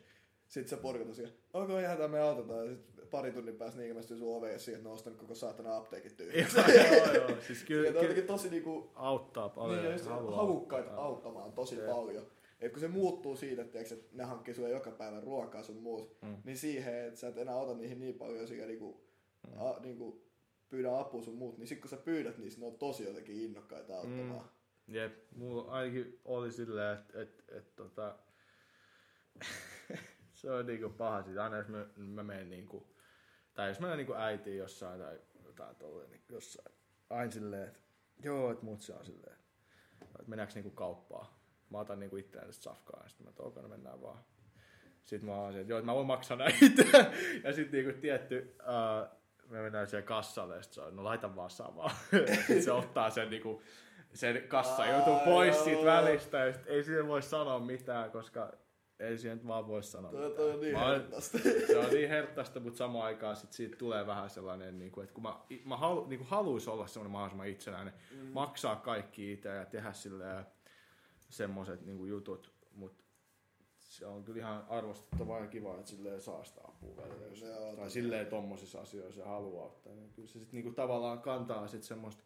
Sitten se porkata siihen, onko ihan tämä me autetaan. Ja sitten pari tunnin päästä niin ilmestyy sun oveen siihen, että ne on ostanut koko saatana apteekin tyhjäksi. [laughs] joo, joo, siis Ja kyllä, on kyllä jotenkin tosi niinku auttaa paljon. niin, auttaa. auttamaan tosi Jep. paljon. Et kun se muuttuu siitä, että, tiiäks, että ne hankkii sulle joka päivä ruokaa sun muut, Mm. niin siihen, että sä et enää ota niihin niin paljon sekä niinku, Mm. a, niinku pyydä apua sun muut, niin sit kun sä pyydät niistä, ne on tosi jotenkin innokkaita auttamaan. Jep, mulla ainakin oli silleen, että et, et, tota, [laughs] se on niinku paha siitä. Aina jos mä, mä menen niinku, tai jos mä menen niinku äitiin jossain tai jotain tolleen niin jossain. Aina silleen, että joo, että mut se on silleen, että mennäänkö niinku kauppaan. Mä otan niinku itseään safkaa ja sitten mä toivon, että mennään vaan. Sitten mä oon se, että joo, että mä voin maksaa näitä [laughs] ja sitten niinku tietty, uh, me mennään siihen kassalle ja sit se on, no laita vaan samaa. [laughs] sitten se ottaa sen niinku, sen kassa joutuu pois siitä välistä ja sit ei siihen voi sanoa mitään, koska ei siihen nyt vaan voi sanoa Toi, toi on niin Mä [laughs] se on niin herttaista, mutta samaan aikaan sit siitä tulee vähän sellainen, niin kuin, että kun mä, mä halu, niin kuin haluais olla semmoinen mahdollisimman itsenäinen, mm. maksaa kaikki itse ja tehdä silleen semmoiset niin kuin jutut, mutta se on kyllä ihan arvostettavaa ja kiva, että silleen saa sitä apua välillä, jos, Joo, tai silleen tommosissa asioissa haluaa ottaa. Niin kyllä se sitten niinku tavallaan kantaa sit semmoista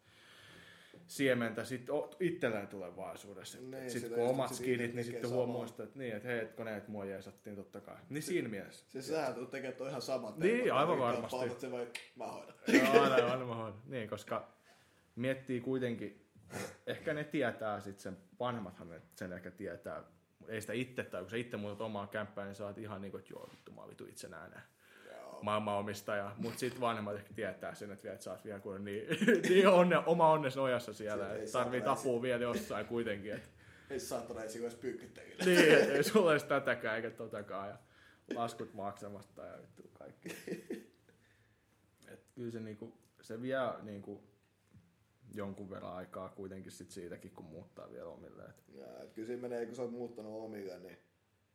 siementä sit itselleen tulevaisuudessa. Niin, Niin, sitten kun omat sit skinit, niin sitten huomaa sitä, että niin, että hei, ne, että mua jeesattiin totta kai. Niin siinä mielessä. Siis sähän tulet tekemään toi ihan saman Niin, tempun, aivan että varmasti. Pautat sen vai, mä hoidan. Joo, aina, aina mä hoidan. Niin, koska miettii kuitenkin, ehkä ne tietää sit sen, vanhemmathan ne sen ehkä tietää, ei sitä itse, tai kun sä itse muutat omaa kämppää, niin sä oot ihan niinku, että joo, vittu, mä oon vitu itsenäinen. Maailmanomistaja, mutta sitten vanhemmat ehkä tietää sen, että, vielä, että sä oot vielä kuin niin, [laughs] niin onne, oma onnes nojassa siellä, että tarvii apua vielä jossain kuitenkin. Et, Ei saatana edes edes pyykkyttäjille. niin, et ei sulla edes tätäkään eikä totakaan ja laskut maksamasta ja vittu kaikki. [laughs] Et kyllä se, niinku, se vie niinku, jonkun verran aikaa kuitenkin sit siitäkin, kun muuttaa vielä omille. Et, Ja, et kyllä siinä menee, kun sä oot muuttanut omille, niin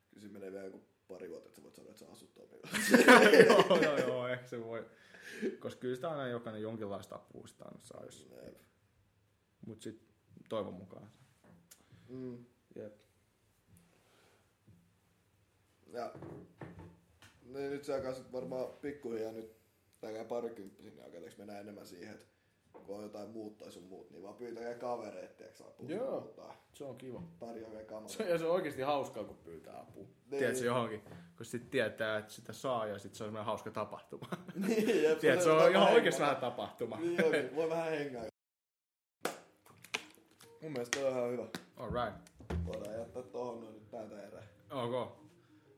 kyllä siinä menee vielä joku pari vuotta, että sä voit sanoa, että sä asut [laughs] joo, joo, joo, ehkä se voi. Koska kyllä sitä aina jokainen jonkinlaista apua sitä aina saa, jos, Jep. mut sit toivon mukaan. Mm. Jep. Ja niin nyt se alkaa sit varmaan pikkuhiljaa nyt tällä parikymppisin niin alkaneeko mennä enemmän siihen, että kun on jotain muut tai sun muut, niin vaan pyytäkää kavereet, tiedätkö apua. Joo. Muuttaa. Se on kiva. Tarjoaa kamoja. Se, ja se on oikeasti hauskaa, kun pyytää apua. Niin. Tiedätkö johonkin, kun sit tietää, että sitä saa ja sit se on semmoinen hauska tapahtuma. [laughs] niin, jep, Tiedätkö, se on vähän ihan oikeasti vähän tapahtuma. Niin oikein, voi vähän hengää. Mun mielestä on ihan hyvä. Alright. Voidaan jättää tohon noin nyt tältä erää. Ok.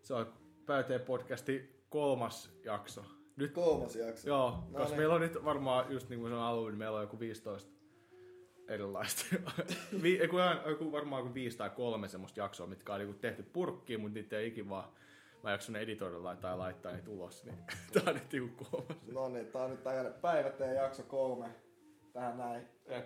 Se on Pääteen podcasti kolmas jakso. Nyt, Kolmas jakso. joo, No koska niin. meillä on nyt varmaan, just niin kuin sanoin alun, niin meillä on joku 15 erilaista. [laughs] Vi, ihan- joku, varmaan joku viisi tai kolme semmoista jaksoa, mitkä on niinku tehty purkkiin, mutta niitä ei ikin vaan mä jakson editoida tai laittaa niitä ulos, niin [laughs] tää on nyt joku kolmas. No niin, tää on nyt tällainen päiväteen jakso kolme. Tähän näin. Eh.